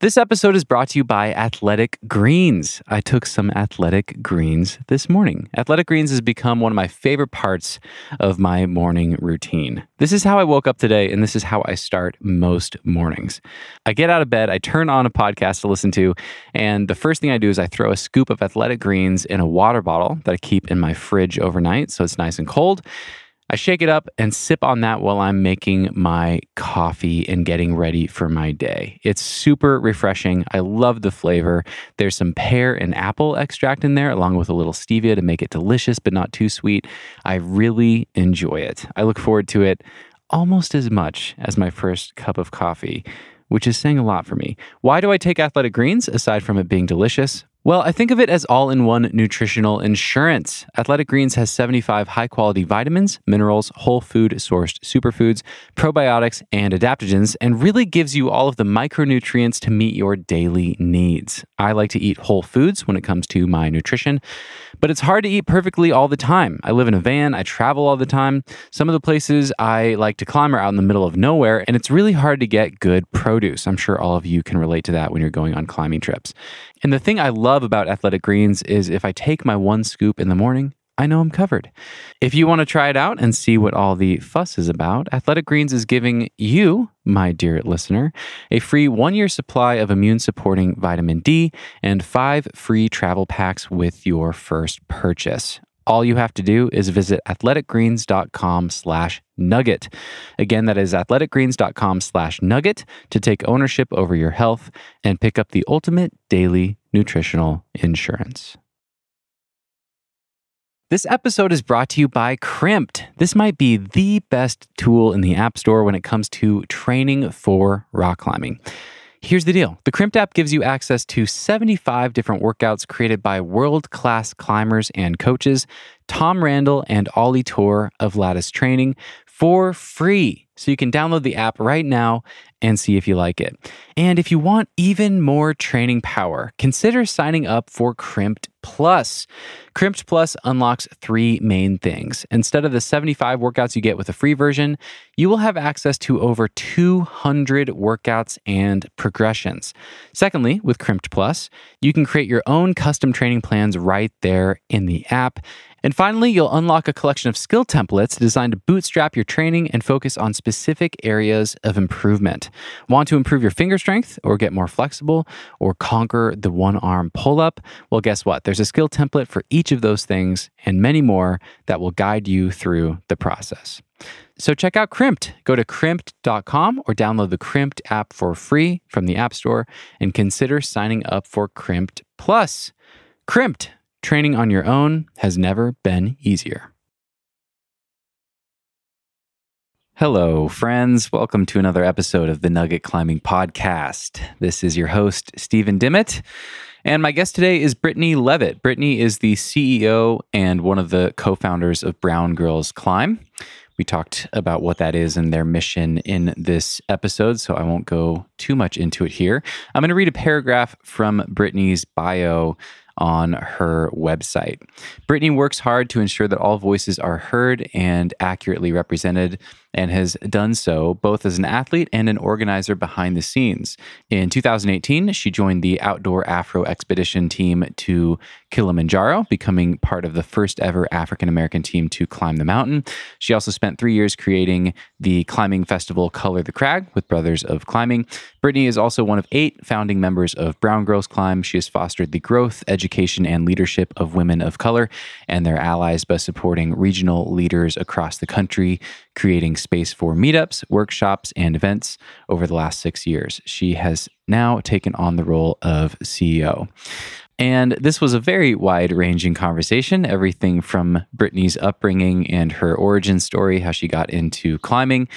This episode is brought to you by Athletic Greens. I took some Athletic Greens this morning. Athletic Greens has become one of my favorite parts of my morning routine. This is how I woke up today, and this is how I start most mornings. I get out of bed, I turn on a podcast to listen to, and the first thing I do is I throw a scoop of Athletic Greens in a water bottle that I keep in my fridge overnight so it's nice and cold. I shake it up and sip on that while I'm making my coffee and getting ready for my day. It's super refreshing. I love the flavor. There's some pear and apple extract in there, along with a little stevia to make it delicious but not too sweet. I really enjoy it. I look forward to it almost as much as my first cup of coffee, which is saying a lot for me. Why do I take athletic greens aside from it being delicious? Well, I think of it as all in one nutritional insurance. Athletic Greens has 75 high quality vitamins, minerals, whole food sourced superfoods, probiotics, and adaptogens, and really gives you all of the micronutrients to meet your daily needs. I like to eat whole foods when it comes to my nutrition, but it's hard to eat perfectly all the time. I live in a van, I travel all the time. Some of the places I like to climb are out in the middle of nowhere, and it's really hard to get good produce. I'm sure all of you can relate to that when you're going on climbing trips. And the thing I love about Athletic Greens is if I take my one scoop in the morning, I know I'm covered. If you want to try it out and see what all the fuss is about, Athletic Greens is giving you, my dear listener, a free one year supply of immune supporting vitamin D and five free travel packs with your first purchase. All you have to do is visit athleticgreens.com slash nugget. Again, that is athleticgreens.com slash nugget to take ownership over your health and pick up the ultimate daily nutritional insurance. This episode is brought to you by Crimpd. This might be the best tool in the App Store when it comes to training for rock climbing. Here's the deal the Crimpd app gives you access to 75 different workouts created by world class climbers and coaches, Tom Randall and Ollie Torr of Lattice Training, for free. So you can download the app right now and see if you like it. And if you want even more training power, consider signing up for Crimpd Plus. Crimpd Plus unlocks three main things. Instead of the 75 workouts you get with a free version, you will have access to over 200 workouts and progressions. Secondly, with Crimpd Plus, you can create your own custom training plans right there in the app. And finally, you'll unlock a collection of skill templates designed to bootstrap your training and focus on specific areas of improvement. Want to improve your finger strength or get more flexible or conquer the one arm pull up? Well, guess what? There's a skill template for each of those things and many more that will guide you through the process. So check out Crimpd. Go to crimpd.com or download the Crimpd app for free from the App Store and consider signing up for Crimpd Plus. Crimpd Training on your own has never been easier. Hello, friends. Welcome to another episode of the Nugget Climbing Podcast. This is your host, Stephen Dimmitt. And my guest today is Brittany Leavitt. Brittany is the CEO and one of the co founders of Brown Girls Climb. We talked about what that is and their mission in this episode, so I won't go too much into it here. I'm going to read a paragraph from Brittany's bio on her website. Brittany works hard to ensure that all voices are heard and accurately represented and has done so both as an athlete and an organizer behind the scenes. In 2018, she joined the Outdoor Afro Expedition team to Kilimanjaro, becoming part of the first ever African American team to climb the mountain. She also spent three years creating the climbing festival Color the Crag with Brothers of Climbing. Brittany is also one of eight founding members of Brown Girls Climb. She has fostered the growth, education, and leadership of women of color and their allies by supporting regional leaders across the country, creating space for meetups, workshops, and events over the last six years. She has now taken on the role of CEO. And this was a very wide ranging conversation everything from Brittany's upbringing and her origin story, how she got into climbing,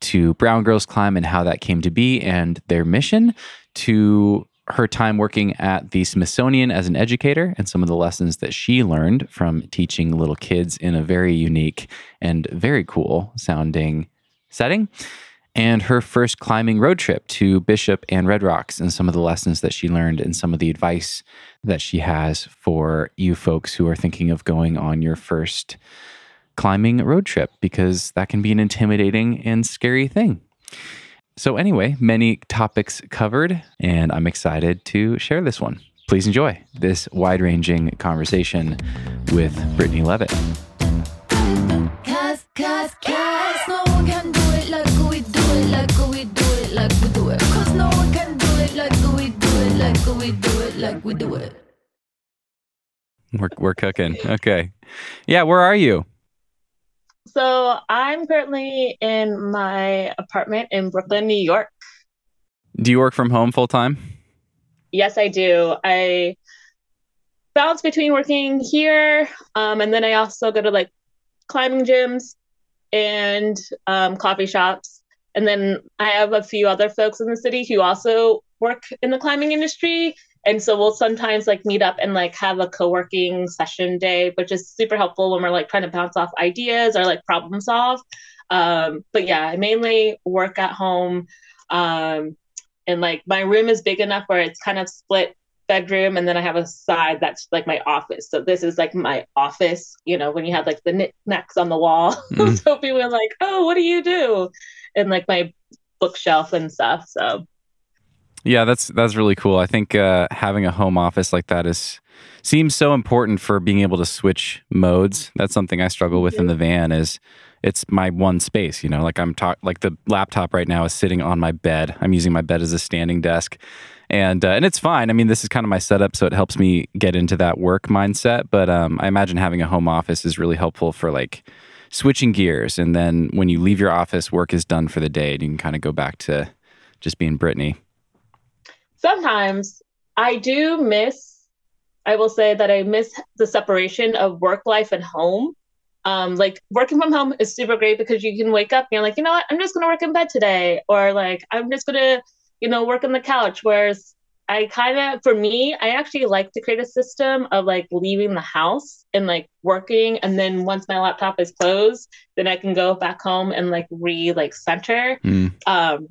to Brown Girls Climb and how that came to be, and their mission, to her time working at the Smithsonian as an educator and some of the lessons that she learned from teaching little kids in a very unique and very cool sounding setting. And her first climbing road trip to Bishop and Red Rocks, and some of the lessons that she learned, and some of the advice that she has for you folks who are thinking of going on your first climbing road trip, because that can be an intimidating and scary thing. So, anyway, many topics covered, and I'm excited to share this one. Please enjoy this wide ranging conversation with Brittany Leavitt. Cause, cause, cause no one can do it like we do it, like we do it, like we do it. Cause no one can do it like we do it, like we do it, like we do it. We're, we're cooking. Okay. Yeah, where are you? So I'm currently in my apartment in Brooklyn, New York. Do you work from home full time? Yes, I do. I balance between working here, um, and then I also go to like climbing gyms and um, coffee shops. And then I have a few other folks in the city who also work in the climbing industry. And so we'll sometimes like meet up and like have a co-working session day, which is super helpful when we're like trying to bounce off ideas or like problem solve. Um, but yeah, I mainly work at home. Um, and like my room is big enough where it's kind of split bedroom and then I have a side that's like my office. So this is like my office, you know, when you have like the knickknacks on the wall. Mm. so people are like, oh, what do you do? And like my bookshelf and stuff. So yeah, that's that's really cool. I think uh, having a home office like that is seems so important for being able to switch modes. That's something I struggle with in the van is it's my one space, you know, like I'm talk like the laptop right now is sitting on my bed. I'm using my bed as a standing desk. And uh, and it's fine. I mean, this is kind of my setup so it helps me get into that work mindset, but um, I imagine having a home office is really helpful for like switching gears and then when you leave your office, work is done for the day and you can kind of go back to just being Brittany sometimes I do miss, I will say that I miss the separation of work life and home. Um, like working from home is super great because you can wake up and you're like, you know what, I'm just gonna work in bed today, or like I'm just gonna, you know, work on the couch. Whereas I kind of, for me, I actually like to create a system of like leaving the house and like working, and then once my laptop is closed, then I can go back home and like re like center. Mm. Um,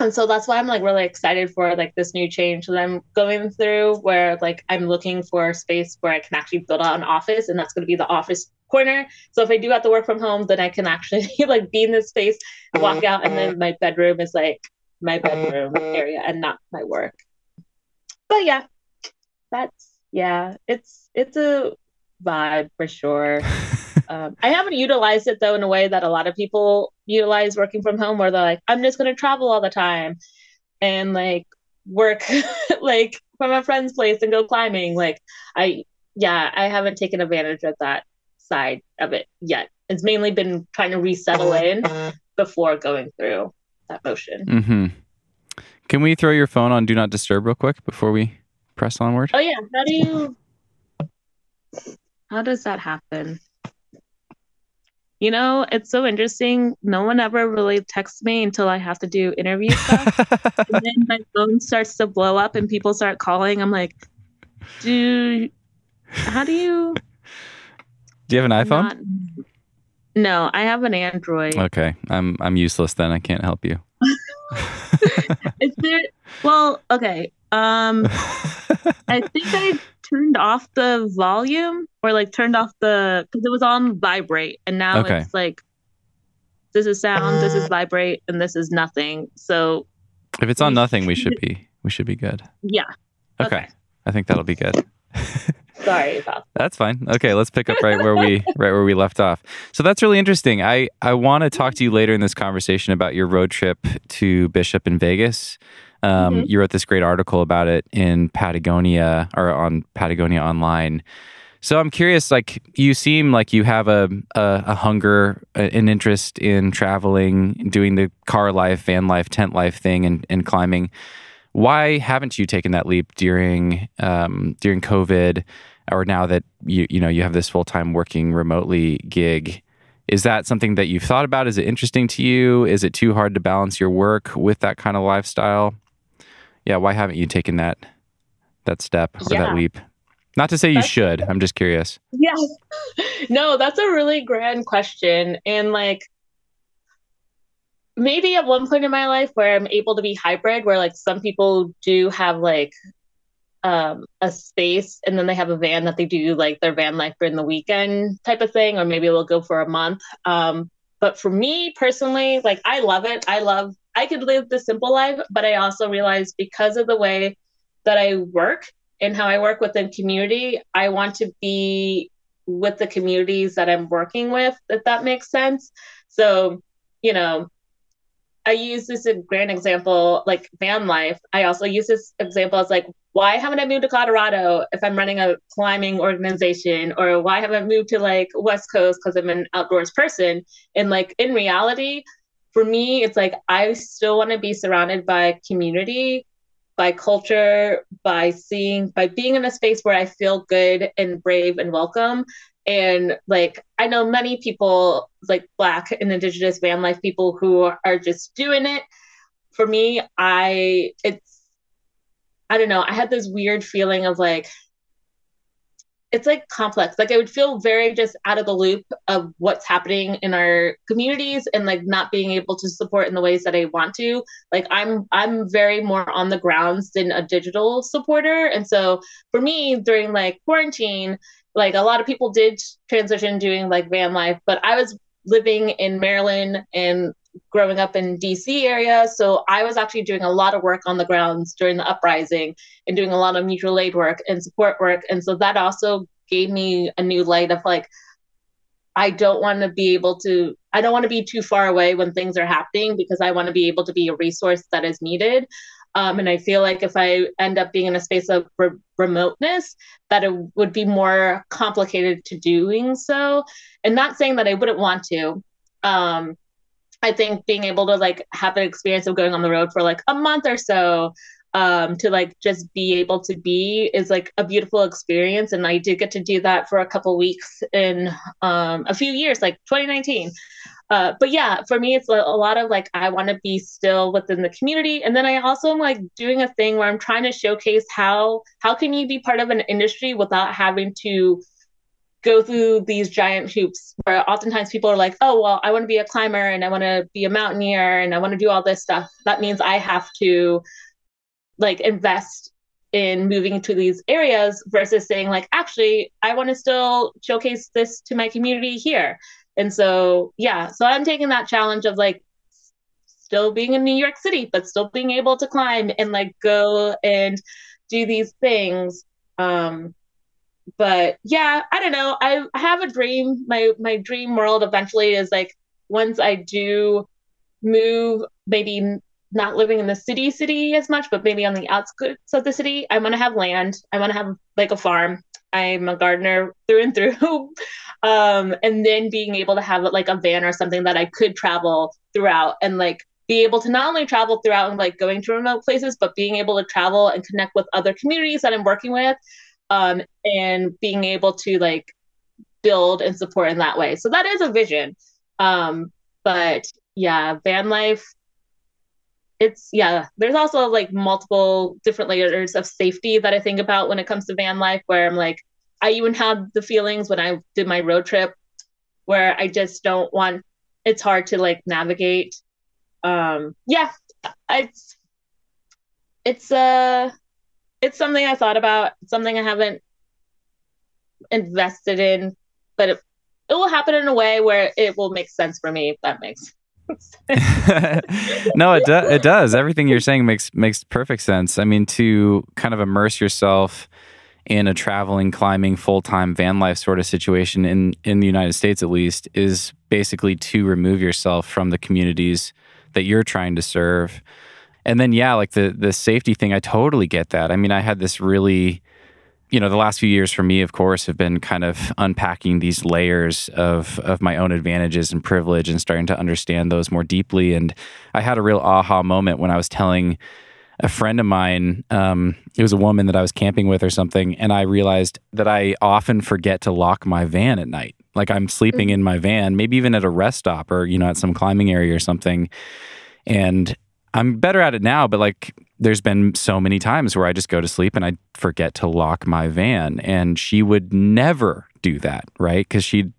and so that's why i'm like really excited for like this new change that i'm going through where like i'm looking for a space where i can actually build out an office and that's going to be the office corner. So if i do have to work from home then i can actually like be in this space walk mm-hmm. out and then my bedroom is like my bedroom mm-hmm. area and not my work. But yeah that's yeah it's it's a vibe for sure Um, I haven't utilized it though in a way that a lot of people utilize working from home, where they're like, I'm just going to travel all the time and like work like from a friend's place and go climbing. Like, I, yeah, I haven't taken advantage of that side of it yet. It's mainly been trying to resettle in before going through that motion. Mm-hmm. Can we throw your phone on Do Not Disturb real quick before we press onward? Oh, yeah. How do you, how does that happen? You know, it's so interesting. No one ever really texts me until I have to do interview stuff. and then my phone starts to blow up and people start calling. I'm like, do how do you Do you have an iPhone? Not... No, I have an Android. Okay. I'm I'm useless then. I can't help you. Is there well, okay. Um I think I turned off the volume or like turned off the because it was on vibrate and now okay. it's like this is sound, this is uh. vibrate, and this is nothing. So if it's on nothing, we should be we should be good. Yeah. Okay. okay. I think that'll be good. Sorry about that. That's fine. Okay, let's pick up right where we right where we left off. So that's really interesting. I I want to talk to you later in this conversation about your road trip to Bishop in Vegas. Um, mm-hmm. You wrote this great article about it in Patagonia or on Patagonia Online. So I'm curious, like you seem like you have a, a, a hunger, an interest in traveling, doing the car life, van life, tent life thing, and, and climbing. Why haven't you taken that leap during um, during COVID, or now that you you know you have this full time working remotely gig? Is that something that you've thought about? Is it interesting to you? Is it too hard to balance your work with that kind of lifestyle? Yeah, why haven't you taken that that step or yeah. that leap? Not to say you that's, should. I'm just curious. Yeah. no, that's a really grand question. And like maybe at one point in my life where I'm able to be hybrid, where like some people do have like um, a space and then they have a van that they do like their van life during the weekend type of thing, or maybe they'll go for a month. Um, but for me personally, like I love it. I love I could live the simple life, but I also realize because of the way that I work and how I work within community, I want to be with the communities that I'm working with, if that makes sense. So, you know, I use this a grand example, like van life. I also use this example as like, why haven't I moved to Colorado if I'm running a climbing organization, or why haven't I moved to like West Coast because I'm an outdoors person? And like in reality, for me, it's like I still want to be surrounded by community, by culture, by seeing, by being in a space where I feel good and brave and welcome. And like, I know many people, like Black and Indigenous van life people, who are just doing it. For me, I, it's, I don't know, I had this weird feeling of like, it's like complex. Like I would feel very just out of the loop of what's happening in our communities and like not being able to support in the ways that I want to. Like I'm I'm very more on the grounds than a digital supporter. And so for me during like quarantine, like a lot of people did transition doing like van life, but I was living in Maryland and growing up in DC area. So I was actually doing a lot of work on the grounds during the uprising and doing a lot of mutual aid work and support work. And so that also gave me a new light of like, I don't want to be able to, I don't want to be too far away when things are happening because I want to be able to be a resource that is needed. Um, and I feel like if I end up being in a space of re- remoteness, that it would be more complicated to doing so. And not saying that I wouldn't want to. Um, I think being able to like have an experience of going on the road for like a month or so um, to like just be able to be is like a beautiful experience. And I did get to do that for a couple weeks in um, a few years, like 2019. Uh, but yeah, for me, it's a, a lot of like I want to be still within the community, and then I also am like doing a thing where I'm trying to showcase how how can you be part of an industry without having to go through these giant hoops where oftentimes people are like, oh, well, I want to be a climber and I want to be a mountaineer and I want to do all this stuff. That means I have to like invest in moving to these areas versus saying, like, actually, I want to still showcase this to my community here. And so, yeah, so I'm taking that challenge of like still being in New York City, but still being able to climb and like go and do these things. Um, but yeah, I don't know. I, have a dream. My my dream world eventually is like once I do move, maybe not living in the city city as much, but maybe on the outskirts of the city. I want to have land. I want to have like a farm. I'm a gardener through and through. um, and then being able to have like a van or something that I could travel throughout and like be able to not only travel throughout and like going to remote places, but being able to travel and connect with other communities that I'm working with um, and being able to like build and support in that way. So that is a vision. Um, but yeah, van life. It's yeah. There's also like multiple different layers of safety that I think about when it comes to van life. Where I'm like, I even had the feelings when I did my road trip, where I just don't want. It's hard to like navigate. Um, yeah, it's it's uh it's something I thought about, something I haven't invested in, but it, it will happen in a way where it will make sense for me, if that makes no, it does. It does. Everything you're saying makes makes perfect sense. I mean, to kind of immerse yourself in a traveling, climbing, full time van life sort of situation in in the United States, at least, is basically to remove yourself from the communities that you're trying to serve and then yeah, like the the safety thing, I totally get that. I mean, I had this really you know, the last few years for me, of course, have been kind of unpacking these layers of of my own advantages and privilege and starting to understand those more deeply. And I had a real aha moment when I was telling a friend of mine, um, it was a woman that I was camping with or something, and I realized that I often forget to lock my van at night. Like I'm sleeping mm-hmm. in my van, maybe even at a rest stop or, you know, at some climbing area or something. And I'm better at it now, but like there's been so many times where I just go to sleep and I forget to lock my van and she would never do that, right? Cuz she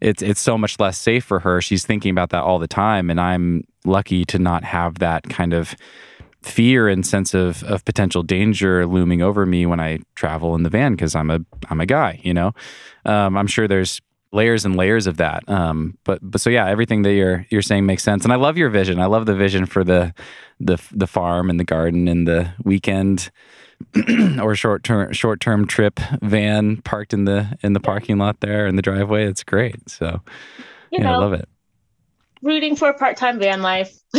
it's it's so much less safe for her. She's thinking about that all the time and I'm lucky to not have that kind of fear and sense of of potential danger looming over me when I travel in the van because I'm a I'm a guy, you know. Um, I'm sure there's layers and layers of that. Um, but but so yeah, everything that you're you're saying makes sense, and I love your vision. I love the vision for the the the farm and the garden and the weekend or short term short term trip van parked in the in the parking lot there in the driveway. It's great. So you yeah, know, I love it. Rooting for part time van life.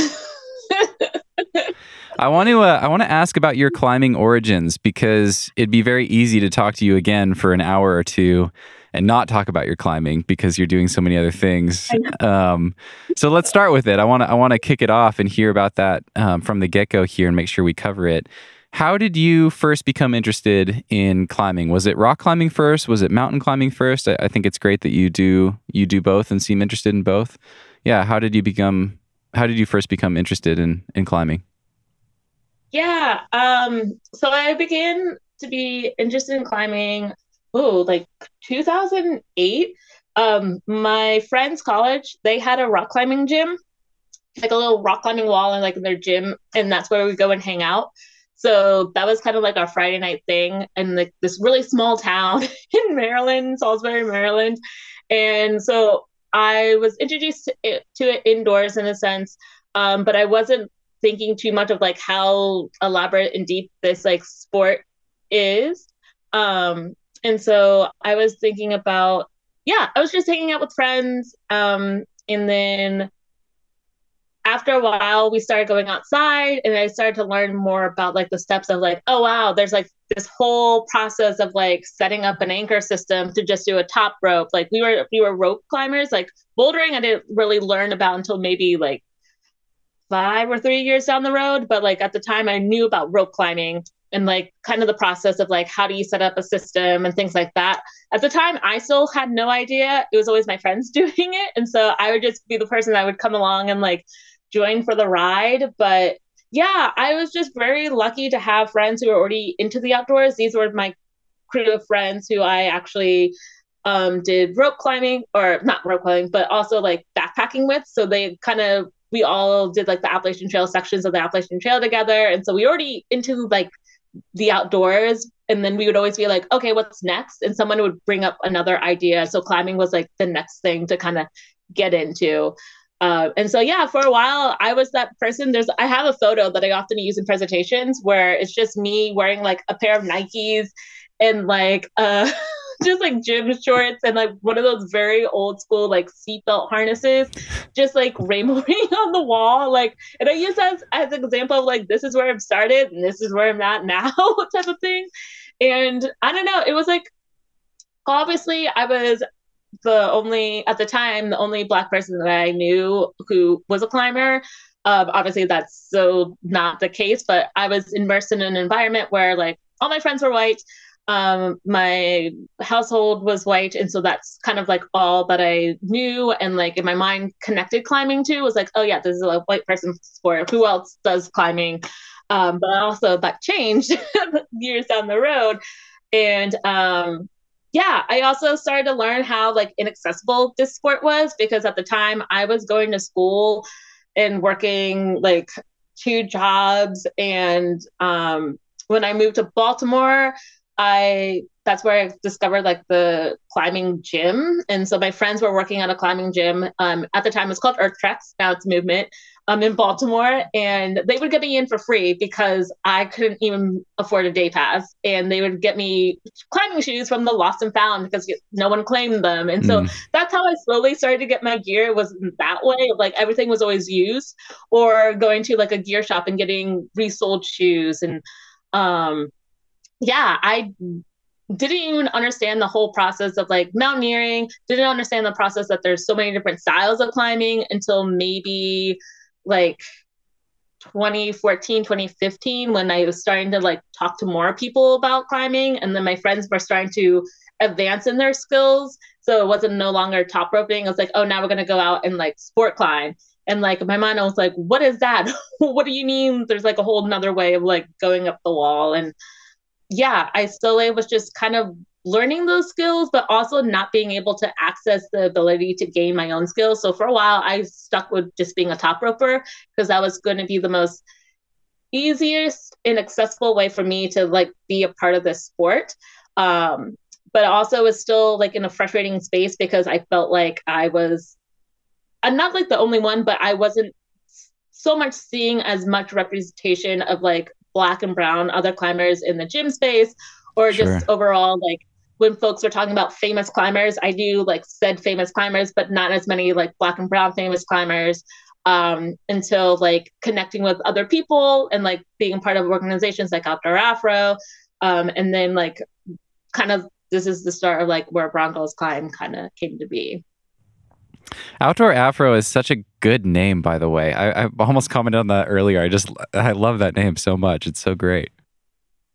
I want to uh, I want to ask about your climbing origins because it'd be very easy to talk to you again for an hour or two and not talk about your climbing because you're doing so many other things. Um, so let's start with it. I want to I want to kick it off and hear about that um, from the get go here and make sure we cover it. How did you first become interested in climbing? Was it rock climbing first? Was it mountain climbing first? I, I think it's great that you do you do both and seem interested in both. Yeah, how did you become? How did you first become interested in in climbing? Yeah, um, so I began to be interested in climbing. Oh, like 2008. Um, my friend's college they had a rock climbing gym, like a little rock climbing wall in like in their gym, and that's where we go and hang out. So that was kind of like our Friday night thing in like this really small town in Maryland, Salisbury, Maryland. And so I was introduced to it, to it indoors in a sense, um, but I wasn't thinking too much of like how elaborate and deep this like sport is. Um, and so I was thinking about, yeah, I was just hanging out with friends. Um, and then after a while we started going outside and i started to learn more about like the steps of like oh wow there's like this whole process of like setting up an anchor system to just do a top rope like we were we were rope climbers like bouldering i didn't really learn about until maybe like five or three years down the road but like at the time i knew about rope climbing and like kind of the process of like how do you set up a system and things like that at the time i still had no idea it was always my friends doing it and so i would just be the person that would come along and like join for the ride. But yeah, I was just very lucky to have friends who were already into the outdoors. These were my crew of friends who I actually um, did rope climbing or not rope climbing, but also like backpacking with. So they kind of we all did like the Appalachian Trail sections of the Appalachian Trail together, and so we already into like the outdoors. And then we would always be like, okay, what's next? And someone would bring up another idea. So climbing was like the next thing to kind of get into. Uh, and so yeah, for a while I was that person. There's I have a photo that I often use in presentations where it's just me wearing like a pair of Nikes and like uh just like gym shorts and like one of those very old school like seatbelt harnesses, just like rainbowing on the wall. Like and I use that as, as an example of like this is where I've started and this is where I'm at now type of thing. And I don't know, it was like obviously I was the only at the time the only black person that I knew who was a climber. Um, obviously, that's so not the case, but I was immersed in an environment where like all my friends were white. Um, my household was white, and so that's kind of like all that I knew, and like in my mind connected climbing to was like, oh yeah, this is a white person sport. Who else does climbing? Um, but also that changed years down the road, and um, yeah, I also started to learn how like inaccessible this sport was because at the time I was going to school and working like two jobs and um when I moved to Baltimore, I that's where I discovered like the climbing gym. And so my friends were working at a climbing gym. Um, at the time, it was called Earth Treks. Now it's Movement um, in Baltimore, and they would get me in for free because I couldn't even afford a day pass. And they would get me climbing shoes from the lost and found because no one claimed them. And so mm. that's how I slowly started to get my gear. It was that way. Like everything was always used, or going to like a gear shop and getting resold shoes. And um, yeah, I didn't even understand the whole process of like mountaineering didn't understand the process that there's so many different styles of climbing until maybe like 2014 2015 when i was starting to like talk to more people about climbing and then my friends were starting to advance in their skills so it wasn't no longer top roping. I was like oh now we're going to go out and like sport climb. And like my mind I was like what is that? What do you mean? There's like a whole another way of like going up the wall and yeah i still was just kind of learning those skills, but also not being able to access the ability to gain my own skills. So for a while, I stuck with just being a top roper because that was going to be the most easiest and accessible way for me to like be a part of this sport. Um, but also was still like in a frustrating space because I felt like I was I'm not like the only one, but I wasn't so much seeing as much representation of like black and brown other climbers in the gym space or sure. just overall like when folks were talking about famous climbers, I do like said famous climbers, but not as many like black and brown famous climbers um, until like connecting with other people and like being part of organizations like Outdoor Afro. Um, and then like kind of this is the start of like where Brown Girls Climb kind of came to be. Outdoor Afro is such a good name, by the way. I, I almost commented on that earlier. I just I love that name so much. It's so great.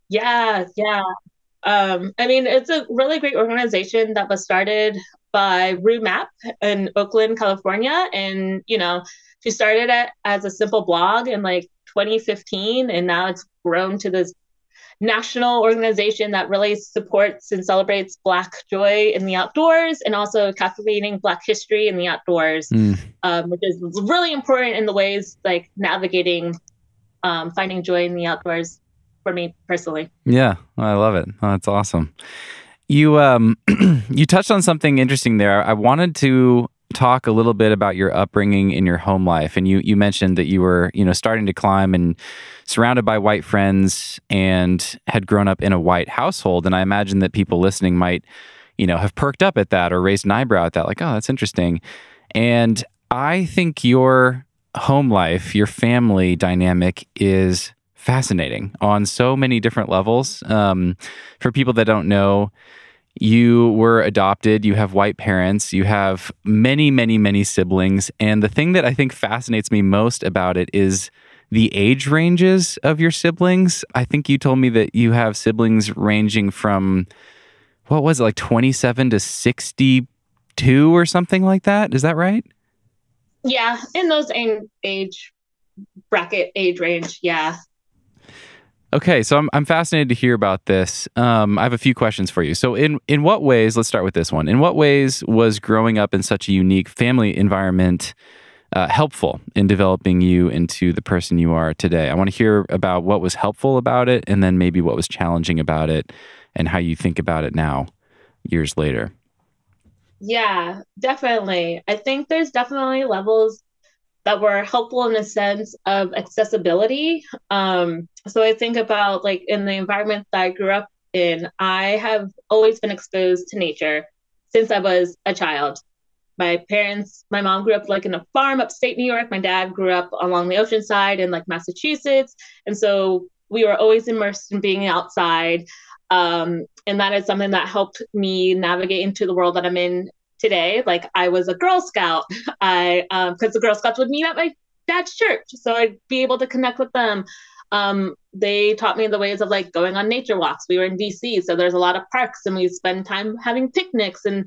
Yeah, yeah. Um, I mean, it's a really great organization that was started by Rue Mapp in Oakland, California. And, you know, she started it as a simple blog in like 2015, and now it's grown to this national organization that really supports and celebrates Black joy in the outdoors and also captivating Black history in the outdoors, mm. um, which is really important in the ways like navigating um, finding joy in the outdoors for me personally. Yeah, I love it. Oh, that's awesome. You um you touched on something interesting there. I wanted to talk a little bit about your upbringing in your home life and you you mentioned that you were, you know, starting to climb and surrounded by white friends and had grown up in a white household and I imagine that people listening might, you know, have perked up at that or raised an eyebrow at that like, "Oh, that's interesting." And I think your home life, your family dynamic is fascinating on so many different levels. Um, for people that don't know, you were adopted, you have white parents, you have many, many, many siblings. And the thing that I think fascinates me most about it is the age ranges of your siblings. I think you told me that you have siblings ranging from, what was it, like 27 to 62 or something like that? Is that right? Yeah, in those age bracket, age range. Yeah. Okay, so I'm I'm fascinated to hear about this. Um, I have a few questions for you. So, in in what ways? Let's start with this one. In what ways was growing up in such a unique family environment uh, helpful in developing you into the person you are today? I want to hear about what was helpful about it, and then maybe what was challenging about it, and how you think about it now, years later. Yeah, definitely. I think there's definitely levels that were helpful in the sense of accessibility. Um, so I think about like in the environment that I grew up in, I have always been exposed to nature since I was a child. My parents, my mom grew up like in a farm upstate New York. My dad grew up along the ocean side in like Massachusetts. And so we were always immersed in being outside. Um, and that is something that helped me navigate into the world that I'm in today. Like I was a Girl Scout. I because um, the Girl Scouts would meet at my dad's church, so I'd be able to connect with them. Um, they taught me the ways of like going on nature walks. We were in DC, so there's a lot of parks, and we spend time having picnics. And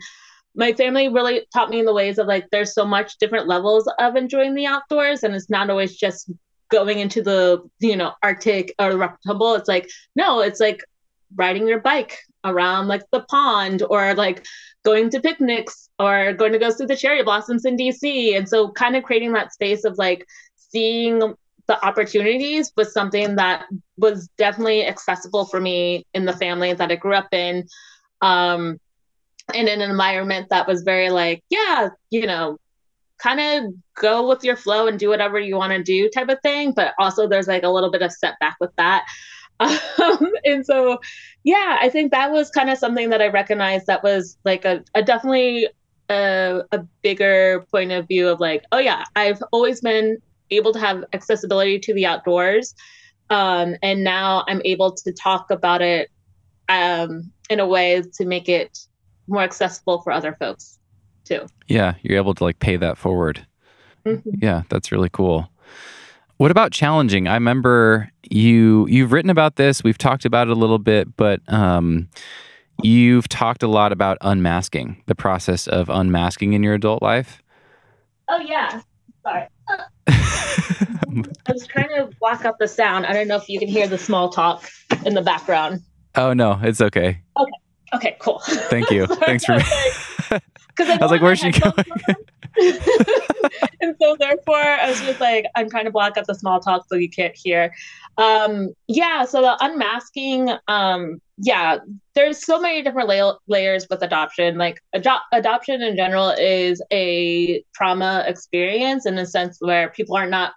my family really taught me in the ways of like there's so much different levels of enjoying the outdoors, and it's not always just going into the you know Arctic or reputable. It's like no, it's like riding your bike around like the pond or like going to picnics or going to go see the cherry blossoms in DC. And so kind of creating that space of like seeing the opportunities was something that was definitely accessible for me in the family that I grew up in. Um, in an environment that was very like, yeah, you know, kind of go with your flow and do whatever you want to do type of thing. But also there's like a little bit of setback with that. Um, and so, yeah, I think that was kind of something that I recognized that was like a, a definitely a, a bigger point of view of like, oh, yeah, I've always been able to have accessibility to the outdoors. Um, and now I'm able to talk about it um, in a way to make it more accessible for other folks too. Yeah, you're able to like pay that forward. Mm-hmm. Yeah, that's really cool. What about challenging? I remember you you've written about this. We've talked about it a little bit, but um, you've talked a lot about unmasking, the process of unmasking in your adult life. Oh yeah, sorry. I was trying to block out the sound. I don't know if you can hear the small talk in the background. Oh no, it's okay. Okay. Okay. Cool. Thank you. Thanks for. Because I, I was like, "Where's she going?" and so therefore I was just like, I'm trying to block up the small talk so you can't hear. Um, yeah, so the unmasking, um, yeah, there's so many different la- layers with adoption. Like ado- adoption in general is a trauma experience in a sense where people are not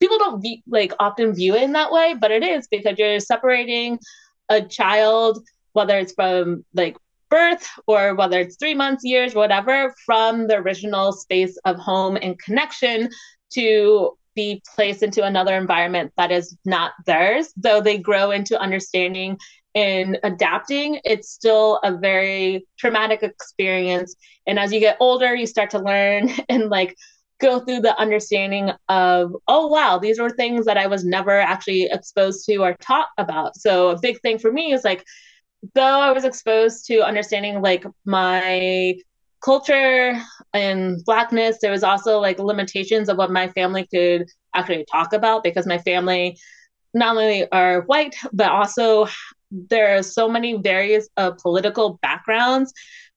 people don't view, like often view it in that way, but it is because you're separating a child, whether it's from like birth or whether it's three months, years, whatever, from the original space of home and connection to be placed into another environment that is not theirs, though they grow into understanding and adapting, it's still a very traumatic experience. And as you get older, you start to learn and like go through the understanding of, oh, wow, these were things that I was never actually exposed to or taught about. So a big thing for me is like, though I was exposed to understanding like my culture and blackness, there was also like limitations of what my family could actually talk about because my family not only are white, but also there are so many various uh, political backgrounds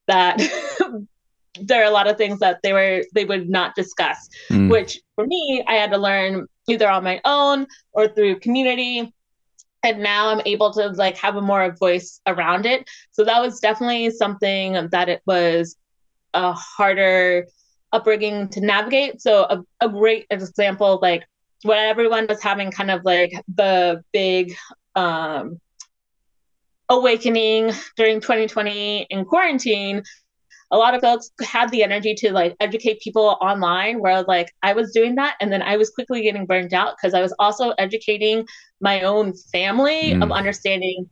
that there are a lot of things that they were they would not discuss mm. which for me i had to learn either on my own or through community and now i'm able to like have a more voice around it. So that was definitely something that it was a harder upbringing to navigate. So a, a great example like when everyone was having kind of like the big um awakening during 2020 in quarantine a lot of folks had the energy to like educate people online where like i was doing that and then i was quickly getting burned out because i was also educating my own family mm. of understanding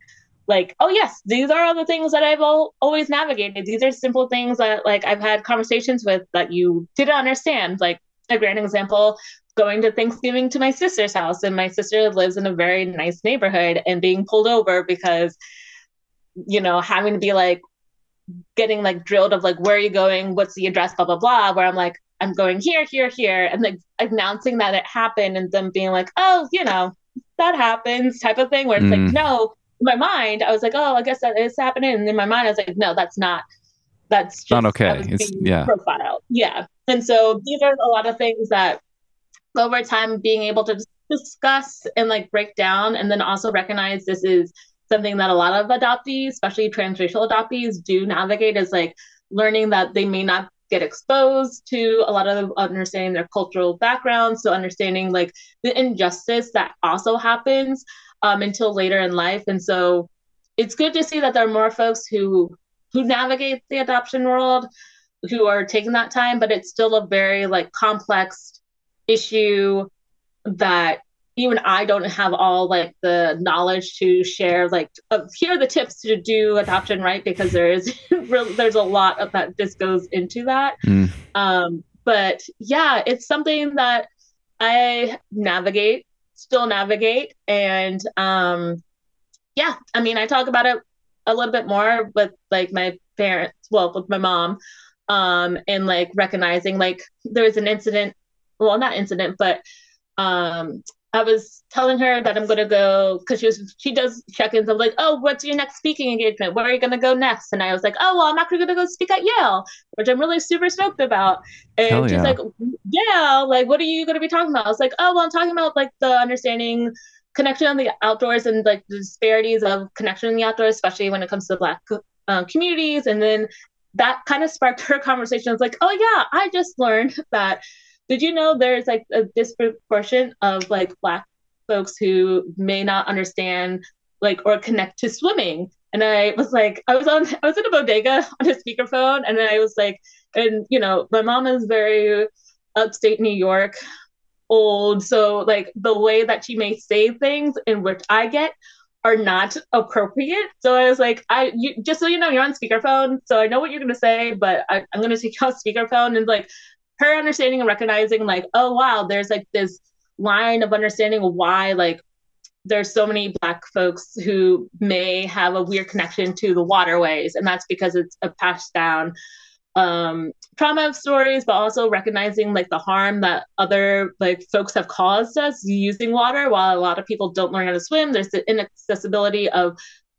like oh yes these are all the things that i've all, always navigated these are simple things that like i've had conversations with that you didn't understand like a grand example going to Thanksgiving to my sister's house, and my sister lives in a very nice neighborhood, and being pulled over because you know, having to be like getting like drilled of like where are you going, what's the address, blah blah blah. Where I'm like, I'm going here, here, here, and like announcing that it happened, and them being like, oh, you know, that happens, type of thing. Where it's mm. like, no, in my mind, I was like, oh, I guess that is happening, and in my mind, I was like, no, that's not. That's just, not okay. It's yeah. Profile, yeah. And so these are a lot of things that over time being able to discuss and like break down, and then also recognize this is something that a lot of adoptees, especially transracial adoptees, do navigate is like learning that they may not get exposed to a lot of understanding their cultural backgrounds, so understanding like the injustice that also happens um, until later in life. And so it's good to see that there are more folks who who navigate the adoption world who are taking that time, but it's still a very like complex issue that even I don't have all like the knowledge to share. Like, uh, here are the tips to do adoption right because there is there's a lot of that just goes into that. Mm. Um, but yeah, it's something that I navigate, still navigate, and um, yeah, I mean, I talk about it a little bit more with like my parents, well, with my mom, um, and like recognizing like there was an incident, well, not incident, but um I was telling her that I'm gonna go because she was she does check-ins of like, oh, what's your next speaking engagement? Where are you gonna go next? And I was like, oh, well, I'm actually gonna go speak at Yale, which I'm really super stoked about. And Hell she's yeah. like, yeah, like, what are you gonna be talking about? I was like, oh, well, I'm talking about like the understanding connection on the outdoors and like the disparities of connection in the outdoors, especially when it comes to Black uh, communities. And then that kind of sparked her conversation. I was like, oh yeah, I just learned that did you know there's like a disproportion of like black folks who may not understand like or connect to swimming and i was like i was on i was in a bodega on a speakerphone and i was like and you know my mom is very upstate new york old so like the way that she may say things in which i get are not appropriate. So I was like, I you, just so you know, you're on speakerphone, so I know what you're gonna say, but I, am gonna take you off speakerphone and like her understanding and recognizing like oh wow there's like this line of understanding why like there's so many black folks who may have a weird connection to the waterways. And that's because it's a passed down um, trauma of stories but also recognizing like the harm that other like folks have caused us using water. While a lot of people don't learn how to swim there's the inaccessibility of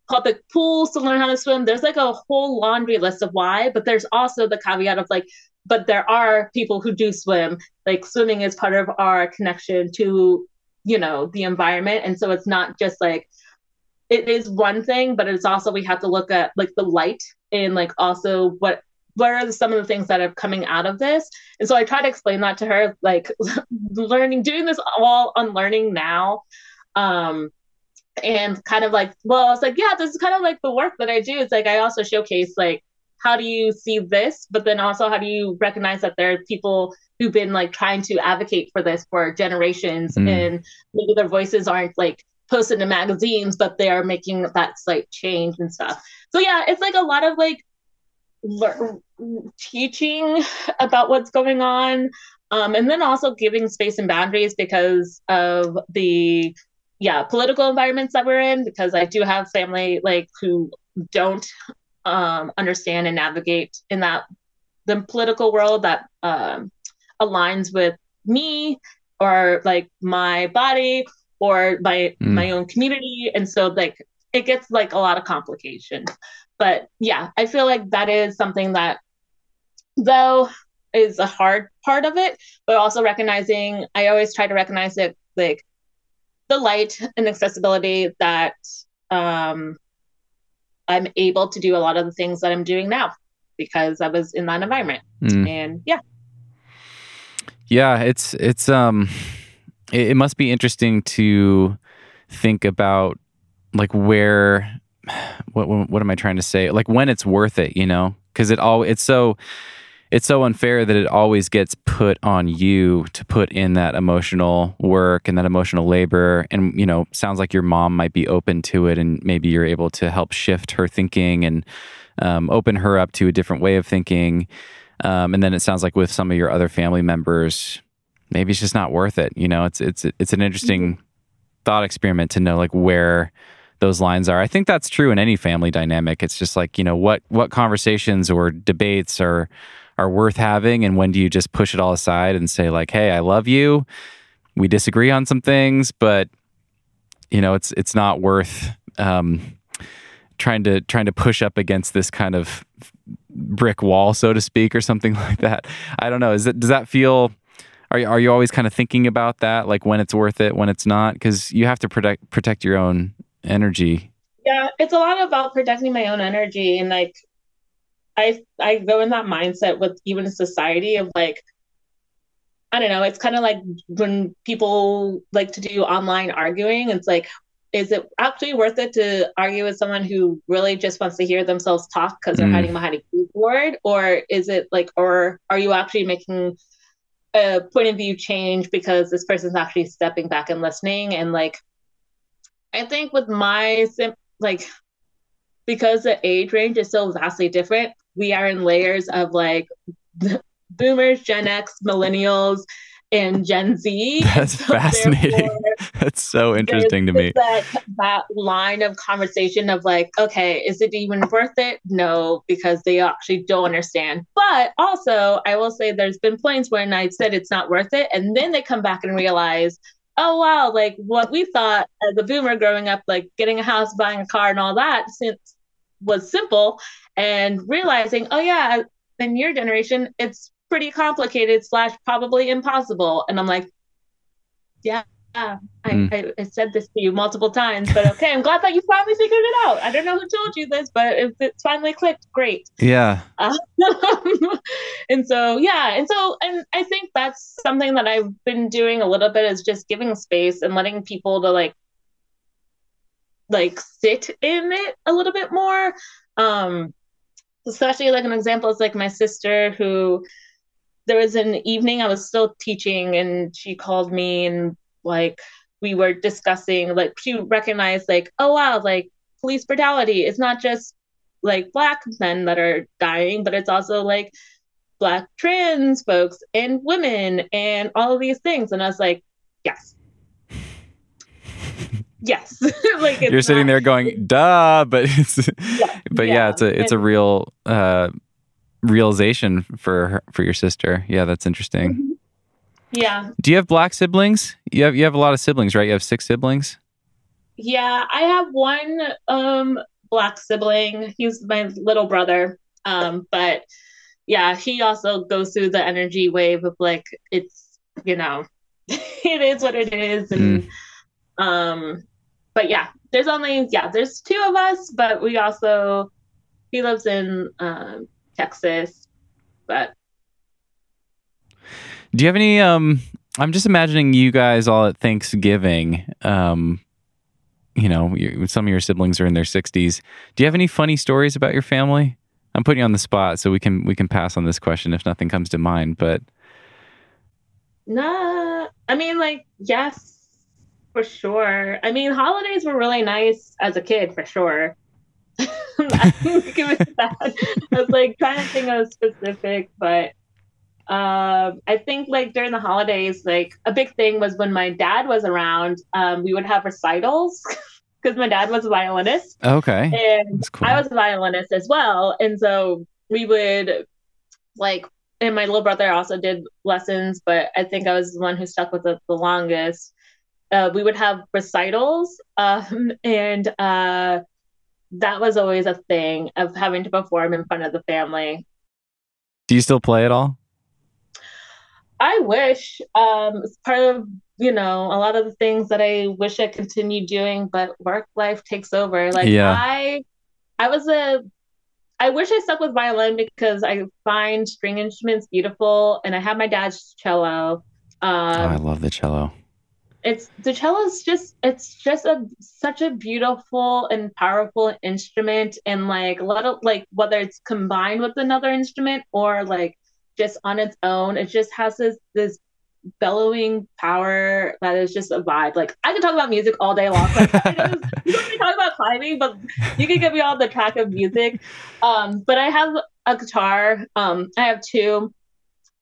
public pools to learn how to swim. There's like a whole laundry list of why but there's also the caveat of like but there are people who do swim. Like swimming is part of our connection to, you know, the environment. And so it's not just like it is one thing, but it's also we have to look at like the light and like also what what are some of the things that are coming out of this and so i try to explain that to her like learning doing this all on learning now um and kind of like well it's like yeah this is kind of like the work that i do it's like i also showcase like how do you see this but then also how do you recognize that there are people who've been like trying to advocate for this for generations mm. and maybe their voices aren't like posted in magazines but they are making that slight change and stuff so yeah it's like a lot of like le- teaching about what's going on um, and then also giving space and boundaries because of the yeah political environments that we're in because i do have family like who don't um, understand and navigate in that the political world that um, aligns with me or like my body or my mm. my own community and so like it gets like a lot of complication but yeah i feel like that is something that though is a hard part of it but also recognizing i always try to recognize it like the light and accessibility that um i'm able to do a lot of the things that i'm doing now because i was in that environment mm. and yeah yeah it's it's um it, it must be interesting to think about like where what what am I trying to say? Like when it's worth it, you know? Because it all it's so it's so unfair that it always gets put on you to put in that emotional work and that emotional labor. And you know, sounds like your mom might be open to it, and maybe you're able to help shift her thinking and um, open her up to a different way of thinking. Um, and then it sounds like with some of your other family members, maybe it's just not worth it. You know, it's it's it's an interesting mm-hmm. thought experiment to know like where those lines are. I think that's true in any family dynamic. It's just like, you know, what what conversations or debates are are worth having and when do you just push it all aside and say like, "Hey, I love you. We disagree on some things, but you know, it's it's not worth um, trying to trying to push up against this kind of brick wall, so to speak, or something like that. I don't know. Is it does that feel are you, are you always kind of thinking about that, like when it's worth it, when it's not? Because you have to protect protect your own energy. Yeah, it's a lot about protecting my own energy and like I I go in that mindset with even society of like I don't know, it's kind of like when people like to do online arguing, it's like is it actually worth it to argue with someone who really just wants to hear themselves talk because they're mm. hiding behind a keyboard or is it like or are you actually making a point of view change because this person's actually stepping back and listening and like I think with my sim- like because the age range is so vastly different, we are in layers of like boomers, Gen X, millennials, and Gen Z. That's so fascinating. That's so interesting to me. That, that line of conversation of like, okay, is it even worth it? No, because they actually don't understand. But also, I will say there's been points when I said it's not worth it, and then they come back and realize, oh wow, like what we thought as a boomer growing up, like getting a house, buying a car, and all that, since was simple, and realizing, oh yeah, in your generation, it's pretty complicated slash probably impossible. And I'm like, yeah, I, mm. I, I, said this to you multiple times, but okay, I'm glad that you finally figured it out. I don't know who told you this, but if it's finally clicked, great. Yeah. Uh, and so, yeah. And so, and I think that's something that I've been doing a little bit is just giving space and letting people to like, like sit in it a little bit more. Um, especially like an example is like my sister who there was an evening I was still teaching and she called me and like we were discussing like she recognized like oh wow like police brutality it's not just like black men that are dying but it's also like black trans folks and women and all of these things and i was like yes yes like you're sitting not, there going duh but it's yeah, but yeah, yeah, it's a it's and, a real uh realization for her, for your sister yeah that's interesting mm-hmm. Yeah. Do you have black siblings? You have you have a lot of siblings, right? You have six siblings. Yeah, I have one um black sibling. He's my little brother. Um, but yeah, he also goes through the energy wave of like it's you know, it is what it is, and mm. um, but yeah, there's only yeah, there's two of us, but we also he lives in um, Texas, but. Do you have any um I'm just imagining you guys all at Thanksgiving. Um, you know, some of your siblings are in their 60s. Do you have any funny stories about your family? I'm putting you on the spot, so we can we can pass on this question if nothing comes to mind. But nah, I mean, like yes, for sure. I mean, holidays were really nice as a kid, for sure. I was like trying to think of specific, but um, I think like during the holidays, like a big thing was when my dad was around, um, we would have recitals because my dad was a violinist. Okay. And cool. I was a violinist as well. And so we would like, and my little brother also did lessons, but I think I was the one who stuck with it the longest. Uh, we would have recitals, um, and uh, that was always a thing of having to perform in front of the family. Do you still play at all? I wish um, it's part of you know a lot of the things that I wish I continued doing, but work life takes over. Like yeah. I, I was a, I wish I stuck with violin because I find string instruments beautiful, and I have my dad's cello. Um, oh, I love the cello. It's the cello is just it's just a such a beautiful and powerful instrument, and like a lot of like whether it's combined with another instrument or like just on its own. It just has this this bellowing power that is just a vibe. Like I can talk about music all day long. Like, you can talk about climbing, but you can get me on the track of music. Um, but I have a guitar. Um, I have two.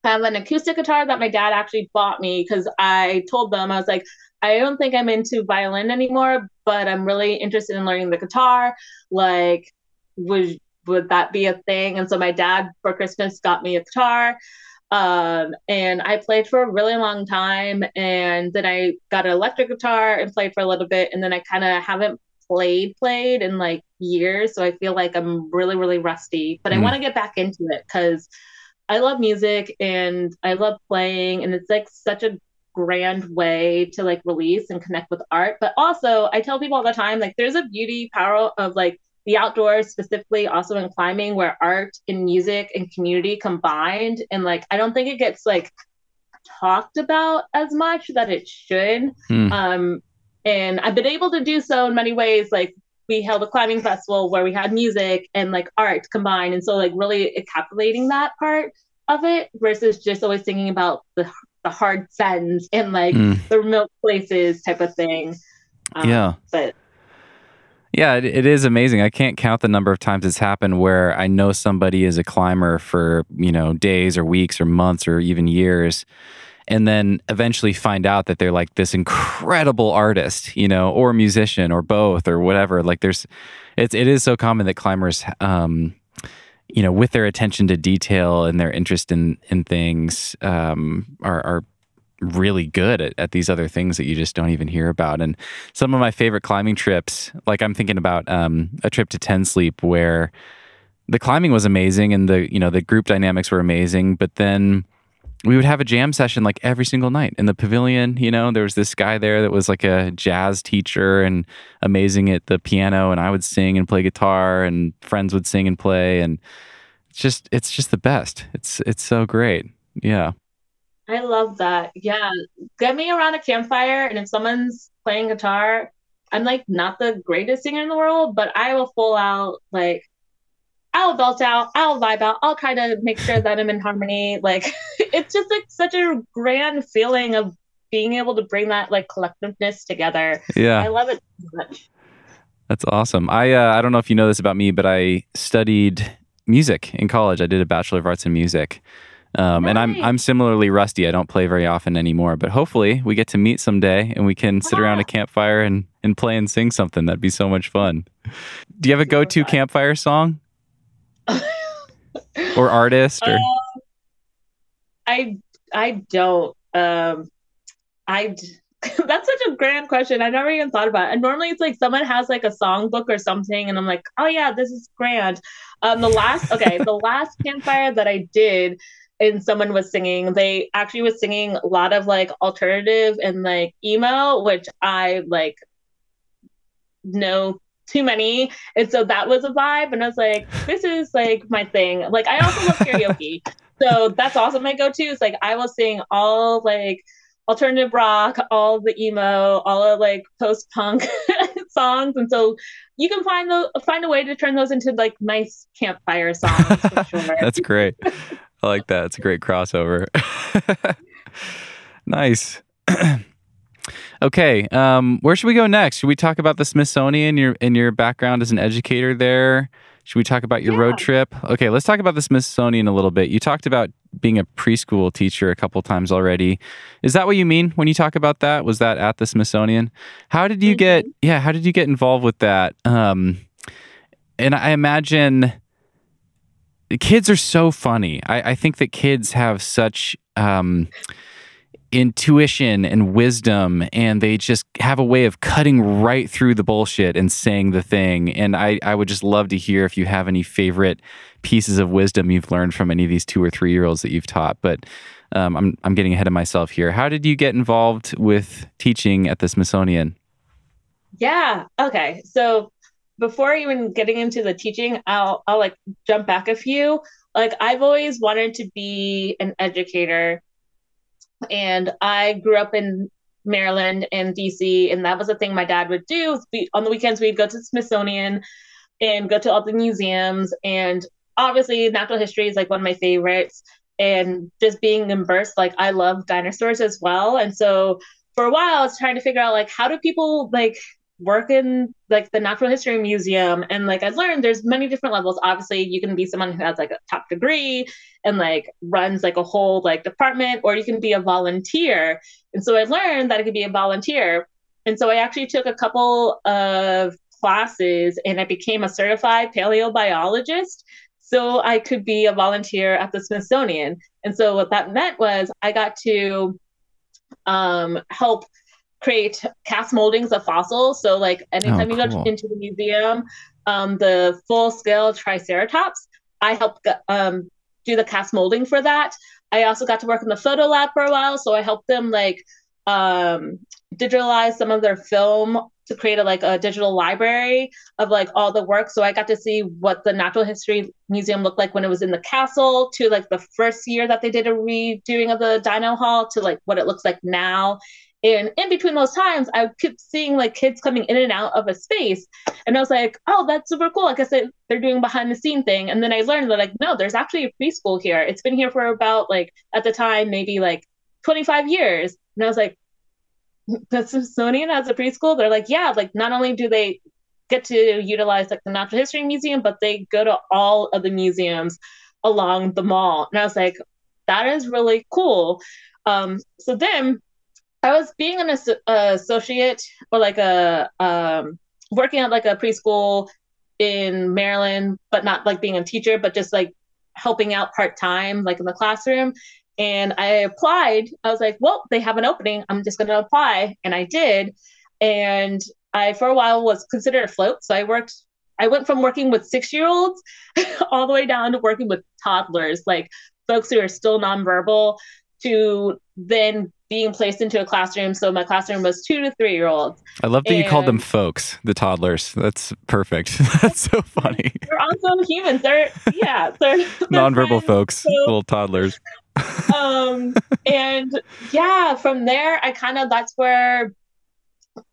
I have an acoustic guitar that my dad actually bought me because I told them I was like, I don't think I'm into violin anymore, but I'm really interested in learning the guitar. Like, would would that be a thing? And so my dad for Christmas got me a guitar. Um, and I played for a really long time. And then I got an electric guitar and played for a little bit. And then I kind of haven't played, played in like years. So I feel like I'm really, really rusty, but mm. I want to get back into it because I love music and I love playing. And it's like such a grand way to like release and connect with art. But also, I tell people all the time, like, there's a beauty power of like the outdoors specifically also in climbing where art and music and community combined and like i don't think it gets like talked about as much that it should mm. um and i've been able to do so in many ways like we held a climbing festival where we had music and like art combined and so like really encapsulating that part of it versus just always thinking about the the hard sends and like mm. the remote places type of thing um, yeah but yeah, it, it is amazing. I can't count the number of times it's happened where I know somebody is a climber for, you know, days or weeks or months or even years and then eventually find out that they're like this incredible artist, you know, or musician or both or whatever. Like there's it's it is so common that climbers um you know, with their attention to detail and their interest in in things, um, are, are really good at, at these other things that you just don't even hear about. And some of my favorite climbing trips, like I'm thinking about um, a trip to Ten Sleep where the climbing was amazing and the you know the group dynamics were amazing, but then we would have a jam session like every single night in the pavilion. You know, there was this guy there that was like a jazz teacher and amazing at the piano, and I would sing and play guitar, and friends would sing and play, and it's just it's just the best. It's it's so great. Yeah. I love that. Yeah. Get me around a campfire, and if someone's playing guitar, I'm like not the greatest singer in the world, but I will full out like I'll belt out, I'll vibe out, I'll try to make sure that I'm in harmony. Like it's just like such a grand feeling of being able to bring that like collectiveness together. Yeah. I love it so much. That's awesome. I uh, I don't know if you know this about me, but I studied music in college. I did a bachelor of arts in music. Um, nice. And I'm I'm similarly rusty. I don't play very often anymore, but hopefully we get to meet someday and we can sit around a campfire and, and play and sing something. That'd be so much fun. Do you have a go to campfire song or artist? Or uh, I I don't. Um, I that's such a grand question. I never even thought about it. And normally it's like someone has like a songbook or something, and I'm like, oh yeah, this is grand. Um, the last okay, the last campfire that I did and someone was singing they actually was singing a lot of like alternative and like emo which i like know too many. And so that was a vibe. And I was like, this is like my thing. Like I also love karaoke. so that's also my go-to. It's like I will sing all like alternative rock, all the emo, all of like post-punk songs. And so you can find the find a way to turn those into like nice campfire songs sure. that's great. I like that. It's a great crossover. nice. okay, um, where should we go next? Should we talk about the Smithsonian? Your in your background as an educator there. Should we talk about your yeah. road trip? Okay, let's talk about the Smithsonian a little bit. You talked about being a preschool teacher a couple times already. Is that what you mean when you talk about that? Was that at the Smithsonian? How did you mm-hmm. get? Yeah, how did you get involved with that? Um, and I imagine kids are so funny. I, I think that kids have such um, intuition and wisdom and they just have a way of cutting right through the bullshit and saying the thing. And I, I would just love to hear if you have any favorite pieces of wisdom you've learned from any of these two or three year olds that you've taught. But um, I'm, I'm getting ahead of myself here. How did you get involved with teaching at the smithsonian? Yeah okay. So before even getting into the teaching i'll i'll like jump back a few. Like i've always wanted to be an educator and I grew up in Maryland and DC, and that was the thing my dad would do. On the weekends, we'd go to the Smithsonian and go to all the museums. And obviously, natural history is like one of my favorites. And just being immersed, like I love dinosaurs as well. And so for a while, I was trying to figure out like how do people like work in like the natural history museum and like I've learned there's many different levels. Obviously you can be someone who has like a top degree and like runs like a whole like department or you can be a volunteer. And so i learned that i could be a volunteer. And so i actually took a couple of classes and i became a certified paleobiologist so i could be a volunteer at the smithsonian. And so what that meant was i got to um, help create cast moldings of fossils. So like anytime oh, cool. you go into the museum, um, the full scale Triceratops, I helped um, do the cast molding for that. I also got to work in the photo lab for a while, so I helped them like um, digitalize some of their film to create a like a digital library of like all the work. So I got to see what the Natural History Museum looked like when it was in the castle, to like the first year that they did a redoing of the Dino Hall, to like what it looks like now. And in between those times, I kept seeing like kids coming in and out of a space. And I was like, oh, that's super cool. Like I guess they're doing behind the scene thing. And then I learned that like, no, there's actually a preschool here. It's been here for about like at the time, maybe like 25 years. And I was like, the Smithsonian has a preschool? They're like, yeah, like not only do they get to utilize like the Natural History Museum, but they go to all of the museums along the mall. And I was like, that is really cool. Um, so then I was being an as- associate or like a um, working at like a preschool in Maryland, but not like being a teacher, but just like helping out part time, like in the classroom. And I applied. I was like, well, they have an opening. I'm just going to apply. And I did. And I, for a while, was considered a float. So I worked, I went from working with six year olds all the way down to working with toddlers, like folks who are still nonverbal, to then being placed into a classroom. So my classroom was two to three year olds. I love that and you called them folks, the toddlers. That's perfect. That's so funny. They're also humans. They're yeah, they're, they're nonverbal friends, folks, so, little toddlers. um, and yeah, from there, I kind of that's where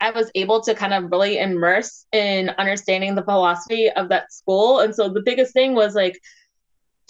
I was able to kind of really immerse in understanding the philosophy of that school. And so the biggest thing was like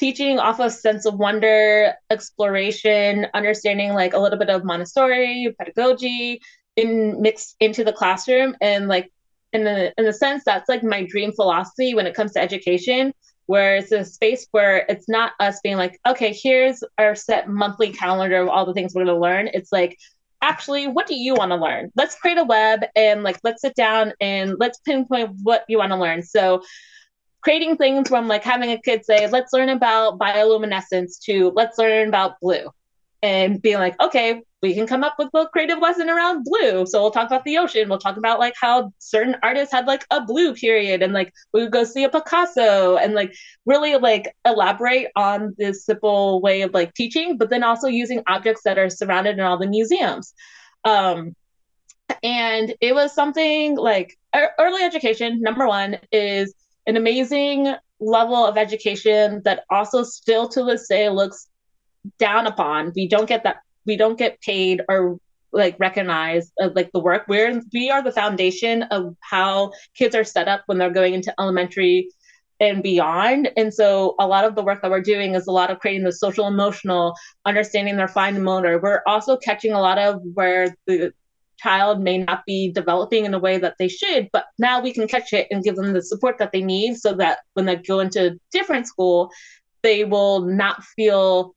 teaching off a sense of wonder, exploration, understanding like a little bit of Montessori pedagogy in mixed into the classroom. And like in the in the sense that's like my dream philosophy when it comes to education where it's a space where it's not us being like okay here's our set monthly calendar of all the things we're going to learn. It's like actually what do you want to learn? Let's create a web and like let's sit down and let's pinpoint what you want to learn. So creating things from like having a kid say, let's learn about bioluminescence to let's learn about blue. And being like, okay, we can come up with a creative lesson around blue. So we'll talk about the ocean. We'll talk about like how certain artists had like a blue period and like we would go see a Picasso and like really like elaborate on this simple way of like teaching, but then also using objects that are surrounded in all the museums. Um, and it was something like early education, number one, is an amazing level of education that also still to this day looks down upon. We don't get that. We don't get paid or like recognize uh, like the work. We're we are the foundation of how kids are set up when they're going into elementary and beyond. And so a lot of the work that we're doing is a lot of creating the social emotional, understanding their fine motor. We're also catching a lot of where the child may not be developing in a way that they should, but now we can catch it and give them the support that they need so that when they go into different school, they will not feel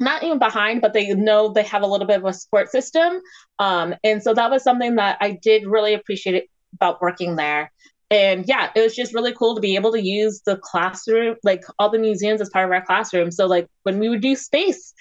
not even behind, but they know they have a little bit of a support system. Um, and so that was something that I did really appreciate about working there. And yeah, it was just really cool to be able to use the classroom, like all the museums as part of our classroom. So like when we would do space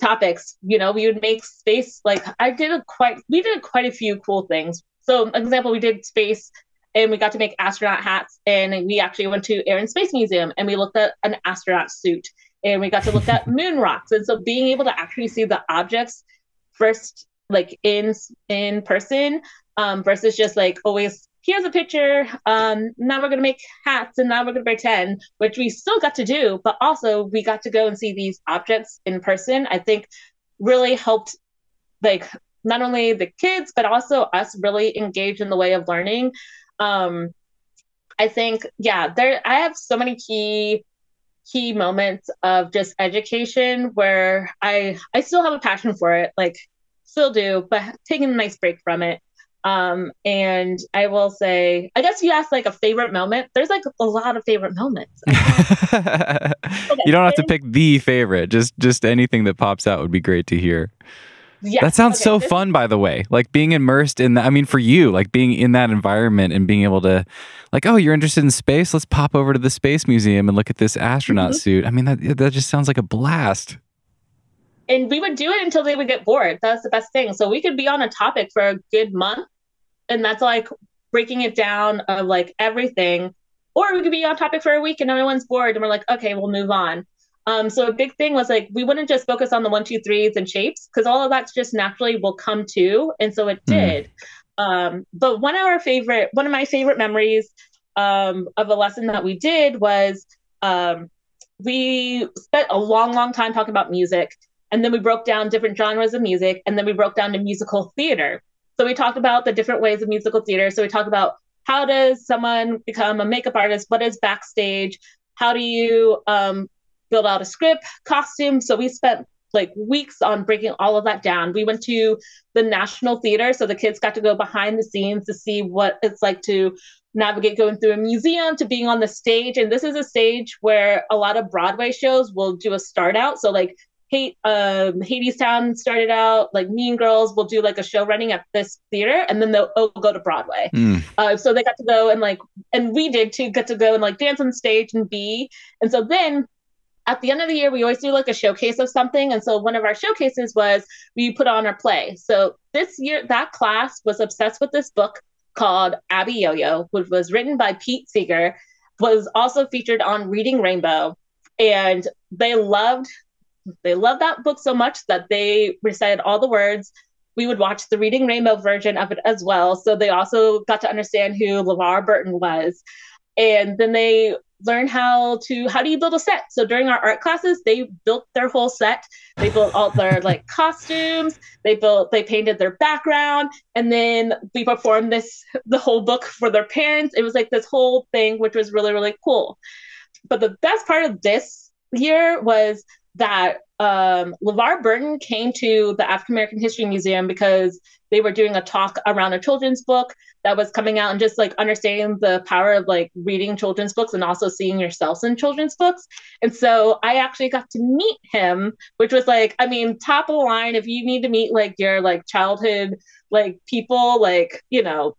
topics, you know, we would make space like I did a quite we did quite a few cool things. So example, we did space and we got to make astronaut hats and we actually went to Air and Space Museum and we looked at an astronaut suit and we got to look at moon rocks. And so being able to actually see the objects first, like in in person, um, versus just like always here's a picture. Um, now we're gonna make hats, and now we're gonna pretend, which we still got to do, but also we got to go and see these objects in person. I think really helped, like not only the kids but also us really engage in the way of learning. Um, I think yeah, there I have so many key key moments of just education where I I still have a passion for it, like still do, but taking a nice break from it. Um, and I will say, I guess you asked like a favorite moment. There's like a lot of favorite moments. okay. You don't have to pick the favorite. Just just anything that pops out would be great to hear. Yes. That sounds okay. so this- fun, by the way. Like being immersed in that. I mean, for you, like being in that environment and being able to, like, oh, you're interested in space? Let's pop over to the space museum and look at this astronaut mm-hmm. suit. I mean, that that just sounds like a blast. And we would do it until they would get bored. That's the best thing. So we could be on a topic for a good month, and that's like breaking it down of like everything. Or we could be on topic for a week and everyone's bored, and we're like, okay, we'll move on. Um, so a big thing was like we wouldn't just focus on the one, two, threes and shapes because all of that's just naturally will come to, and so it mm. did. Um, but one of our favorite, one of my favorite memories um, of a lesson that we did was um, we spent a long, long time talking about music, and then we broke down different genres of music, and then we broke down to musical theater. So we talked about the different ways of musical theater. So we talked about how does someone become a makeup artist? What is backstage? How do you um, build out a script, costume. So we spent like weeks on breaking all of that down. We went to the National Theater, so the kids got to go behind the scenes to see what it's like to navigate going through a museum to being on the stage. And this is a stage where a lot of Broadway shows will do a start out. So like Hate um Hadestown started out like Mean Girls will do like a show running at this theater and then they'll oh, go to Broadway. Mm. Uh, so they got to go and like and we did too get to go and like dance on stage and be and so then at the end of the year, we always do like a showcase of something. And so one of our showcases was we put on our play. So this year, that class was obsessed with this book called Abiyoyo, which was written by Pete Seeger, was also featured on Reading Rainbow. And they loved they loved that book so much that they recited all the words. We would watch the Reading Rainbow version of it as well. So they also got to understand who LeVar Burton was. And then they learn how to how do you build a set so during our art classes they built their whole set they built all their like costumes they built they painted their background and then we performed this the whole book for their parents it was like this whole thing which was really really cool but the best part of this year was that um, LeVar Burton came to the African American History Museum because they were doing a talk around a children's book that was coming out and just like understanding the power of like reading children's books and also seeing yourselves in children's books. And so I actually got to meet him, which was like, I mean, top of the line. If you need to meet like your like childhood like people, like, you know,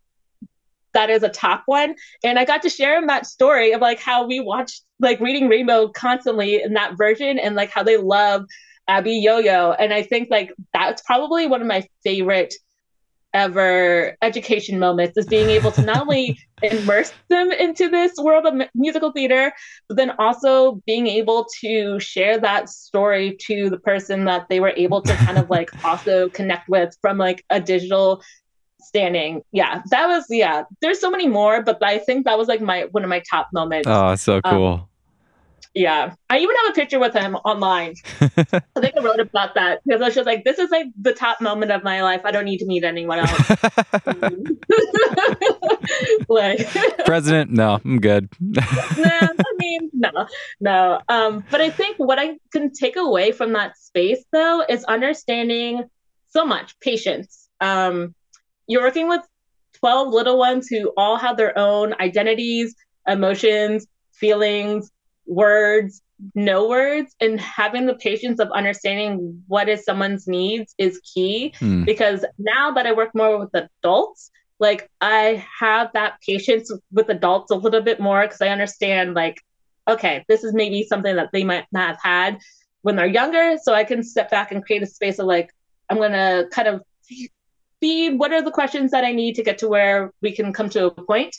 that is a top one. And I got to share him that story of like how we watched like reading Rainbow constantly in that version and like how they love Abiyoyo. And I think like that's probably one of my favorite ever education moments is being able to not only immerse them into this world of musical theater, but then also being able to share that story to the person that they were able to kind of like also connect with from like a digital standing. Yeah, that was yeah. There's so many more, but I think that was like my one of my top moments. Oh, so Um, cool. Yeah, I even have a picture with him online. I think I wrote about that because I was just like, this is like the top moment of my life. I don't need to meet anyone else. like, President, no, I'm good. nah, I mean, no, no. Um, but I think what I can take away from that space though is understanding so much patience. Um, you're working with 12 little ones who all have their own identities, emotions, feelings, words, no words, and having the patience of understanding what is someone's needs is key Hmm. because now that I work more with adults, like I have that patience with adults a little bit more because I understand like, okay, this is maybe something that they might not have had when they're younger. So I can step back and create a space of like, I'm gonna kind of feed what are the questions that I need to get to where we can come to a point.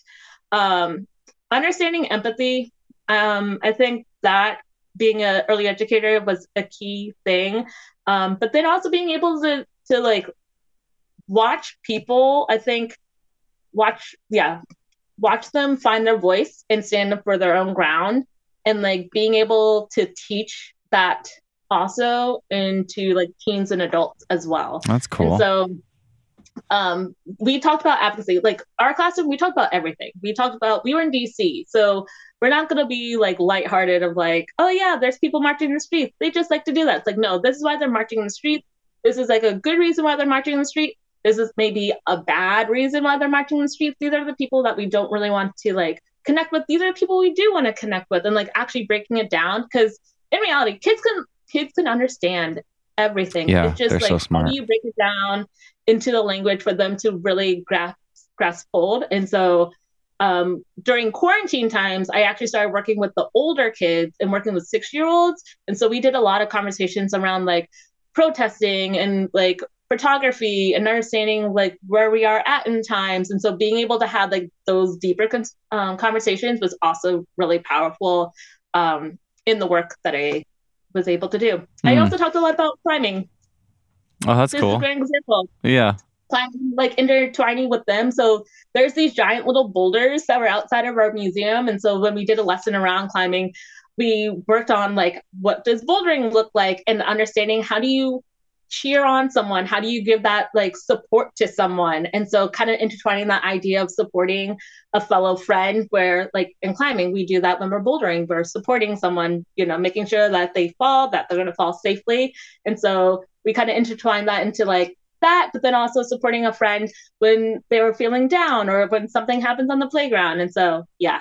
Um, understanding empathy, um, I think that being an early educator was a key thing. Um, but then also being able to to like watch people, I think watch yeah, watch them find their voice and stand up for their own ground and like being able to teach that also into like teens and adults as well. That's cool. And so um we talked about advocacy. Like our classroom, we talked about everything. We talked about we were in DC. So we're not gonna be like lighthearted of like, oh yeah, there's people marching in the streets. They just like to do that. It's like, no, this is why they're marching in the street. This is like a good reason why they're marching in the street. This is maybe a bad reason why they're marching in the streets. These are the people that we don't really want to like connect with. These are the people we do want to connect with and like actually breaking it down. Cause in reality, kids can kids can understand everything. Yeah, it's just they're like so how smart. do you break it down into the language for them to really grasp grasp hold? And so um, during quarantine times, I actually started working with the older kids and working with six year olds. And so we did a lot of conversations around like protesting and like photography and understanding like where we are at in times. And so being able to have like those deeper con- um, conversations was also really powerful um, in the work that I was able to do. I Hmm. also talked a lot about climbing. oh, that's This is a cool. great example Yeah. climbing, like intertwining with them. So there's these giant little boulders that were outside of our museum. And so when we did a lesson around climbing, we worked on like what does bouldering look like and understanding how do you cheer on someone? How do you give that like support to someone? And so kind of intertwining that idea of supporting a fellow friend where like in climbing we do that when we're bouldering. We're supporting someone you know making sure that they fall that they're going to fall safely. And so we kind of intertwine that into like that but then also supporting a friend when they were feeling down or when something happens on the playground. And so yeah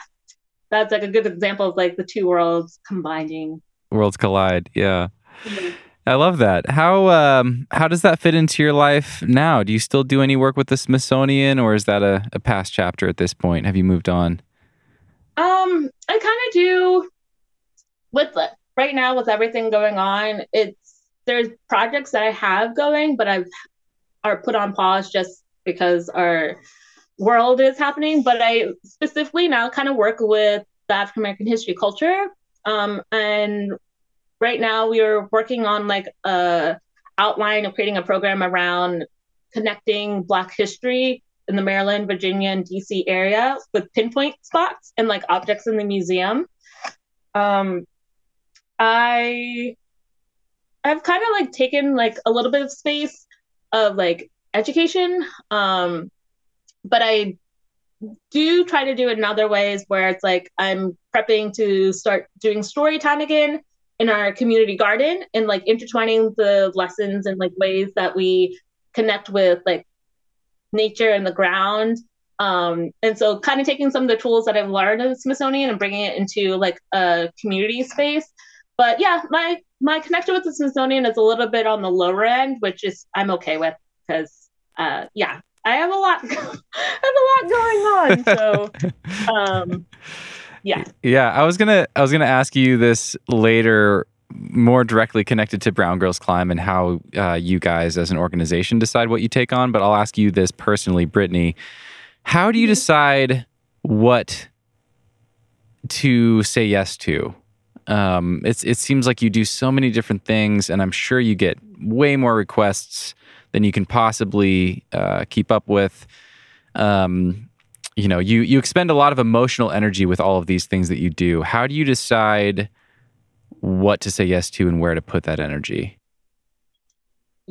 that's like a good example of like the two worlds combining. Worlds collide. Yeah. Mm-hmm. I love that. How um how does that fit into your life now? Do you still do any work with the Smithsonian or is that a, a past chapter at this point? Have you moved on? Um, I kind of do with right now with everything going on. It's there's projects that I have going, but I've are put on pause just because our world is happening. But I specifically now kind of work with the African American history culture. Um, and right now we are working on like a outline of creating a program around connecting Black history in the Maryland, Virginia, and DC area with pinpoint spots and like objects in the museum. Um, I I've kind of like taken like a little bit of space of like education, um, but I do try to do it in other ways where it's like I'm prepping to start doing story time again in our community garden and like intertwining the lessons and like ways that we connect with like nature and the ground. Um, and so kind of taking some of the tools that I've learned at the Smithsonian and bringing it into like a community space. But yeah, my my connection with the Smithsonian is a little bit on the lower end, which is I'm okay with because uh, yeah, I have a lot I have a lot going on. So um, yeah. Yeah, I was gonna I was gonna ask you this later, more directly connected to Brown Girls Climb and how uh, you guys as an organization decide what you take on. But I'll ask you this personally, Brittany. How do you decide what to say yes to? Um, it's it seems like you do so many different things, and I'm sure you get way more requests than you can possibly uh, keep up with. Um, you know, you you expend a lot of emotional energy with all of these things that you do. How do you decide what to say yes to and where to put that energy?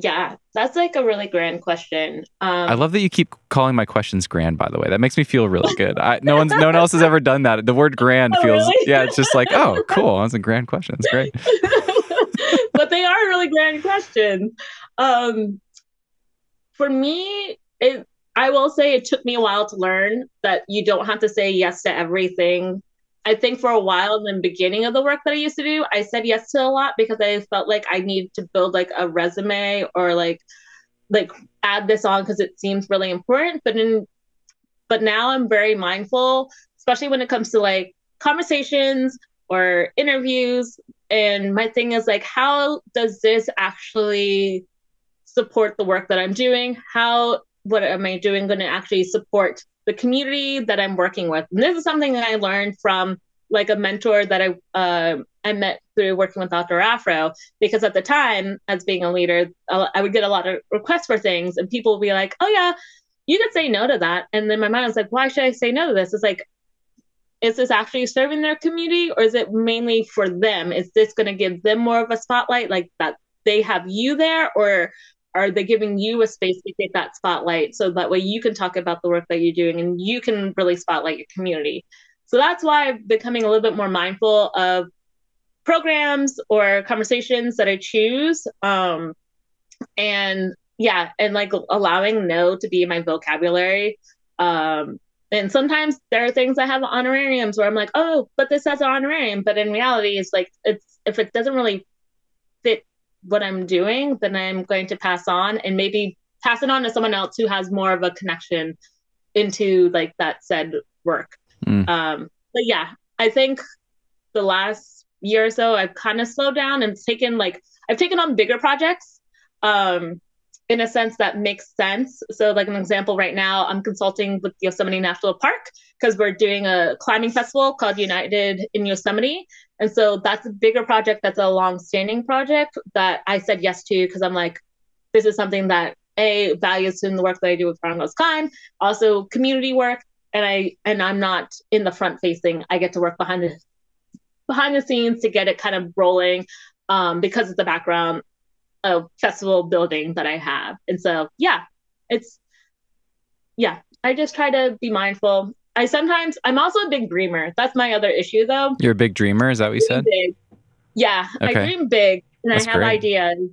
Yeah, that's like a really grand question. Um, I love that you keep calling my questions grand. By the way, that makes me feel really good. I, no one's, no one else has ever done that. The word grand Oh, feels, really? yeah, it's just like, oh, cool. That's a grand question. That's great. but they are really grand questions. Um, for me, it I will say it took me a while to learn that you don't have to say yes to everything. I think for a while in the beginning of the work that I used to do, I said yes to a lot because I felt like I needed to build like a resume or like like add this on because it seems really important. But in but now I'm very mindful, especially when it comes to like conversations or interviews. And my thing is like, how does this actually support the work that I'm doing? How what am I doing going to actually support the community that I'm working with? And this is something that I learned from like a mentor that I uh, I met through working with Outdoor Afro because at the time, as being a leader, I would get a lot of requests for things, and people would be like, "Oh yeah, you could say no to that," and then my mind was like, "Why should I say no to this?" It's like, is this actually serving their community, or is it mainly for them? Is this going to give them more of a spotlight, like that they have you there, or are they giving you a space to get that spotlight so that way you can talk about the work that you're doing and you can really spotlight your community? So that's why i'm becoming a little bit more mindful of programs or conversations that i choose um, and yeah and like allowing no to be my vocabulary um, and sometimes there are things i have honorariums where i'm like oh but this has an honorarium but in reality it's like it's if it doesn't really fit what I'm doing, then I'm going to pass on and maybe pass it on to someone else who has more of a connection into like that said work. Mm. Um, but yeah, I think the last year or so I've kind of slowed down and taken like I've taken on bigger projects um, in a sense that makes sense. So like an example right now, I'm consulting with Yosemite National Park because we're doing a climbing festival called United in Yosemite. And so that's a bigger project that's a long-standing project that I said yes to because I'm like, this is something that a values in the work that I do with Girls Climb, also community work, and I and I'm not in the front facing. I get to work behind the behind the scenes to get it kind of rolling um, because of the background of festival building that I have. And so yeah, it's yeah, I just try to be mindful. I sometimes I'm also a big dreamer. That's my other issue though. You're a big dreamer, is that what you said? Big. Yeah, I dream big and That's I have great. ideas.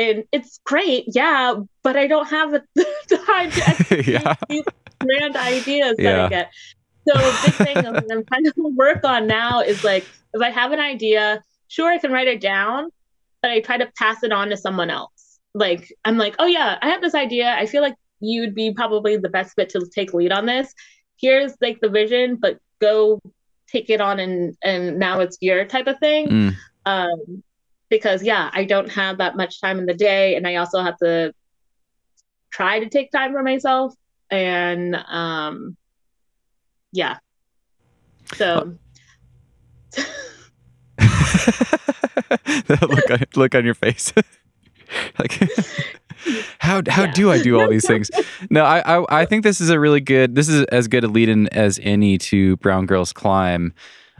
And it's great, yeah, but I don't have the time to execute Yeah. these grand ideas that Yeah. I get. So a big thing that I'm trying to work on now is like if I have an idea, sure I can write it down, but I try to pass it on to someone else. Like I'm like, oh yeah, I have this idea. I feel like you'd be probably the best fit to take lead on this. Here's like the vision, but go take it on and and now it's your type of thing. Mm. Um, because yeah, I don't have that much time in the day, and I also have to try to take time for myself. And um, yeah, so The look, on, look on your face. like, how how Yeah. do I do all these things? No, I, I I think this is a really good. This is as good a lead in as any to Brown Girls Climb.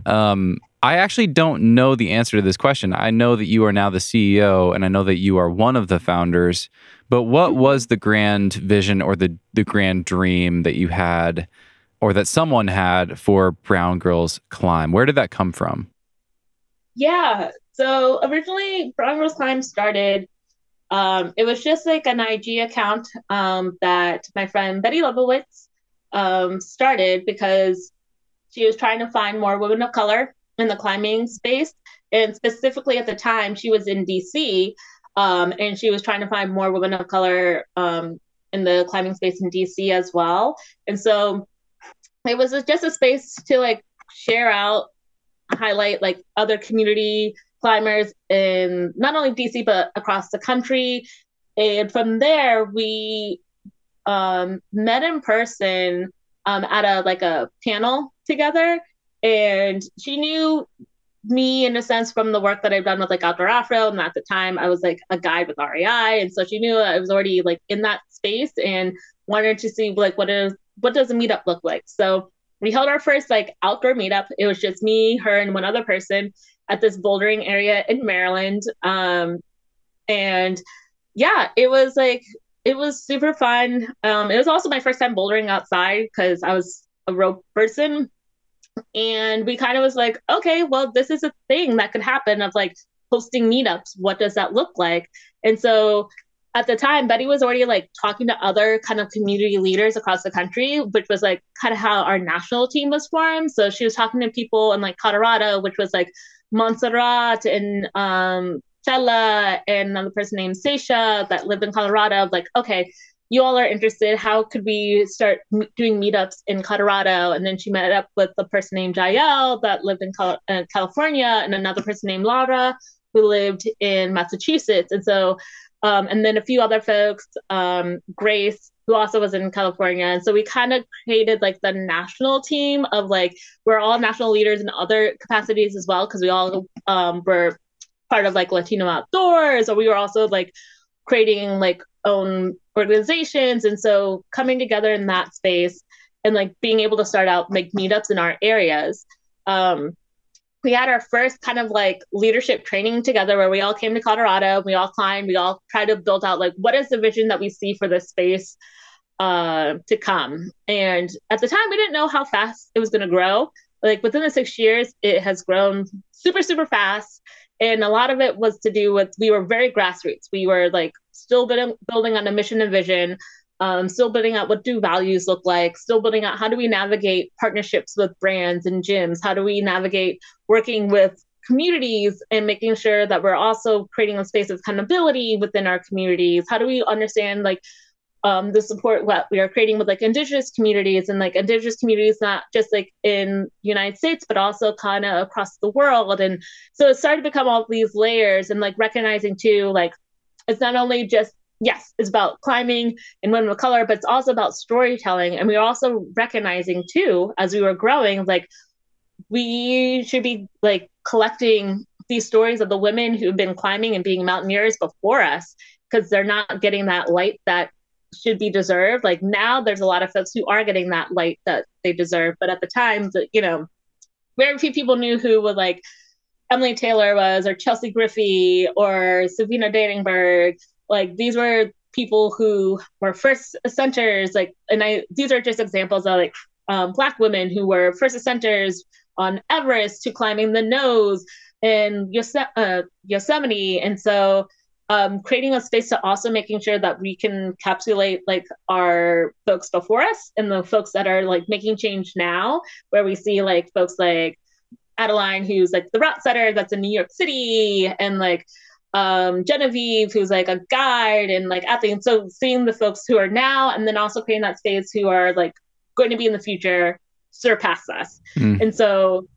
Um, I actually don't know the answer to this question. I know that you are now the CEO, and I know that you are one of the founders. But what was the grand vision or the the grand dream that you had, or that someone had for Brown Girls Climb? Where did that come from? Yeah. So originally, Brown Girls Climb started. Um, it was just like an IG account um, that my friend Betty Lebowitz um, started because she was trying to find more women of color in the climbing space, and specifically at the time, she was in DC, um, and she was trying to find more women of color um, in the climbing space in DC as well. And so it was just a space to like share out highlight like other community climbers in not only DC but across the country. And from there, we um, met in person um, at a like a panel together, and she knew me in a sense from the work that I've done with like Outdoor Afro. And at the time I was like a guide with REI. And so she knew I was already like in that space and wanted to see like what is what does a meetup look like. So we held our first like outdoor meetup. It was just me, her, and one other person at this bouldering area in Maryland. Um, and yeah, it was like it was super fun. Um, it was also my first time bouldering outside because I was a rope person. And we kind of was like, okay, well, this is a thing that could happen of like hosting meetups. What does that look like? And so at the time, Betty was already like talking to other kind of community leaders across the country, which was like kind of how our national team was formed. So she was talking to people in like Colorado, which was like Montserrat and um, Stella and another person named Seisha that lived in Colorado. Like, okay, you all are interested. How could we start m- doing meetups in Colorado? And then she met up with a person named Jael that lived in Cal- uh, California and another person named Laura who lived in Massachusetts. And so, um, and then a few other folks, um, Grace, who also was in California. And so we kind of created like the national team of like, we're all national leaders in other capacities as well, because we all um, were part of like Latino Outdoors, or we were also like creating like own organizations. And so coming together in that space and like being able to start out make meetups in our areas. Um, we had our first kind of like leadership training together where we all came to Colorado, we all climbed, we all tried to build out like what is the vision that we see for this space uh, to come. And at the time, we didn't know how fast it was going to grow. Like within the six years, it has grown super, super fast and a lot of it was to do with we were very grassroots we were like still building, building on a mission and vision um, still building out what do values look like still building out how do we navigate partnerships with brands and gyms how do we navigate working with communities and making sure that we're also creating a space of accountability within our communities how do we understand like um, the support what we are creating with like indigenous communities and like indigenous communities not just like in united states but also kind of across the world. And so it started to become all these layers and like recognizing too like it's not only just yes it's about climbing and women of color but it's also about storytelling. And we are also recognizing too as we were growing like we should be like collecting these stories of the women who've been climbing and being mountaineers before us because they're not getting that light that should be deserved. Like now, there's a lot of folks who are getting that light that they deserve, but at the time, that you know, very few people knew who was like Emily Taylor was, or Chelsea Griffie, or Sophia Danenberg. Like these were people who were first ascenters. Like, and I these are just examples of like um, Black women who were first ascenters on Everest to climbing the nose in Yose- uh, Yosemite, and so um, creating a space to also making sure that we can encapsulate like our folks before us and the folks that are like making change now, where we see like folks like Adeline, who's like the route setter that's in New York City, and like um, Genevieve, who's like a guide and like athlete. so seeing the folks who are now, and then also creating that space who are like going to be in the future surpass us. Mm. And so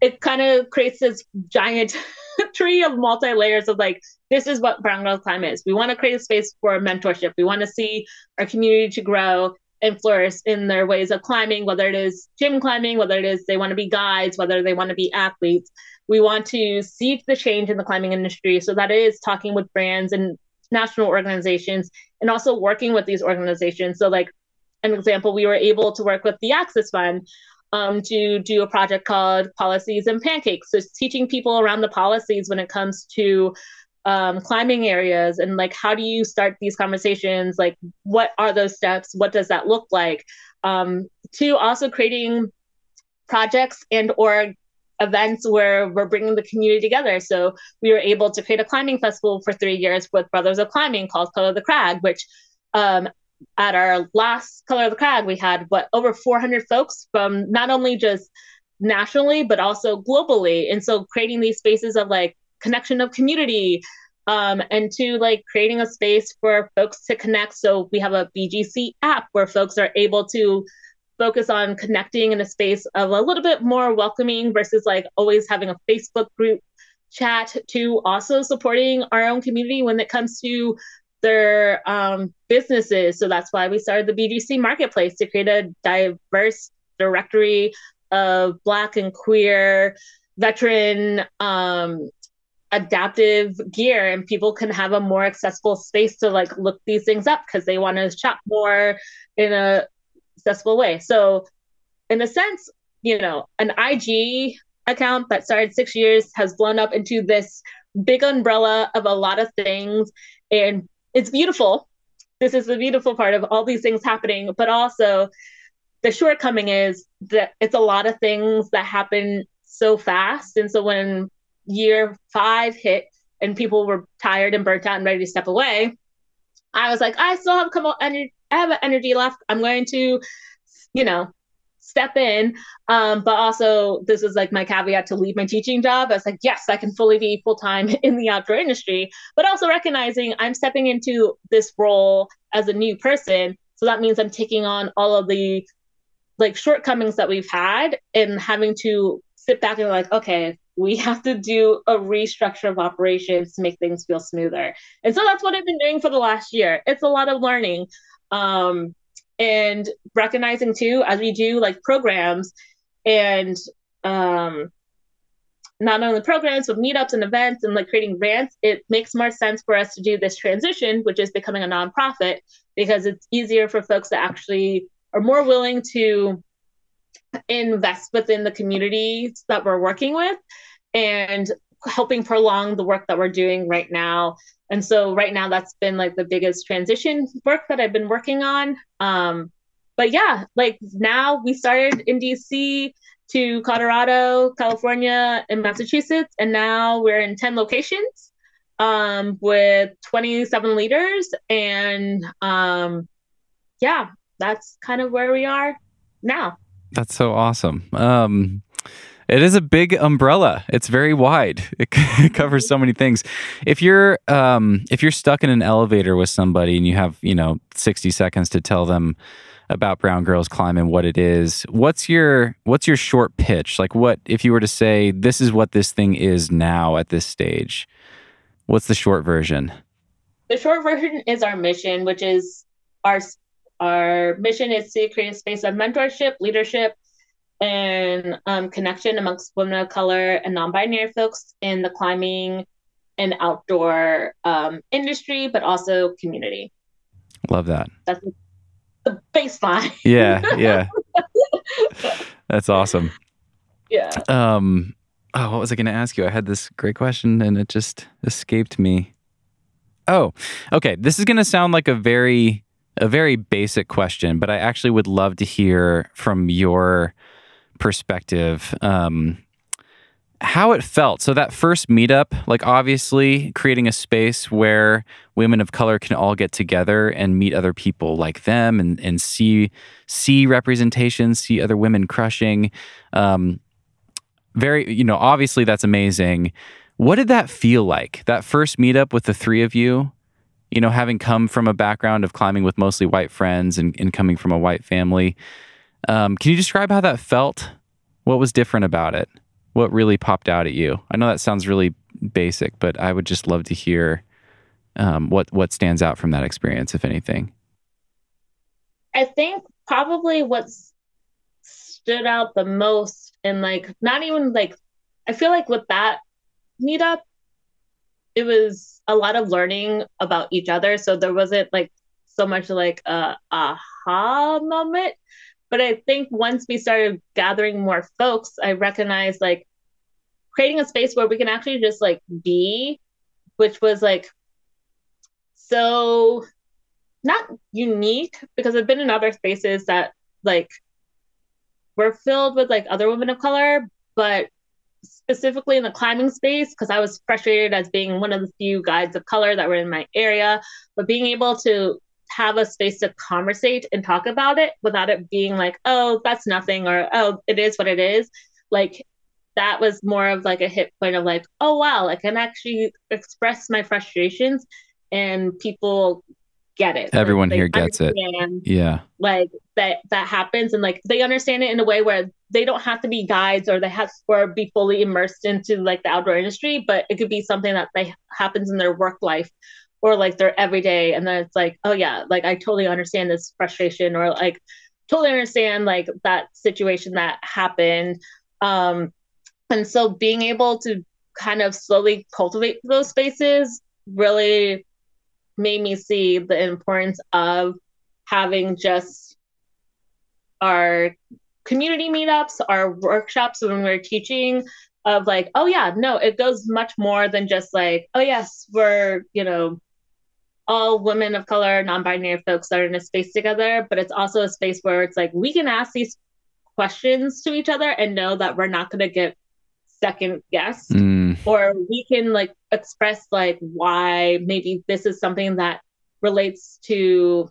it kind of creates this giant tree of multi layers of like this is what Brown Girls Climb is. We want to create a space for mentorship. We want to see our community to grow and flourish in their ways of climbing, whether it is gym climbing, whether it is they want to be guides, whether they want to be athletes. We want to see the change in the climbing industry. So that is talking with brands and national organizations and also working with these organizations. So, like an example, we were able to work with the Access Fund um, to do a project called Policies and Pancakes. So, it's teaching people around the policies when it comes to um, climbing areas and like how do you start these conversations? Like what are those steps? What does that look like? Um, to also creating projects and or events where we're bringing the community together. So we were able to create a climbing festival for three years with brothers of climbing called color the crag which um, at our last color of the crag we had what over 400 folks from not only just nationally but also globally and so creating these spaces of like connection of community um, and to like creating a space for folks to connect. So we have a BGC app where folks are able to focus on connecting in a space of a little bit more welcoming versus like always having a Facebook group chat to also supporting our own community when it comes to their um, businesses. So that's why we started the BGC Marketplace to create a diverse directory of Black and queer veteran um, adaptive gear and people can have a more accessible space to like look these things up because they want to shop more in a accessible way. So in a sense, you know, an IG account that started six years has blown up into this big umbrella of a lot of things. And it's beautiful. This is the beautiful part of all these things happening, but also the shortcoming is that it's a lot of things that happen so fast. And so when year five hit and people were tired and burnt out and ready to step away, I was like, I still have a couple energy, I have energy left. I'm going to, you know, step in. Um, but also, this is like my caveat to leave my teaching job. I was like, yes, I can fully be full time in the outdoor industry, but also recognizing I'm stepping into this role as a new person. So that means I'm taking on all of the like shortcomings that we've had and having to sit back and like, okay, we have to do a restructure of operations to make things feel smoother. And so that's what I've been doing for the last year. It's a lot of learning. Um, and recognizing too, as we do like programs and um, not only programs, but meetups and events and like creating grants, it makes more sense for us to do this transition, which is becoming a nonprofit, because it's easier for folks that actually are more willing to invest within the communities that we're working with. And helping prolong the work that we're doing right now. And so right now that's been like the biggest transition work that I've been working on. Um, but yeah, like now we started in DC to Colorado, California, and Massachusetts, and now we're in 10 locations um, with 27 leaders. And um, yeah, that's kind of where we are now. That's so awesome. Um, it is a big umbrella. It's very wide. It, covers so many things. If you're um, if you're stuck in an elevator with somebody and you have you know 60 seconds to tell them about Brown Girls Climb and what it is, what's your what's your short pitch? Like what if you were to say this is what this thing is now at this stage? What's the short version? The short version is our mission, which is our our mission is to create a space of mentorship, leadership, and um, connection amongst women of color and non-binary folks in the climbing and outdoor um, industry, but also community. Love that. That's the baseline. yeah, yeah. That's awesome. Yeah. Um. Oh, what was I going to ask you? I had this great question and it just escaped me. Oh, okay. This is going to sound like a very a very basic question, but I actually would love to hear from your perspective um, how it felt. So that first meetup, like obviously creating a space where women of color can all get together and meet other people like them and, and see see representation, see other women crushing. Um, very, you know, obviously that's amazing. What did that feel like? That first meetup with the three of you, you know, having come from a background of climbing with mostly white friends and, and coming from a white family. Um, can you describe how that felt? What was different about it? What really popped out at you? I know that sounds really basic, but I would just love to hear um, what what stands out from that experience, if anything. I think probably what stood out the most, and like not even like, I feel like with that meetup, it was a lot of learning about each other. So there wasn't like so much like a aha moment, but I think once we started gathering more folks, I recognized like creating a space where we can actually just like be, which was like so not unique because I've been in other spaces that like were filled with like other women of color, but specifically in the climbing space because I was frustrated as being one of the few guides of color that were in my area, but being able to have a space to conversate and talk about it without it being like, oh, that's nothing or oh, it is what it is. Like that was more of like a hit point of like, oh wow, I can actually express my frustrations and people get it. Everyone like, here gets it. Yeah. Like that that happens and like they understand it in a way where they don't have to be guides or they have or be fully immersed into like the outdoor industry, but it could be something that they happens in their work life or like their everyday and then it's like oh yeah like i totally understand this frustration or like totally understand like that situation that happened. Um And so being able to kind of slowly cultivate those spaces really made me see the importance of having just our community meetups, our workshops when we're teaching of like, oh yeah, no, it goes much more than just like, oh yes, we're, you know, all women of color, non-binary folks that are in a space together, but it's also a space where it's like we can ask these questions to each other and know that we're not going to get second guessed. Mm. or we can like express like why maybe this is something that relates to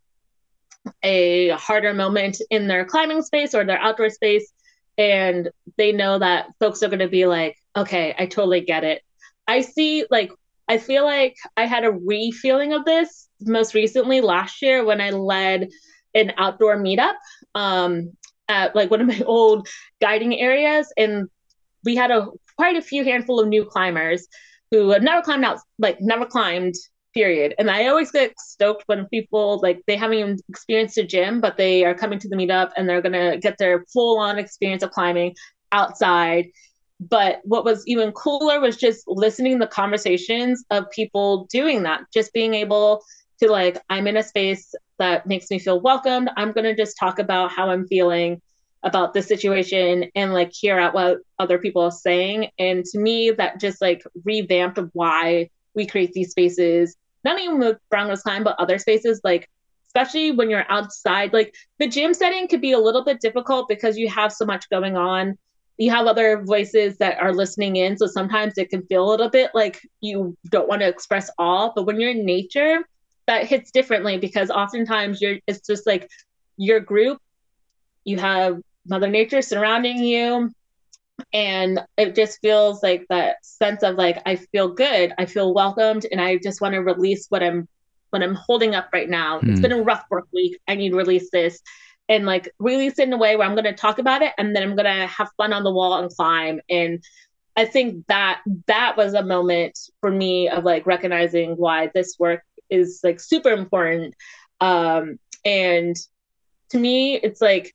a harder moment in their climbing space or their outdoor space. And they know that folks are going to be like okay i totally get it. I see like i feel like i had a re-feeling of this most recently last year when i led an outdoor meetup um, at like one of my old guiding areas and we had a quite a few handful of new climbers who have never climbed out like never climbed period. And I always get stoked when people like they haven't even experienced a gym, but they are coming to the meetup and they're gonna get their full on experience of climbing outside. But what was even cooler was just listening to the conversations of people doing that, just being able to like, I'm in a space that makes me feel welcomed. I'm gonna just talk about how I'm feeling about the situation and like hear out what other people are saying. And to me, that just like revamped why we create these spaces not even with Brown Girls Climb, but other spaces, like especially when you're outside. Like the gym setting could be a little bit difficult because you have so much going on. You have other voices that are listening in. So sometimes it can feel a little bit like you don't want to express all. But when you're in nature, that hits differently because oftentimes you're it's just like your group, you have Mother Nature surrounding you and it just feels like that sense of like i feel good i feel welcomed and i just want to release what i'm what i'm holding up right now mm. it's hmm. been a rough work week i need to release this and like release it in a way where i'm going to talk about it and then i'm going to have fun on the wall and climb and i think that that was a moment for me of like recognizing why this work is like super important um and to me it's like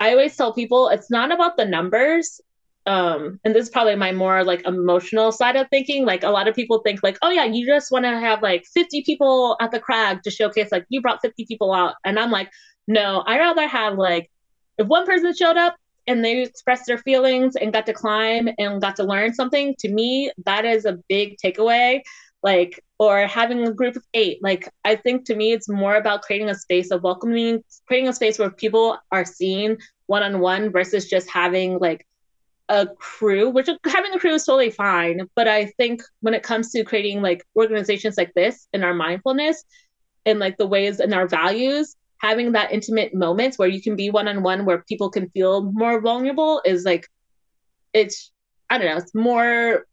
I always tell people it's not about the numbers. Um, and this is probably my more like emotional side of thinking. Like a lot of people think like, oh yeah, you just want to have like 50 people at the crag to showcase like you brought 50 people out. And I'm like, no, I rather have like if one person showed up and they expressed their feelings and got to climb and got to learn something, to me, that is a big takeaway. Like, or having a group of eight. Like, I think to me, it's more about creating a space of welcoming, creating a space where people are seen one on one versus just having like a crew, which having a crew is totally fine. But I think when it comes to creating like organizations like this in our mindfulness and like the ways and our values, having that intimate moments where you can be one on one where people can feel more vulnerable is like, it's, I don't know, it's more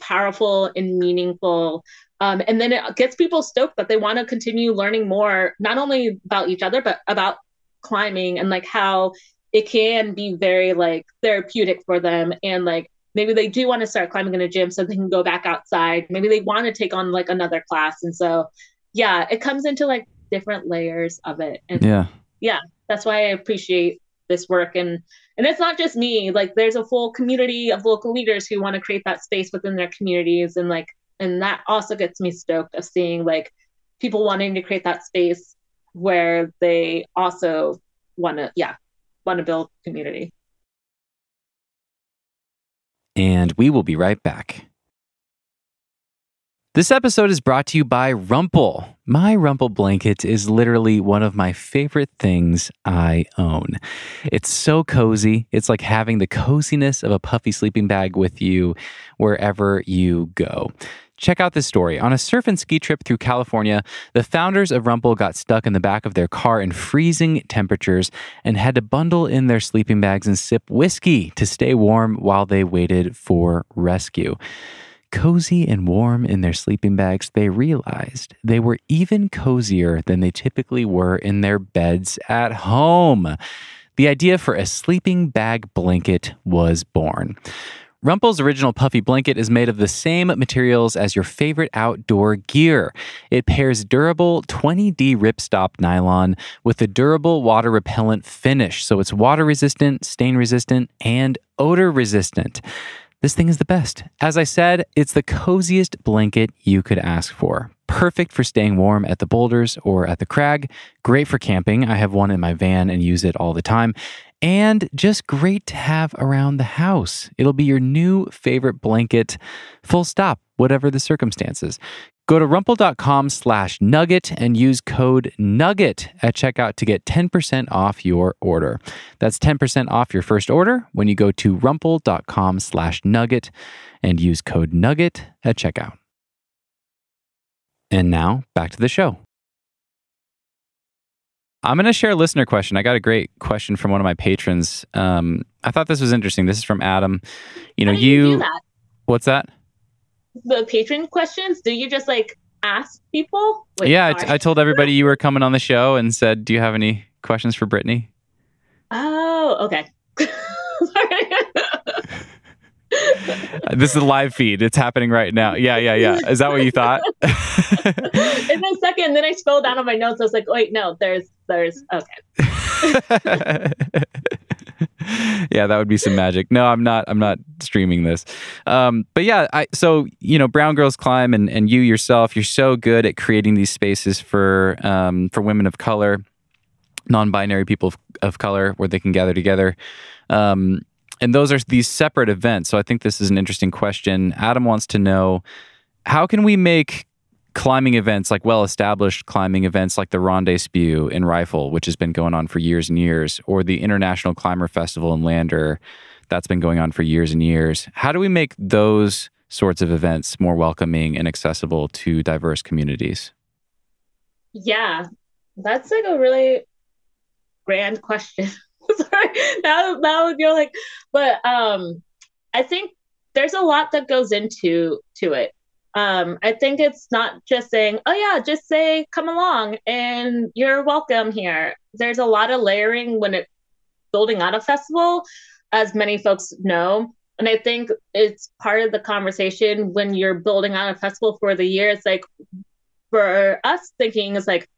powerful and meaningful. Um, and then it gets people stoked that they want to continue learning more, not only about each other, but about climbing and like how it can be very like therapeutic for them. And like maybe they do want to start climbing in a gym so they can go back outside. Maybe they want to take on like another class. And so yeah it comes into like different layers of it and yeah yeah that's why i appreciate this work and and it's not just me like there's a full community of local leaders who want to create that space within their communities and like and that also gets me stoked of seeing like people wanting to create that space where they also want to yeah want to build community. And we will be right back. This episode is brought to you by Rumpl. My Rumpl blanket is literally one of my favorite things I own. It's so cozy. It's like having the coziness of a puffy sleeping bag with you wherever you go. Check out this story. On a surf and ski trip through California, the founders of Rumpl got stuck in the back of their car in freezing temperatures and had to bundle in their sleeping bags and sip whiskey to stay warm while they waited for rescue. Cozy and warm in their sleeping bags, they realized they were even cozier than they typically were in their beds at home. The idea for a sleeping bag blanket was born. Rumpl's original puffy blanket is made of the same materials as your favorite outdoor gear. It pairs durable 20D ripstop nylon with a durable water repellent finish, so it's water resistant, stain resistant, and odor resistant. This thing is the best. As I said, it's the coziest blanket you could ask for. Perfect for staying warm at the boulders or at the crag. Great for camping. I have one in my van and use it all the time and just great to have around the house. It'll be your new favorite blanket, full stop, whatever the circumstances. Go to rumpl.com slash nugget and use code nugget at checkout to get 10% off your order. That's 10% off your first order when you go to rumpl.com slash nugget and use code nugget at checkout. And now back to the show. I'm going to share a listener question. I got a great question from one of my patrons. Um, I thought this was interesting. This is from Adam. You know, you, you that? what's that? The patron questions. Do you just like ask people? Wait, yeah, I, t- I told everybody you were coming on the show and said, "Do you have any questions for Brittany?" Oh, okay. this is a live feed. It's happening right now. Yeah, yeah, yeah. Is that what you thought? In a second, then I scrolled down on my notes. I was like, wait, no, there's, there's, okay. yeah, that would be some magic. No, I'm not. I'm not streaming this. Um, but yeah, I so you know, Brown Girls Climb and and you yourself, you're so good at creating these spaces for um, for women of color, non-binary people of, of color, where they can gather together. Um, and those are these separate events. So I think this is an interesting question. Adam wants to know how can we make climbing events like well established climbing events like the Ronde in Rifle, which has been going on for years and years, or the International Climber Festival in Lander that's been going on for years and years. How do we make those sorts of events more welcoming and accessible to diverse communities? Yeah, that's like a really grand question. Sorry, now now you're like, but um, I think there's a lot that goes into to it. Um, I think it's not just saying, oh yeah, just say come along and you're welcome here. There's a lot of layering when it's building out a festival, as many folks know. And I think it's part of the conversation when you're building out a festival for the year. It's like for us thinking is like,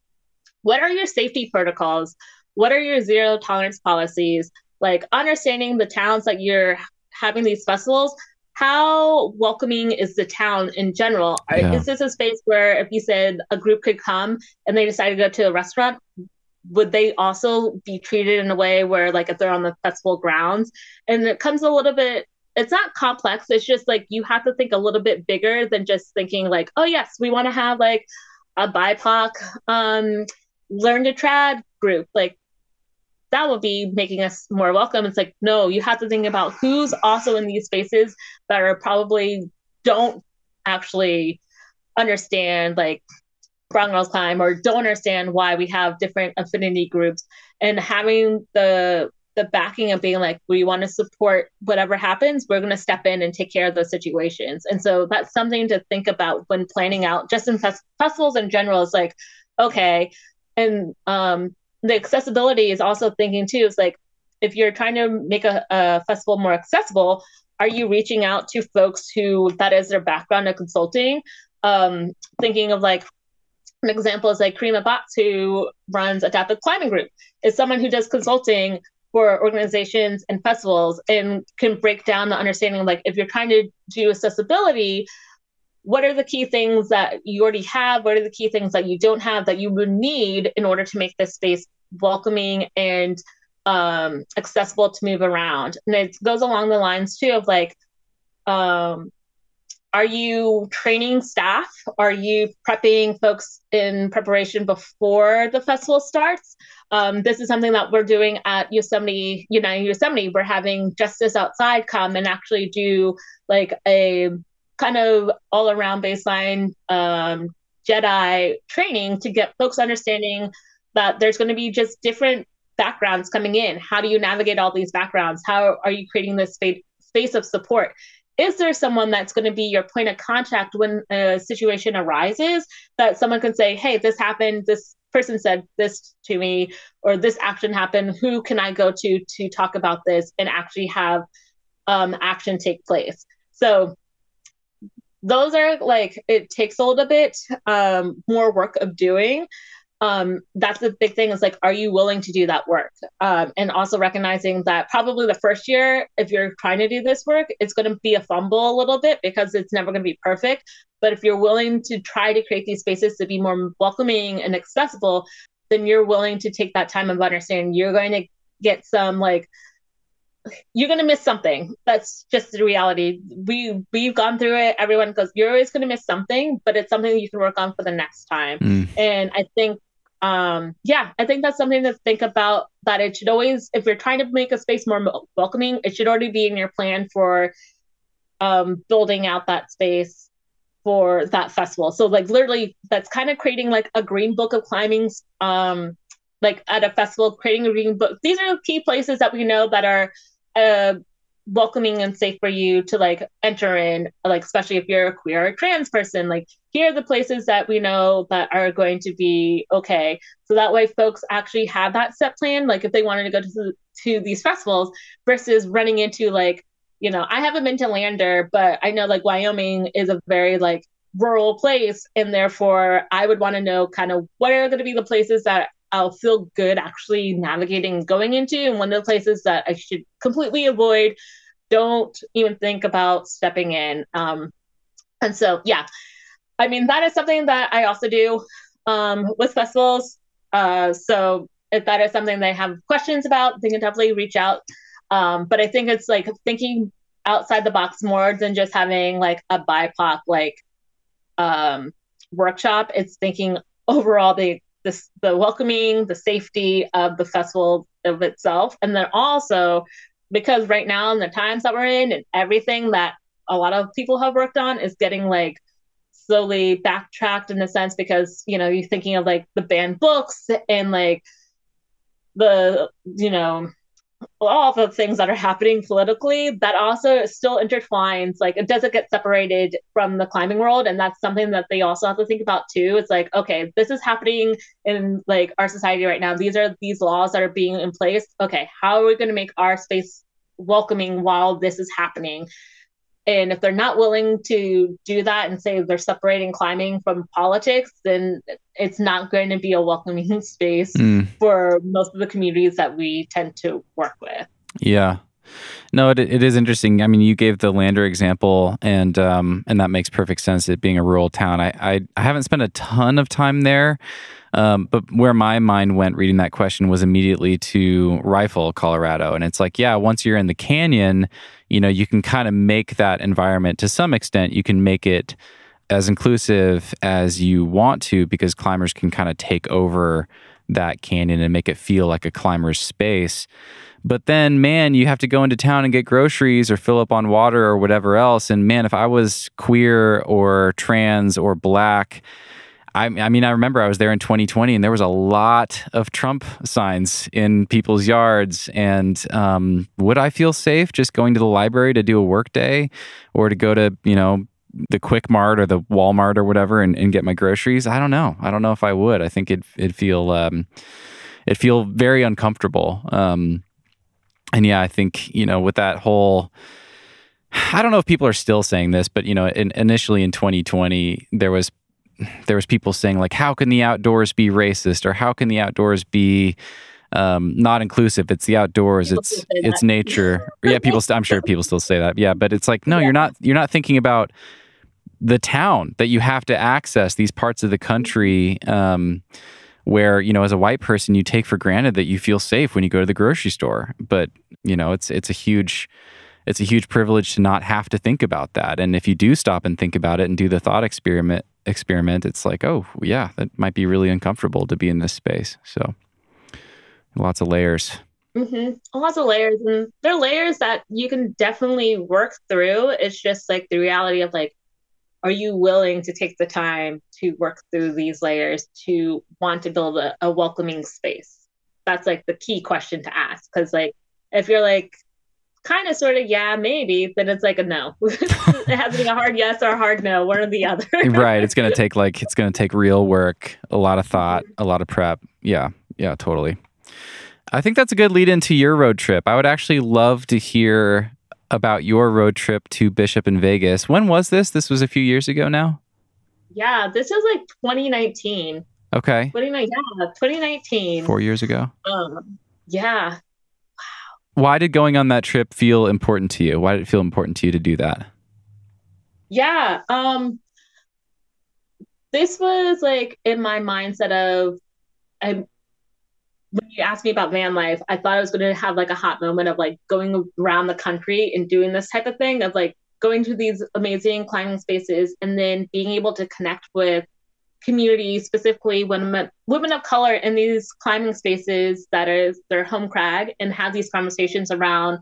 what are your safety protocols? what are your zero tolerance policies like understanding the towns that you're having these festivals how welcoming is the town in general? Yeah. is this a space where if you said a group could come and they decide to go to a restaurant would they also be treated in a way where like if they're on the festival grounds? And it comes a little bit it's not complex it's just like you have to think a little bit bigger than just thinking like oh yes we want to have like a bipoc um learn to trad group. Like that would be making us more welcome. It's like, no, you have to think about who's also in these spaces that are probably don't actually understand like brown girls climb or don't understand why we have different affinity groups. And having the the backing of being like we want to support whatever happens we're going to step in and take care of those situations. And so that's something to think about when planning out just in fest- festivals in general. Is like okay and um the accessibility is also thinking too is like if you're trying to make a, a festival more accessible are you reaching out to folks who that is their background in consulting um, thinking of like an example is like Kareemah Batts, who runs Adaptive Climbing Group, is someone who does consulting for organizations and festivals and can break down the understanding of like if you're trying to do accessibility, what are the key things that you already have? What are the key things that you don't have that you would need in order to make this space welcoming and um, accessible to move around. And it goes along the lines too of like, um, are you training staff? Are you prepping folks in preparation before the festival starts? Um, this is something that we're doing at Yosemite, United Yosemite. We're having Justice Outside come and actually do like a kind of all around baseline um, Jedi training to get folks understanding that there's going to be just different backgrounds coming in. How do you navigate all these backgrounds? How are you creating this space, of support? Is there someone that's going to be your point of contact when a situation arises that someone can say, hey, this happened, this person said this to me, or this action happened, who can I go to to talk about this and actually have um, action take place. So those are like it takes a little bit um, more work of doing. Um, that's the big thing is like, are you willing to do that work? Um, and also recognizing that probably the first year, if you're trying to do this work, it's going to be a fumble a little bit because it's never going to be perfect. But if you're willing to try to create these spaces to be more welcoming and accessible, then you're willing to take that time of understanding. You're going to get some like you're gonna miss something. That's just the reality. We we've gone through it. Everyone goes, you're always gonna miss something, but it's something you can work on for the next time. Mm. And I think, um, yeah, I think that's something to think about. That it should always, if you're trying to make a space more welcoming, it should already be in your plan for um, building out that space for that festival. So like literally, that's kind of creating like a green book of climbing. Um, like at a festival, creating a green book. These are the key places that we know that are uh, welcoming and safe for you to like enter in like especially if you're a queer or trans person like here are the places that we know that are going to be okay. So that way folks actually have that set plan like if they wanted to go to, to these festivals versus running into like you know i haven't been to lander but i know like wyoming is a very like rural place and therefore i would want to know kind of what are going to be the places that I'll feel good actually navigating going into. And one of the places that I should completely avoid, don't even think about stepping in. Um, and so, yeah, I mean, that is something that I also do um, with festivals. Uh, so if that is something they have questions about, they can definitely reach out. Um, but I think it's like thinking outside the box more than just having like a BIPOC like um, workshop. It's thinking overall the the, the welcoming, the safety of the festival of itself. And then also because right now in the times that we're in and everything that a lot of people have worked on is getting like slowly backtracked in a sense because you know you're thinking of like the banned books and like the you know all the things that are happening politically that also still intertwines like it doesn't get separated from the climbing world and that's something that they also have to think about too. It's like okay this is happening in like our society right now. These are these laws that are being in place. Okay how are we going to make our space welcoming while this is happening and if they're not willing to do that and say they're separating climbing from politics, then it's not going to be a welcoming space mm. for most of the communities that we tend to work with. Yeah. No, it, it is interesting. I mean, you gave the Lander example, and um, and that makes perfect sense. It being a rural town, I, I, I haven't spent a ton of time there, um, but where my mind went reading that question was immediately to Rifle, Colorado, and it's like, yeah, once you're in the canyon, you know, you can kind of make that environment to some extent. You can make it as inclusive as you want to because climbers can kind of take over that canyon and make it feel like a climber's space. But then, man, you have to go into town and get groceries or fill up on water or whatever else. And man, if I was queer or trans or black, I, I, mean, I remember I was there in 2020 and there was a lot of Trump signs in people's yards. And um, would I feel safe just going to the library to do a work day or to go to, you know, the Quick Mart or the Walmart or whatever and, and get my groceries? I don't know. I don't know if I would. I think it, it'd feel, um, it'd feel very uncomfortable. Um, and yeah, I think, you know, with that whole, I don't know if people are still saying this, but you know, in, initially in 2020, there was there was people saying like, how can the outdoors be racist or how can the outdoors be um, not inclusive? It's the outdoors. People it's it's nature. yeah, people. St- I'm sure people still say that. Yeah, but it's like no, yeah. you're not. You're not thinking about the town that you have to access. These parts of the country. Um, where you know as a white person you take for granted that you feel safe when you go to the grocery store but you know it's it's a huge it's a huge privilege to not have to think about that and if you do stop and think about it and do the thought experiment experiment, it's like, oh, yeah, that might be really uncomfortable to be in this space. So lots of layers. Mm-hmm. Lots of layers. And they're layers that you can definitely work through. It's just like the reality of like, are you willing to take the time to work through these layers to want to build a, a welcoming space? That's like the key question to ask. Cause like, if you're like, kind of sort of yeah maybe then it's like a no it has to be a hard yes or a hard no one or the other right it's gonna take like it's gonna take real work a lot of thought a lot of prep yeah yeah totally i think that's a good lead into your road trip i would actually love to hear about your road trip to Bishop in Vegas. When was this? This was a few years ago now? Yeah, this is like 2019. Okay. 2019, yeah, 2019. Four years ago. Um, yeah. Wow. Why did going on that trip feel important to you? Why did it feel important to you to do that? Yeah. Um, this was like in my mindset of I when you asked me about van life, I thought I was going to have like a hot moment of like going around the country and doing this type of thing of like going to these amazing climbing spaces and then being able to connect with communities, specifically women women of color in these climbing spaces that is their home crag, and have these conversations around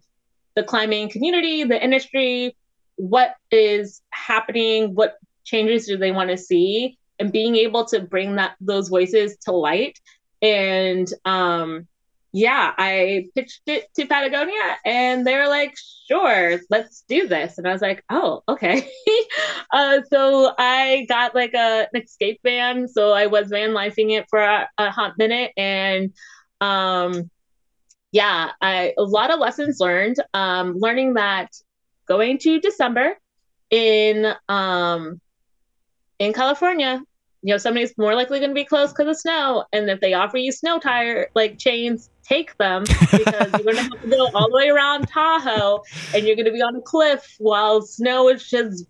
the climbing community, the industry, what is happening, what changes do they want to see, and being able to bring that those voices to light and um, yeah, I pitched it to Patagonia and they were like, sure, let's do this. And I was like, oh, okay. uh, so I got like a, an escape van. So I was van lifing it for a, a hot minute. And um, yeah, I, a lot of lessons learned. Um, learning that going to December in um, in California. You know somebody's more likely going to be close because of snow and if they offer you snow tire like chains take them because you're going to have to go all the way around tahoe and you're going to be on a cliff while snow is just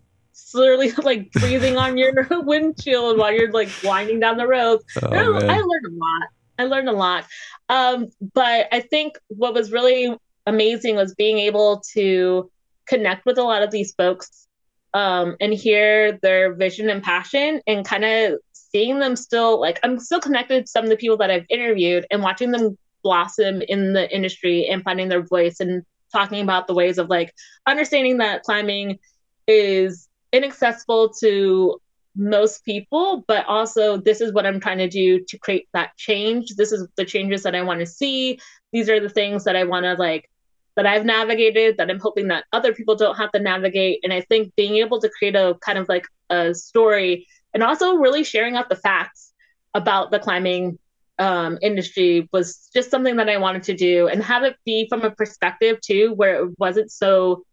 literally like breathing on your windshield while you're like winding down the road. Oh, I, I learned a lot. I learned a lot. Um, but i think what was really amazing was being able to connect with a lot of these folks um, and hear their vision and passion and kind of seeing them still like I'm still connected to some of the people that I've interviewed and watching them blossom in the industry and finding their voice and talking about the ways of like understanding that climbing is inaccessible to most people, but also this is what I'm trying to do to create that change. This is the changes that I want to see. These are the things that I want to like that I've navigated that I'm hoping that other people don't have to navigate. And I think being able to create a kind of like a story and also really sharing out the facts about the climbing um, industry was just something that I wanted to do and have it be from a perspective too where it wasn't so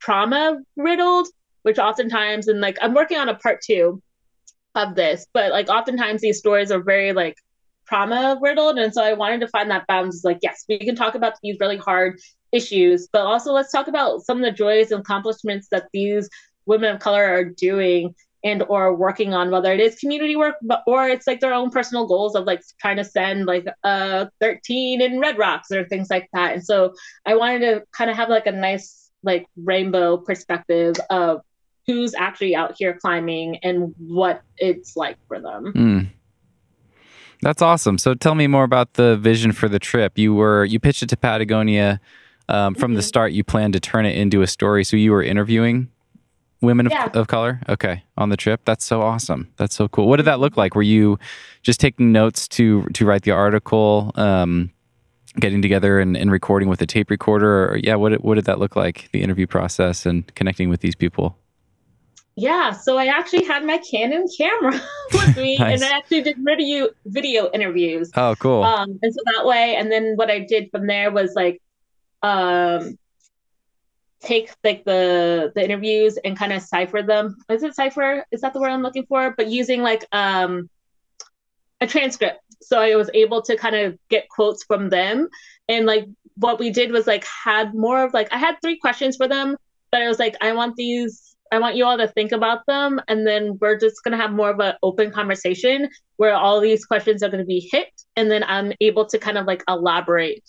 trauma riddled, which oftentimes, and like I'm working on a part two of this, but like oftentimes these stories are very like trauma riddled. And so I wanted to find that balance like, yes, we can talk about these really hard issues, but also let's talk about some of the joys and accomplishments that these women of color are doing and or working on whether it is community work or it's like their own personal goals of like trying to send like uh 13 in red rocks or things like that. And so i wanted to kind of have like a nice like rainbow perspective of who's actually out here climbing and what it's like for them. Mm. that's awesome. So tell me more about the vision for the trip. You were you pitched it to patagonia um, from mm-hmm. the start you planned to turn it into a story. So you were interviewing women yeah. of, of, color? Okay. On the trip? That's so awesome. That's so cool. What did that look like? Were you just taking notes to to write the article um, getting together and, and, recording with a tape recorder? Or yeah what, what did that look like the interview process and connecting with these people? Yeah so i actually had my canon camera with me nice. and i actually did video video interviews. Oh cool. Um, and so that way and then what i did from there was like um, take like the the interviews and kind of cipher them. Is it cipher? Is that the word I'm looking for? But using like um a transcript. So I was able to kind of get quotes from them. And like what we did was like had more of like I had three questions for them, but I was like, I want these I want you all to think about them and then we're just gonna have more of an open conversation where all these questions are gonna be hit and then I'm able to kind of like elaborate.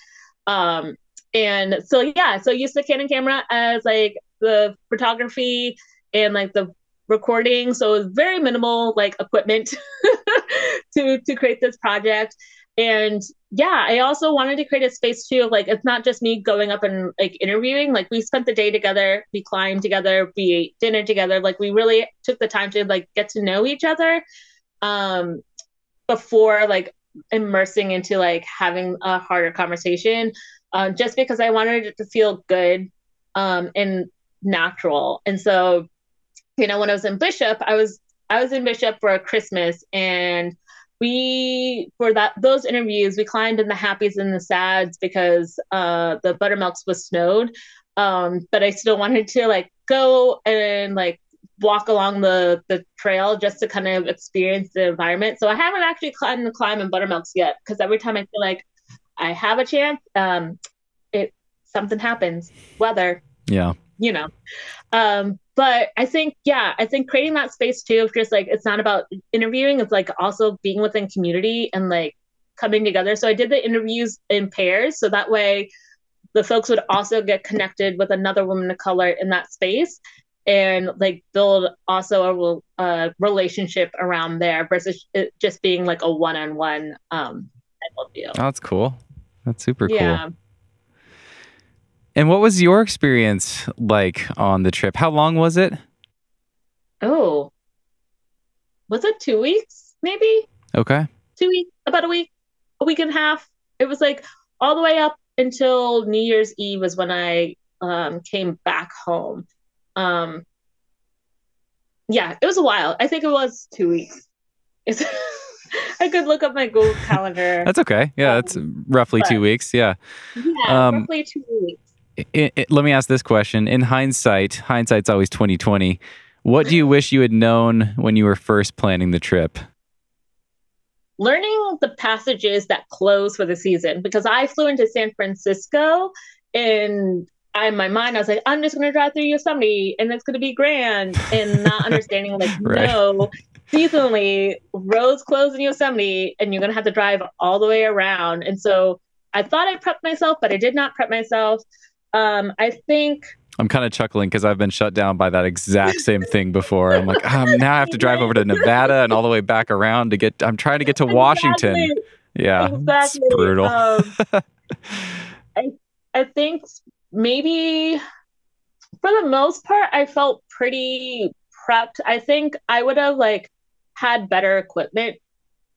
Um and so yeah, so I used the Canon camera as like the photography and like the recording. So it was very minimal like equipment to to create this project. And yeah, I also wanted to create a space too. Like it's not just me going up and like interviewing. Like we spent the day together, we climbed together, we ate dinner together. Like we really took the time to like get to know each other um before like immersing into like having a harder conversation um, just because I wanted it to feel good um, and natural. And so, you know, when I was in Bishop, I was I was in Bishop for Christmas, and we for that those interviews we climbed in the happies and the sads because uh, the buttermilks was snowed. Um, but I still wanted to like go and like walk along the the trail just to kind of experience the environment. So I haven't actually climbed the climb in Buttermilks yet because every time I feel like I have a chance, um, it something happens, weather. Yeah. You know. Um, but I think, yeah, I think creating that space too, of just like it's not about interviewing, it's like also being within community and like coming together. So I did the interviews in pairs. So that way the folks would also get connected with another woman of color in that space and like build also a, a relationship around there versus it just being like a one-on-one um type of deal. Oh, that's cool. That's super Yeah. cool. And what was your experience like on the trip? How long was it? Oh, was it two weeks? Maybe Okay. two weeks, about a week, a week and a half. It was like all the way up until New Year's Eve was when I um, came back home. Um, yeah, it was a while. I think it was two weeks. I could look up my Google calendar. That's okay. Yeah, that's roughly two weeks. Yeah. yeah, um, roughly two weeks. I- I- let me ask this question. In hindsight, hindsight's always 2020. What do you wish you had known when you were first planning the trip? learning the passages that close for the season because I flew into San Francisco and I, in my mind, I was like, I'm just going to drive through Yosemite and it's going to be grand. And not understanding, like, Right. no, seasonally, roads close in Yosemite and you're going to have to drive all the way around. And so I thought I prepped myself, but I did not prep myself. Um, I think I'm kind of chuckling because I've been shut down by that exact same thing before. I'm like, um, now I have to drive over to Nevada and all the way back around to get. I'm trying to get to Washington. Yeah, exactly. it's brutal. Um, I I think maybe for the most part, I felt pretty prepped. I think I would have like had better equipment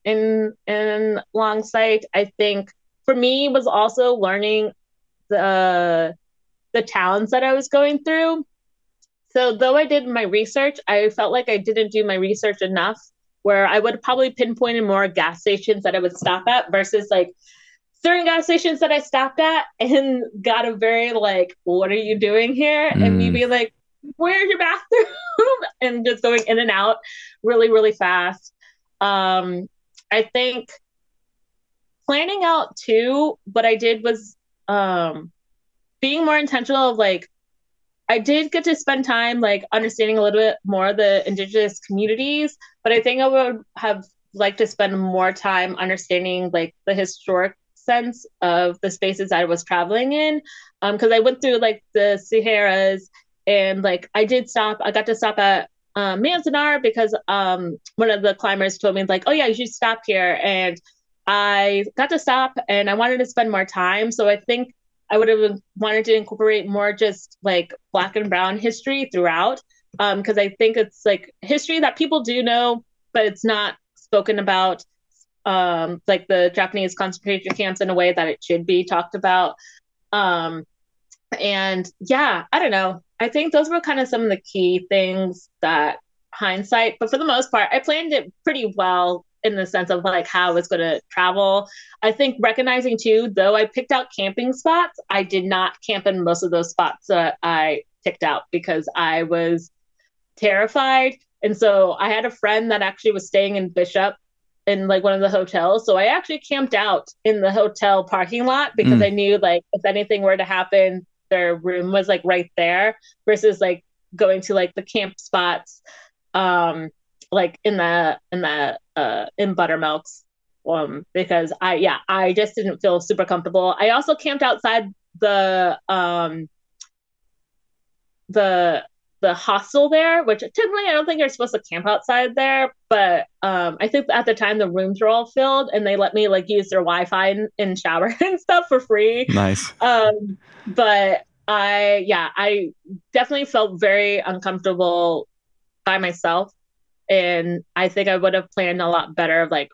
in in long sight. I think for me was also learning the the towns that I was going through. So though I did my research, I felt like I didn't do my research enough where I would probably pinpointed more gas stations that I would stop at versus like certain gas stations that I stopped at and got a very like, what are you doing here? And me Mm. be like, where's your bathroom? and just going in and out really, really fast. Um, I think planning out too, what I did was um being more intentional of like I did get to spend time like understanding a little bit more of the indigenous communities, but I think I would have liked to spend more time understanding like the historic sense of the spaces I was traveling in. Um, because I went through like the Sierras and like I did stop. I got to stop at um, Manzanar because um one of the climbers told me like, oh yeah, you should stop here, and I got to stop and I wanted to spend more time. So I think I would have wanted to incorporate more just like black and brown history throughout. Um, because I think it's like history that people do know, but it's not spoken about. Um, like the Japanese concentration camps in a way that it should be talked about. Um, and yeah, I don't know. I think those were kind of some of the key things that hindsight, but for the most part, I planned it pretty well in the sense of like how I was going to travel. I think recognizing too, though I picked out camping spots, I did not camp in most of those spots that I picked out because I was terrified. And so I had a friend that actually was staying in Bishop in like one of the hotels. So I actually camped out in the hotel parking lot because Mm. I knew like if anything were to happen, their room was like right there versus like going to like the camp spots um like in the in the uh in buttermilks um because i yeah i just didn't feel super comfortable i also camped outside the um the the hostel there which typically i don't think you're supposed to camp outside there but um i think at the time the rooms were all filled and they let me like use their wi-fi and, and shower and stuff for free Nice. um but i yeah i definitely felt very uncomfortable by myself and i think i would have planned a lot better of like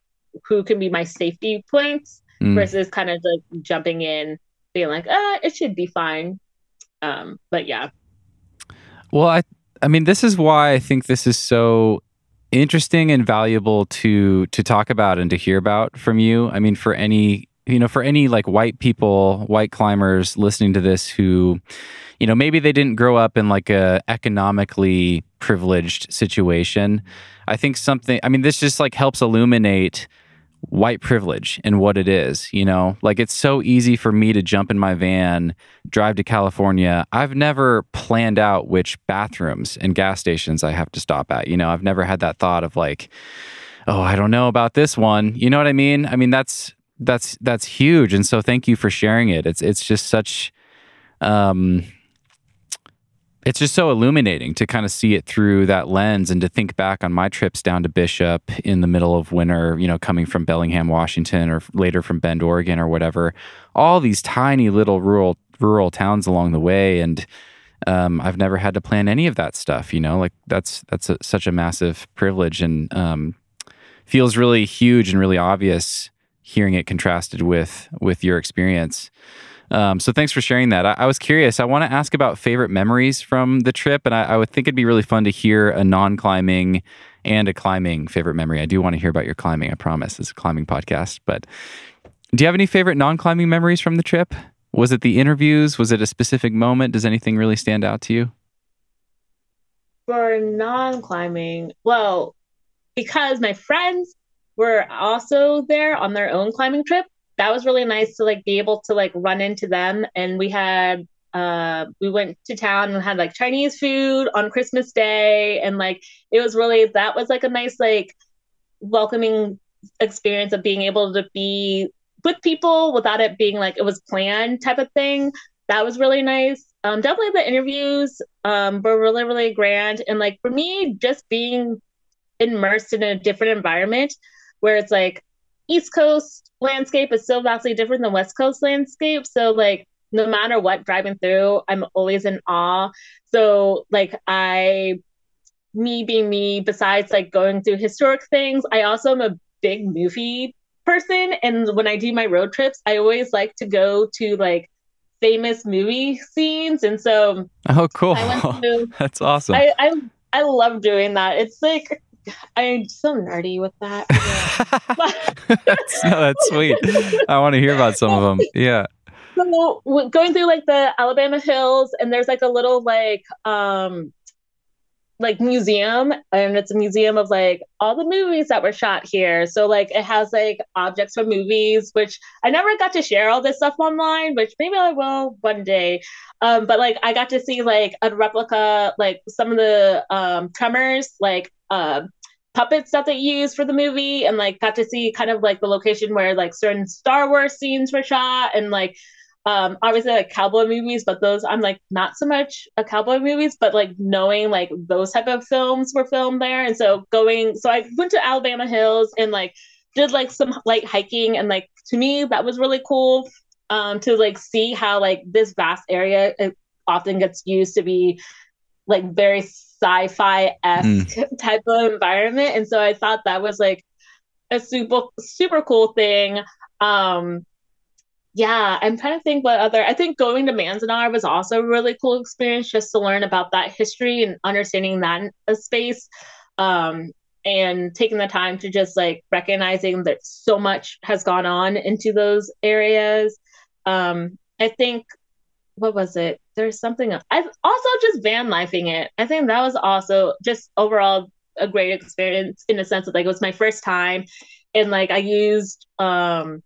who can be my safety points Mm. versus kind of like jumping in being like ah it should be fine um but yeah Well, I I mean, this is why I think this is so interesting and valuable to to talk about and to hear about from you. I mean, for any you know, for any like white people, white climbers listening to this who, you know, maybe they didn't grow up in like a economically privileged situation. I think something, I mean, this just like helps illuminate white privilege and what it is, you know? Like it's so easy for me to jump in my van, drive to California. I've never planned out which bathrooms and gas stations I have to stop at. You know, I've never had that thought of like, oh, I don't know about this one. You know what I mean? I mean, that's that's that's huge and so thank you for sharing it. It's it's just such um it's just so illuminating to kind of see it through that lens and to think back on my trips down to Bishop in the middle of winter, you know, coming from Bellingham, Washington, or later from Bend, Oregon, or whatever. All these tiny little rural rural towns along the way, and um, I've never had to plan any of that stuff. You know, like that's that's a, such a massive privilege, and um, feels really huge and really obvious hearing it contrasted with with your experience. Um, so thanks for sharing that. I, I was curious. I want to ask about favorite memories from the trip, and I, I would think it'd be really fun to hear a non-climbing and a climbing favorite memory. I do want to hear about your climbing. I promise. It's a climbing podcast. But do you have any favorite non-climbing memories from the trip? Was it the interviews? Was it a specific moment? Does anything really stand out to you? For non-climbing, well, because my friends were also there on their own climbing trip, that was really nice to like be able to like run into them. And we had uh we went to town and had like chinese food on christmas day. And like it was really that was like a nice like welcoming experience of being able to be with people without it being like it was planned type of thing. That was really nice. Um definitely the interviews um were really really grand. And like for me just being immersed in a different environment where it's like east coast landscape is so vastly different than West Coast landscape. So like no matter what driving through, I'm always in awe. So like I me being me, besides like going through historic things, I also am a big movie person. And when I do my road trips, I always like to go to like famous movie scenes. And so Oh cool. To, That's awesome. I, I I love doing that. It's like I'm so nerdy with that. that's, no, that's sweet. I want to hear about some of them. Yeah. So going through like the Alabama hills, and there's like a little like um like museum and it's a museum of like all the movies that were shot here so like it has like objects from movies which i never got to share all this stuff online which maybe i will one day um but like i got to see like a replica like some of the um tremors like uh, puppets that they used for the movie and like got to see kind of like the location where like certain Star Wars scenes were shot and like um obviously like cowboy movies but those i'm like not so much a cowboy movies but like knowing like those type of films were filmed there. And so going so i went to alabama hills and like did like some like hiking and like to me that was really cool um to like see how like this vast area often gets used to be like very sci-fi esque mm. type of environment, and so I thought that was like a super super cool thing. Um, yeah, I'm trying to think what other. I think going to Manzanar was also a really cool experience just to learn about that history and understanding that space. Um, and taking the time to just like recognizing that so much has gone on into those areas. Um, I think what was it? There's something else. I also just van lifing it. I think that was also just overall a great experience in the sense of like it was my first time and like I used um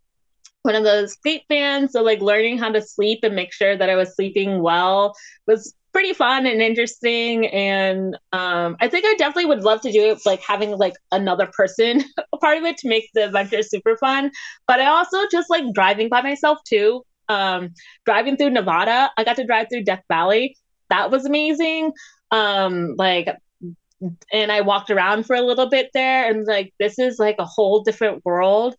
one of those sleep fans. So like learning how to sleep and make sure that I was sleeping well was pretty fun and interesting. And um, I think I definitely would love to do it like having like another person a part of it to make the adventure super fun. But I also just like driving by myself too um, driving through Nevada, I got to drive through Death Valley. That was amazing. Um, like, and I walked around for a little bit there, and like, this is like a whole different world,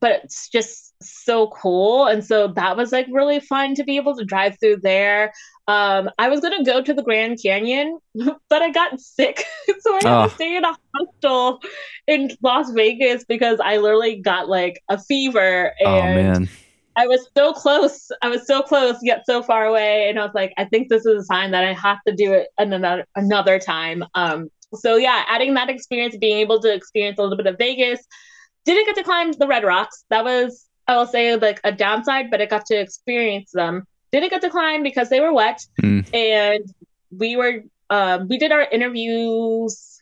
but it's just so cool. And so that was like really fun to be able to drive through there. Um, I was gonna go to the Grand Canyon, but I got sick, so I had oh. to stay in a hostel in Las Vegas because I literally got like a fever oh, and. Oh, I was so close. I was so close, yet so far away. And I was like, I think this is a sign that I have to do it another another time. Um, so yeah, adding that experience, being able to experience a little bit of Vegas. Didn't get to climb the Red Rocks. That was I will say like a downside, but I got to experience them. Didn't get to climb because they were wet, Mm. and we were um, we did our interviews.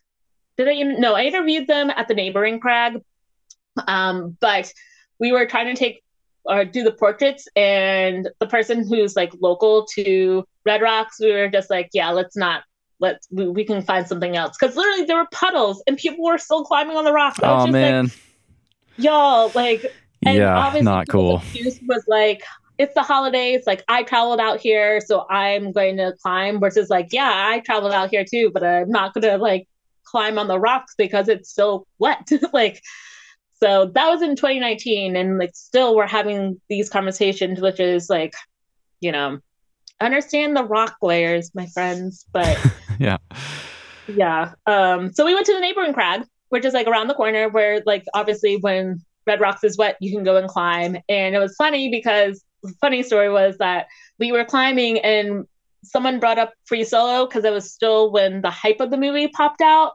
Did I? No, I interviewed them at the neighboring crag, um, but we were trying to take or do the portraits, and the person who's like local to Red Rocks, we were just like, yeah, let's not. Let's we, we can find something else because literally there were puddles and people were still climbing on the rocks. Oh just like, man. y'all like and yeah, obviously not cool. excuse was like it's the holidays like i traveled out here so i'm going to climb versus like yeah i traveled out here too but i'm not going to like climb on the rocks because it's so wet like so that was in 2019 and like still we're having these conversations which is like you know understand the rock layers my friends but Yeah. yeah. Um, so we went to the neighboring crag, which is like around the corner where like obviously when Red Rocks is wet, you can go and climb. And it was funny because the funny story was that we were climbing and someone brought up free solo because it was still when the hype of the movie popped out.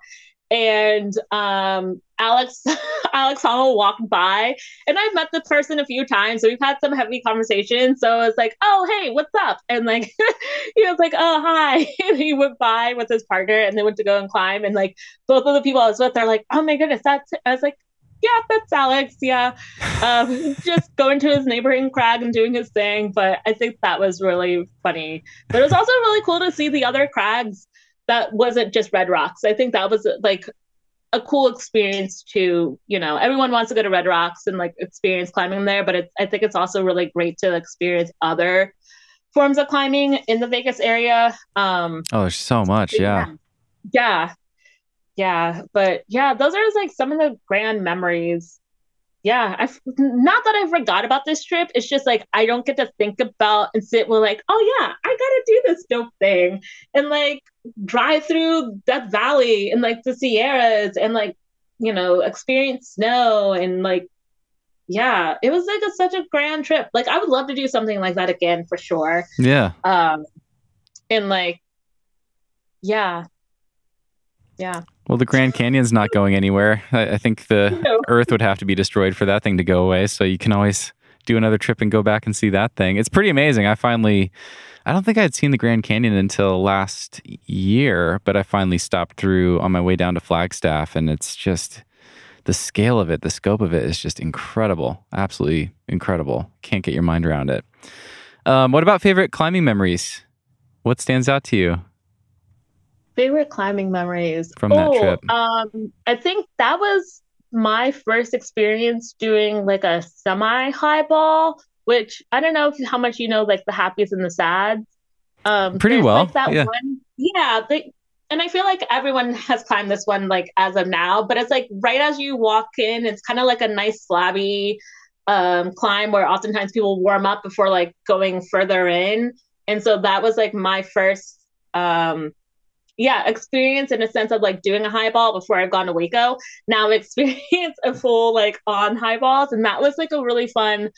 And um Alex Alex Honnold walked by and I've met the person a few times, so we've had some heavy conversations. So it's like, oh hey, what's up? And like he was like, oh hi. And he went by with his partner and they went to go and climb. And like both of the people I was with, they're like, oh my goodness, that's I was like, yeah, that's Alex. Yeah. Um, just going to his neighboring crag and doing his thing. But I think that was really funny. But it was also really cool to see the other crags that wasn't just Red Rocks. I think that was like a cool experience to, you know, everyone wants to go to Red Rocks and like experience climbing there, but it's I think it's also really great to experience other forms of climbing in the Vegas area. Um Oh, there's so much. Yeah. yeah. Yeah. But yeah, those are like some of the grand memories. Yeah. I've not that I forgot about this trip. It's just like I don't get to think about and sit with like, oh yeah, I gotta do this dope thing. And like drive through Death Valley and like the Sierras and like, you know, experience snow and like yeah, it was like a, such a grand trip. Like I would love to do something like that again for sure. Yeah. Um and like yeah. Yeah. Well, the Grand Canyon's not going anywhere. I, I think the No. Earth would have to be destroyed for that thing to go away. So you can always do another trip and go back and see that thing. It's pretty amazing. I finally, I don't think I had seen the Grand Canyon until last year, but I finally stopped through on my way down to Flagstaff, and it's just the scale of it, the scope of it is just incredible. Absolutely incredible. Can't get your mind around it. Um, what about favorite climbing memories? What stands out to you? Favorite climbing memories From that oh, trip. Um, I think that was my first experience doing like a semi highball, which I don't know if, how much you know, like the happiest and the sads. Um, Pretty well, Like that yeah. one, yeah. They, and I feel like everyone has climbed this one like as of now, but it's like right as you walk in, it's kind of like a nice slabby um, climb where oftentimes people warm up before like going further in, and so that was like my first um yeah experience in a sense of like doing a highball before i've gone to Hueco now I've experienced a full like on highballs and that was like a really fun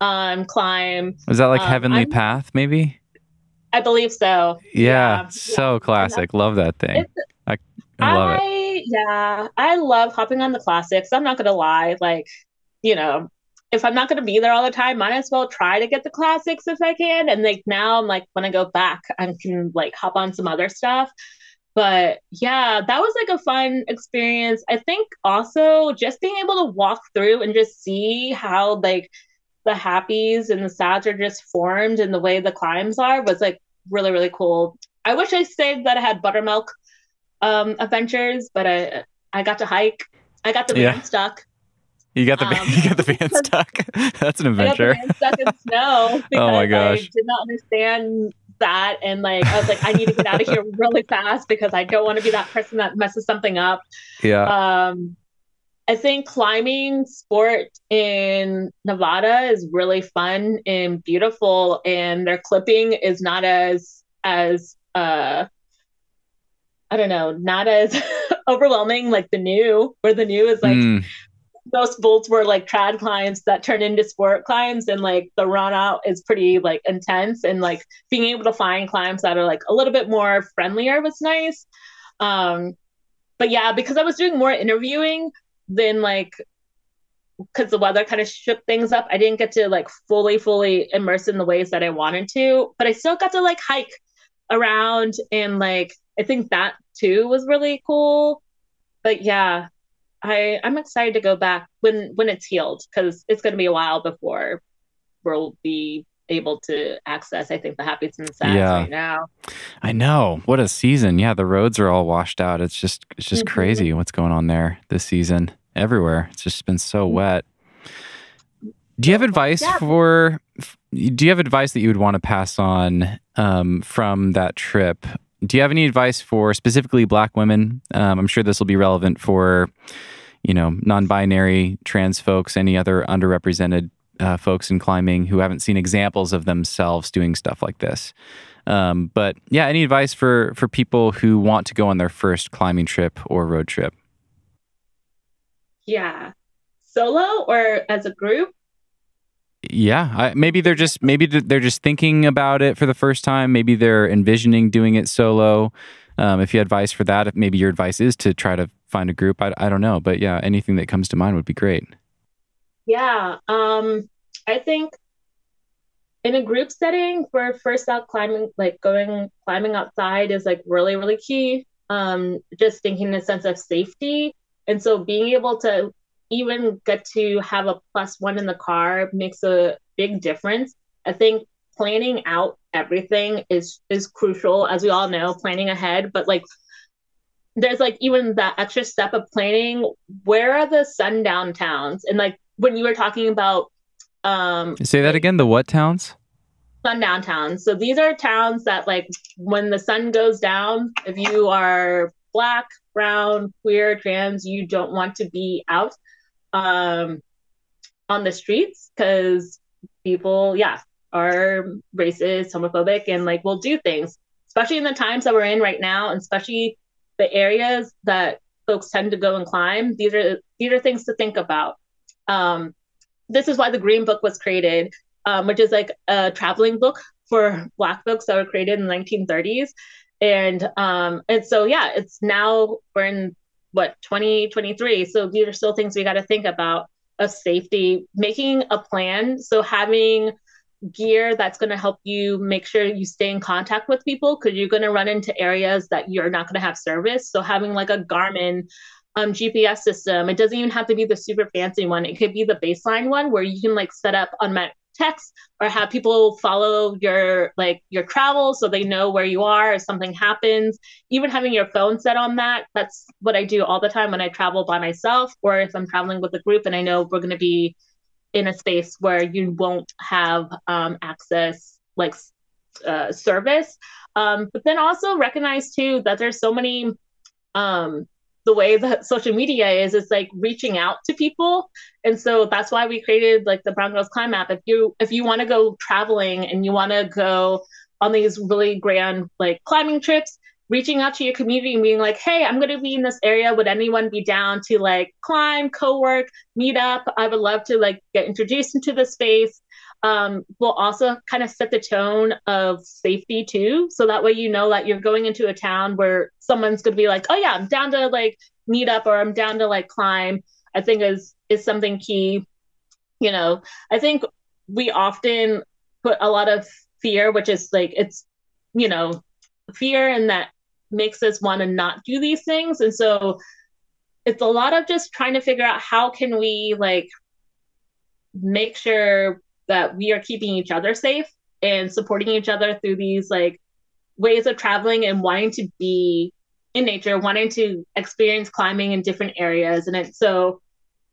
um climb Was that like um, Heavenly I'm- Path, maybe? i believe so Yeah, Yeah, so classic. Love that thing. It's- I, I love it. I yeah, I love hopping on the classics. I'm not gonna lie, like, you know, if I'm not gonna be there all the time, might as well try to get the classics if I can. And like now I'm like when I go back, I can like hop on some other stuff. But yeah, that was like a fun experience. I think also just being able to walk through and just see how like the happies and the sads are just formed and the way the climbs are was like really, really cool. I wish I saved that I had buttermilk um adventures, but I I got to hike. I got the Yeah. stuck. You got the um, you got the van stuck. That's an I got adventure. stuck in snow Oh my I gosh. did not understand that and like I was like I need to get out of here really fast because I don't want to be that person that messes something up. Yeah. Um I think climbing sport in Nevada is really fun and beautiful and their clipping is not as as uh I don't know, not as overwhelming like the new, where the new is like Mm, most bolts were like trad climbs that turn into sport climbs and like the run out is pretty like intense and like being able to find climbs that are like a little bit more friendlier was nice um but yeah because i was doing more interviewing than like because the weather kind of shook things up, I didn't get to like fully, fully immerse in the ways that I wanted to, but I still got to like hike around and like I think that too was really cool. But yeah, I I'm excited to go back when when it's healed because it's going to be a while before we'll be able to access I think the and sads yeah. right now. I know. What a season. Yeah, the roads are all washed out. It's just it's just mm-hmm. crazy what's going on there this season everywhere. It's just been so mm-hmm. wet. Do you have advice yeah. for do you have advice that you would want to pass on um, from that trip? Do you have any advice for specifically black women? Um, I'm sure this will be relevant for, you know, non-binary, trans folks, any other underrepresented uh, folks in climbing who haven't seen examples of themselves doing stuff like this. Um, but yeah, any advice for for people who want to go on their first climbing trip or road trip? Yeah, solo or as a group? Yeah, I, maybe they're just maybe they're just thinking about it for the first time. Maybe they're envisioning doing it solo. Um, if you had advice for that, if maybe your advice is to try to find a group. I, I don't know, but yeah, anything that comes to mind would be great. Yeah, um, I think in a group setting for first out climbing, like going climbing outside is like really really key. Um, just thinking in a sense of safety, and so being able to even get to have a plus one in the car makes a big difference. I think planning out everything is is crucial, as we all know, planning ahead. But like, there's like even that extra step of planning. Where are the sundown towns? And like when you were talking about, um, say that again. The what towns? Sundown towns. So these are towns that like when the sun goes down, if you are black, brown, queer, trans, you don't want to be out um, on the streets because people, yeah, are racist, homophobic, and like will do things, especially in the times that we're in right now, and especially the areas that folks tend to go and climb. These are these are things to think about. Um, this is why the Green Book was created, um, which is like a traveling book for Black folks that were created in the 1930s, and um, and so yeah, it's now we're in what 2023 so these are still things we got to think about of safety making a plan. So having gear that's going to help you make sure you stay in contact with people because you're going to run into areas that you're not going to have service. So having like a garmin um, gps system it doesn't even have to be the super fancy one. It could be the baseline one where you can like set up on my text or have people follow your like your travel so they know where you are if something happens. Even having your phone set on that that's what i do all the time when i travel by myself or if i'm traveling with a group and i know we're going to be in a space where you won't have um, access like uh, service. Um, but then also recognize too that there's so many um, the way that social media is is like reaching out to people. And so that's why we created like the brown girls climb app. If you if you want to go traveling and you want to go on these really grand like climbing trips reaching out to your community and being like hey i'm going to be in this area. Would anyone be down to like climb co-work meet up? I would love to like get introduced into the space um, will also kind of set the tone of safety too. So that way you know that you're going into a town where someone's going to be like, oh yeah, I'm down to like meet up or I'm down to like climb. I think is is something key. You know, I think we often put a lot of fear, which is like it's you know fear and that makes us want to not do these things, and so it's a lot of just trying to figure out how can we like make sure that we are keeping each other safe and supporting each other through these like ways of traveling and wanting to be in nature, wanting to experience climbing in different areas. And it, so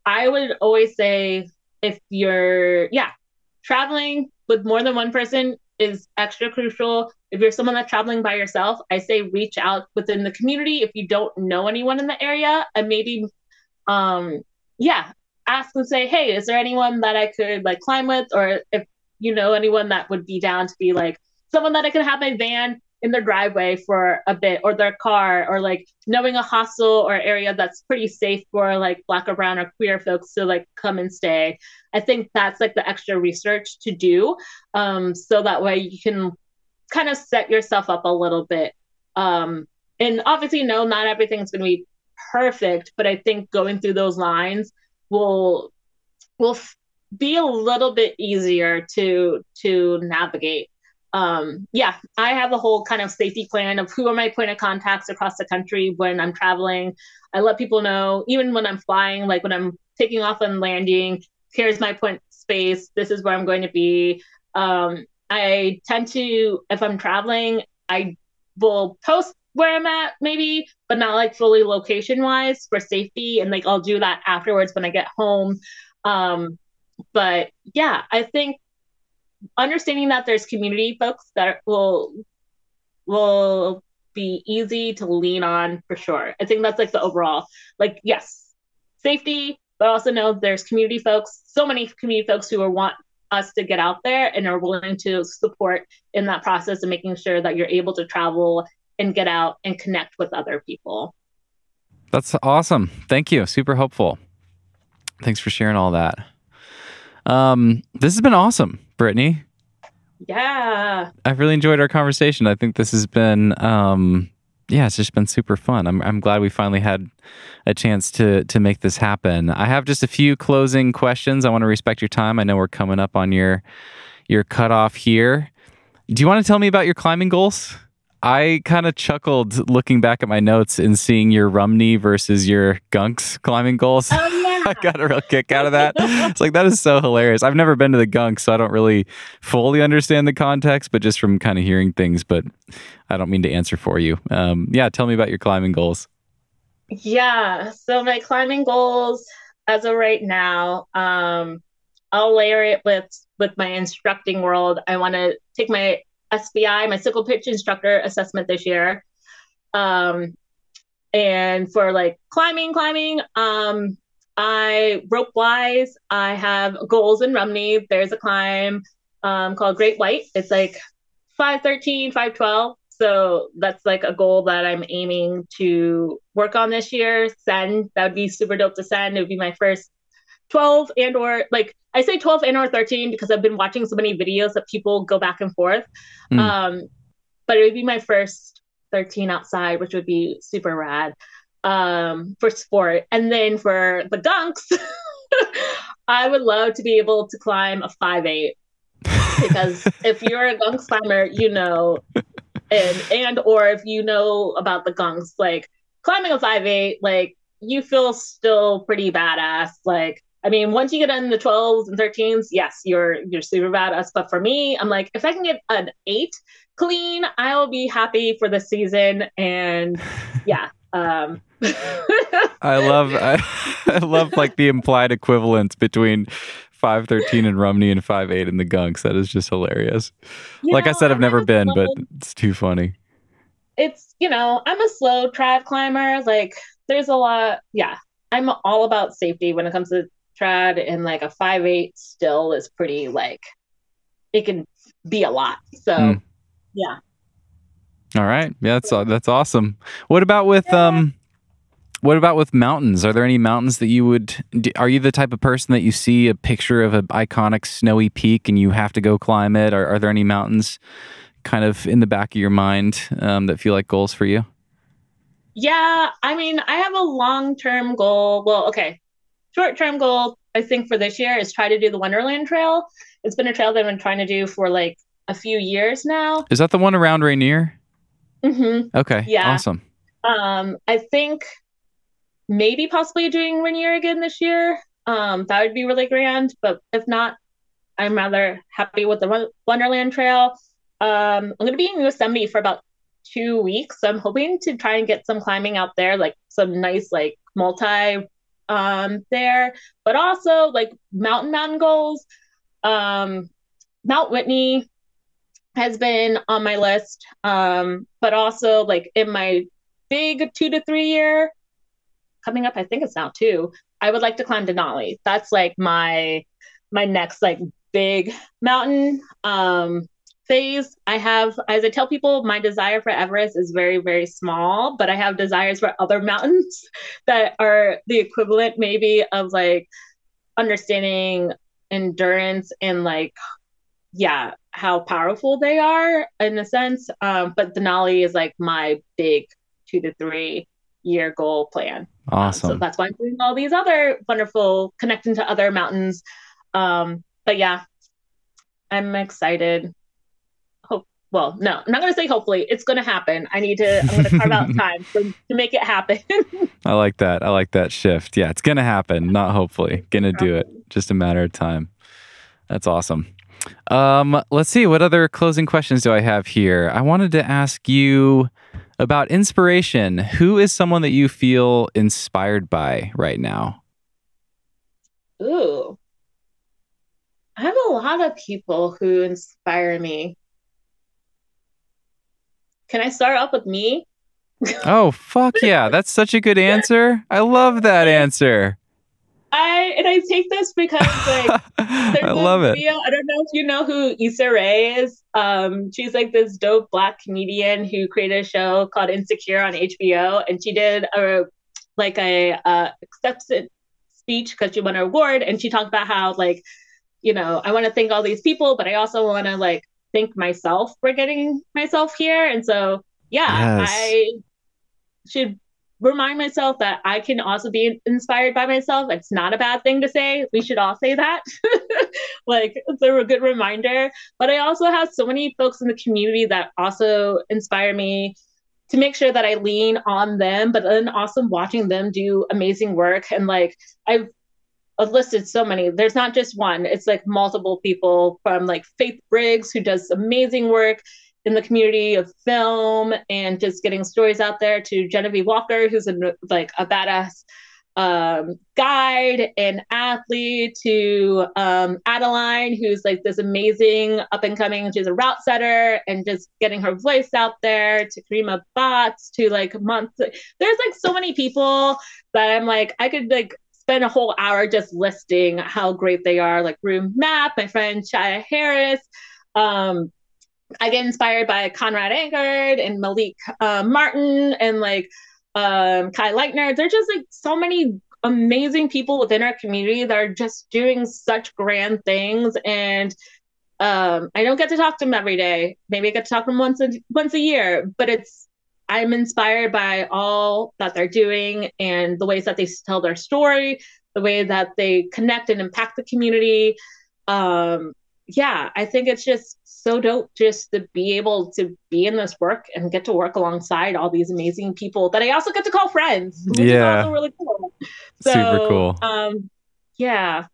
I would always say if you're, yeah, traveling with more than one person is extra crucial. If you're someone that's traveling by yourself, I say reach out within the community if you don't know anyone in the area and maybe um yeah, ask and say, hey, is there anyone that I could like climb with? Or if you know anyone that would be down to be like someone that I can have my van in their driveway for a bit or their car or like knowing a hostel or area that's pretty safe for like black or brown or queer folks to like come and stay i think that's like the extra research to do um, so that way you can kind of set yourself up a little bit um, and obviously no not everything's going to be perfect but i think going through those lines will will be a little bit easier to to navigate. Um, yeah, I have a whole kind of safety plan of who are my point of contacts across the country when I'm traveling. I let people know, even when I'm flying, like when I'm taking off and landing, here's my point space. This is where I'm going to be. Um, I tend to, if I'm traveling, I will post where I'm at, maybe, but not like fully location wise for safety. And like I'll do that afterwards when I get home. Um, but yeah, I think understanding that there's community folks that will will be easy to lean on for sure. I think that's like the overall like yes, safety, but also know there's community folks, so many community folks who are want us to get out there and are willing to support in that process and making sure that you're able to travel and get out and connect with other people. That's awesome. Thank you. Super helpful. Thanks for sharing all that. Um, this has been awesome, Brittany. Yeah. I've really enjoyed our conversation. I think this has been um yeah, it's just been super fun. I'm I'm glad we finally had a chance to to make this happen. I have just a few closing questions. I want to respect your time. I know we're coming up on your your cutoff here. Do you want to tell me about your climbing goals? I kind of chuckled looking back at my notes and seeing your Rumney versus your Gunks climbing goals. Oh, yeah. I got a real kick out of that. It's like that is so hilarious. I've never been to the Gunks, so I don't really fully understand the context, but just from kind of hearing things. But I don't mean to answer for you. Um, yeah, tell me about your climbing goals. Yeah. So my climbing goals as of right now, um, I'll layer it with with my instructing world. I want to take my SPI, my single pitch instructor assessment this year. Um, and for like climbing, climbing, um, I rope wise, I have goals in Rumney. There's a climb um, called Great White. It's like 513, 512. So that's like a goal that I'm aiming to work on this year. Send that would be super dope to send. It would be my first 12 and or like I say 12 and or 13 because I've been watching so many videos that people go back and forth. Mm. Um, but it would be my first 13 outside, which would be super rad um, for sport. And then for the gunks, I would love to be able to climb a five eight because if you're a gunks climber, you know, and and or if you know about the gunks, like climbing a five eight, like you feel still pretty badass. Like I mean, once you get in the 12s and 13s, yes, you're you're super badass. But for me, I'm like, if I can get an eight clean, I'll be happy for the season. And yeah. Um I love I, I love like the implied equivalence between 513 and Rumney and 58 in the gunks. That is just hilarious. You like know, I said, I've never been, slow, but it's too funny. It's, you know, I'm a slow trad climber. Like there's a lot. Yeah. I'm all about safety when it comes to trad and like a five eight still is pretty like it can be a lot. So mm. yeah. All right. Yeah, that's that's awesome. What about with yeah. um what about with mountains? Are there any mountains that you would are you the type of person that you see a picture of an iconic snowy peak and you have to go climb it? Are, are there any mountains kind of in the back of your mind um, that feel like goals for you? Yeah, I mean, I have a long term goal. Well, okay, short term goal, I think for this year is try to do the Wonderland Trail. It's been a trail that I've been trying to do for like a few years now. Is that the one around Rainier? Mm-hmm. Okay. Yeah. Awesome. Um, I think maybe possibly doing Rainier again this year. Um, that would be really grand. But if not, I'm rather happy with the Wonderland Trail. Um, I'm going to be in Yosemite for about two weeks. So I'm hoping to try and get some climbing out there, like some nice, like multi um, there, but also like mountain mountain goals. Um, Mount Whitney has been on my list, um, but also like in my big two to three year coming up, I think it's now two. I would like to climb Denali. That's like my my next like big mountain. Um, phase. I have, as I tell people, my desire for Everest is very, very small, but I have desires for other mountains that are the equivalent, maybe, of like understanding endurance and like, yeah, how powerful they are in a sense. Um, but Denali is like my big two to three year goal plan. Awesome. Um, so that's why I'm doing all these other wonderful connecting to other mountains. Um, but yeah, I'm excited. Well, no, I'm not gonna say hopefully. It's gonna happen. I need to I'm gonna carve out time for, to make it happen. I like that. I like that shift. Yeah, it's gonna happen, not hopefully. Gonna do it. Just a matter of time. That's awesome. Um, let's see. What other closing questions do I have here? I wanted to ask you about inspiration. Who is someone that you feel inspired by right now? Ooh. I have a lot of people who inspire me. Can I start off with me? oh, fuck yeah. That's such a good answer. I love that answer. I and I take this because like I love video, it. I don't know if you know who Issa Rae is. Um, she's like this dope black comedian who created a show called Insecure on HBO, and she did a like a uh, acceptance speech because she won an award, and she talked about how like you know I want to thank all these people, but I also want to like thank myself for getting myself here, and so yeah, yes. I should remind myself that I can also be inspired by myself. It's not a bad thing to say. We should all say that. like it's a good reminder. But I also have so many folks in the community that also inspire me to make sure that I lean on them, but then also watching them do amazing work. And like I've I've listed so many. There's not just one. It's like multiple people from like Faith Briggs who does amazing work in the community of film and just getting stories out there to Genevieve Walker, who's a, like a badass um, guide and athlete, to um, Adeline, who's like this amazing up and coming, she's a route setter and just getting her voice out there, to Kareemah Batts, to like months. There's like so many people that I'm like, I could like spend a whole hour just listing how great they are, like Rue Mapp, my friend Shia Harris. Um, I get inspired by Conrad Anker and Malik uh, Martin and like um, Kai Lightner. There's just like so many amazing people within our community that are just doing such grand things. And um, I don't get to talk to them every day. Maybe I get to talk to them once a, once a year, but it's I'm inspired by all that they're doing and the ways that they tell their story, the way that they connect and impact the community. Um, yeah, I think it's just so dope just to be able to be in this work and get to work alongside all these amazing people that I also get to call friends. Which yeah. Is also really cool. So, Super cool. Um, yeah.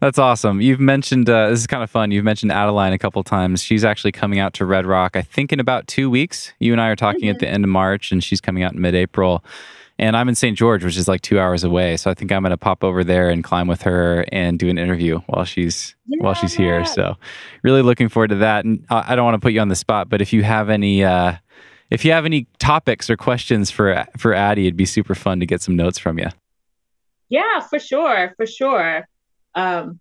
That's awesome. You've mentioned uh, this is kind of fun. You've mentioned Adeline a couple times. She's actually coming out to Red Rock, I think, in about two weeks. You and I are talking mm-hmm. at the end of March, and she's coming out in mid-April. And I'm in St. George, which is like two hours away. So I think I'm going to pop over there and climb with her and do an interview while she's yeah. while she's here. So really looking forward to that. And I don't want to put you on the spot, but if you have any uh, if you have any topics or questions for for Addie, it'd be super fun to get some notes from you. Yeah, for sure, for sure. Um,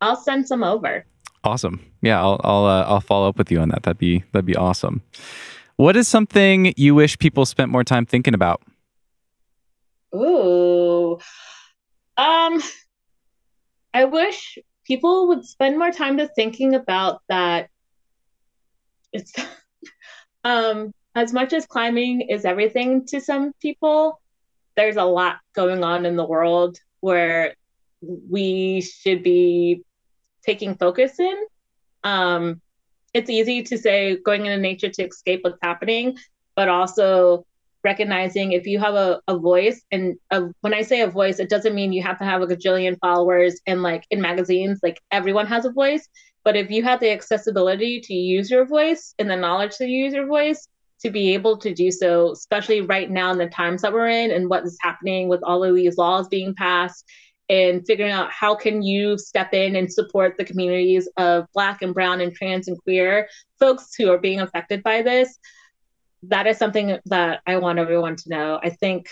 I'll send some over. Awesome. Yeah, I'll I'll uh, I'll follow up with you on that. That'd be that'd be awesome. What is something you wish people spent more time thinking about? Ooh. Um I wish people would spend more time to thinking about that it's um as much as climbing is everything to some people, there's a lot going on in the world where we should be taking focus in. Um, it's easy to say going into nature to escape what's happening, but also recognizing if you have a, a voice and a, when i say a voice it doesn't mean you have to have a gajillion followers and like in magazines like everyone has a voice but if you have the accessibility to use your voice and the knowledge to use your voice to be able to do so especially right now in the times that we're in and what is happening with all of these laws being passed and figuring out how can you step in and support the communities of black and brown and trans and queer folks who are being affected by this that is something that I want everyone to know. I think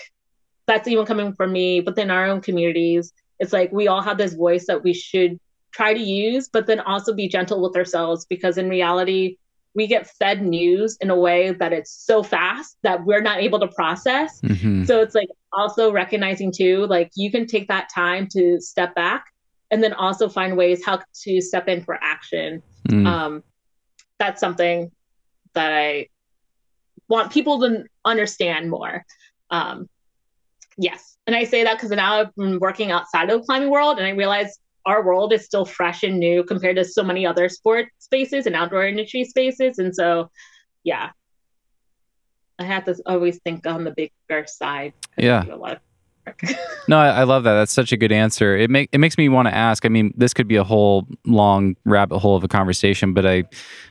that's even coming from me, then our own communities, it's like we all have this voice that we should try to use, but then also be gentle with ourselves because in reality, we get fed news in a way that it's so fast that we're not able to process. Mm-hmm. So it's like also recognizing too, like you can take that time to step back and then also find ways how to step in for action. Mm. Um, that's something that I want people to understand more. Um, yes. And I say that because now I've been working outside of the climbing world and I realize our world is still fresh and new compared to so many other sport spaces and outdoor industry spaces. And so, yeah, I have to always think on the bigger side. Yeah. no, I, I, love that. That's such a good answer. It make it makes me want to ask. I mean, this could be a whole long rabbit hole of a conversation, but I,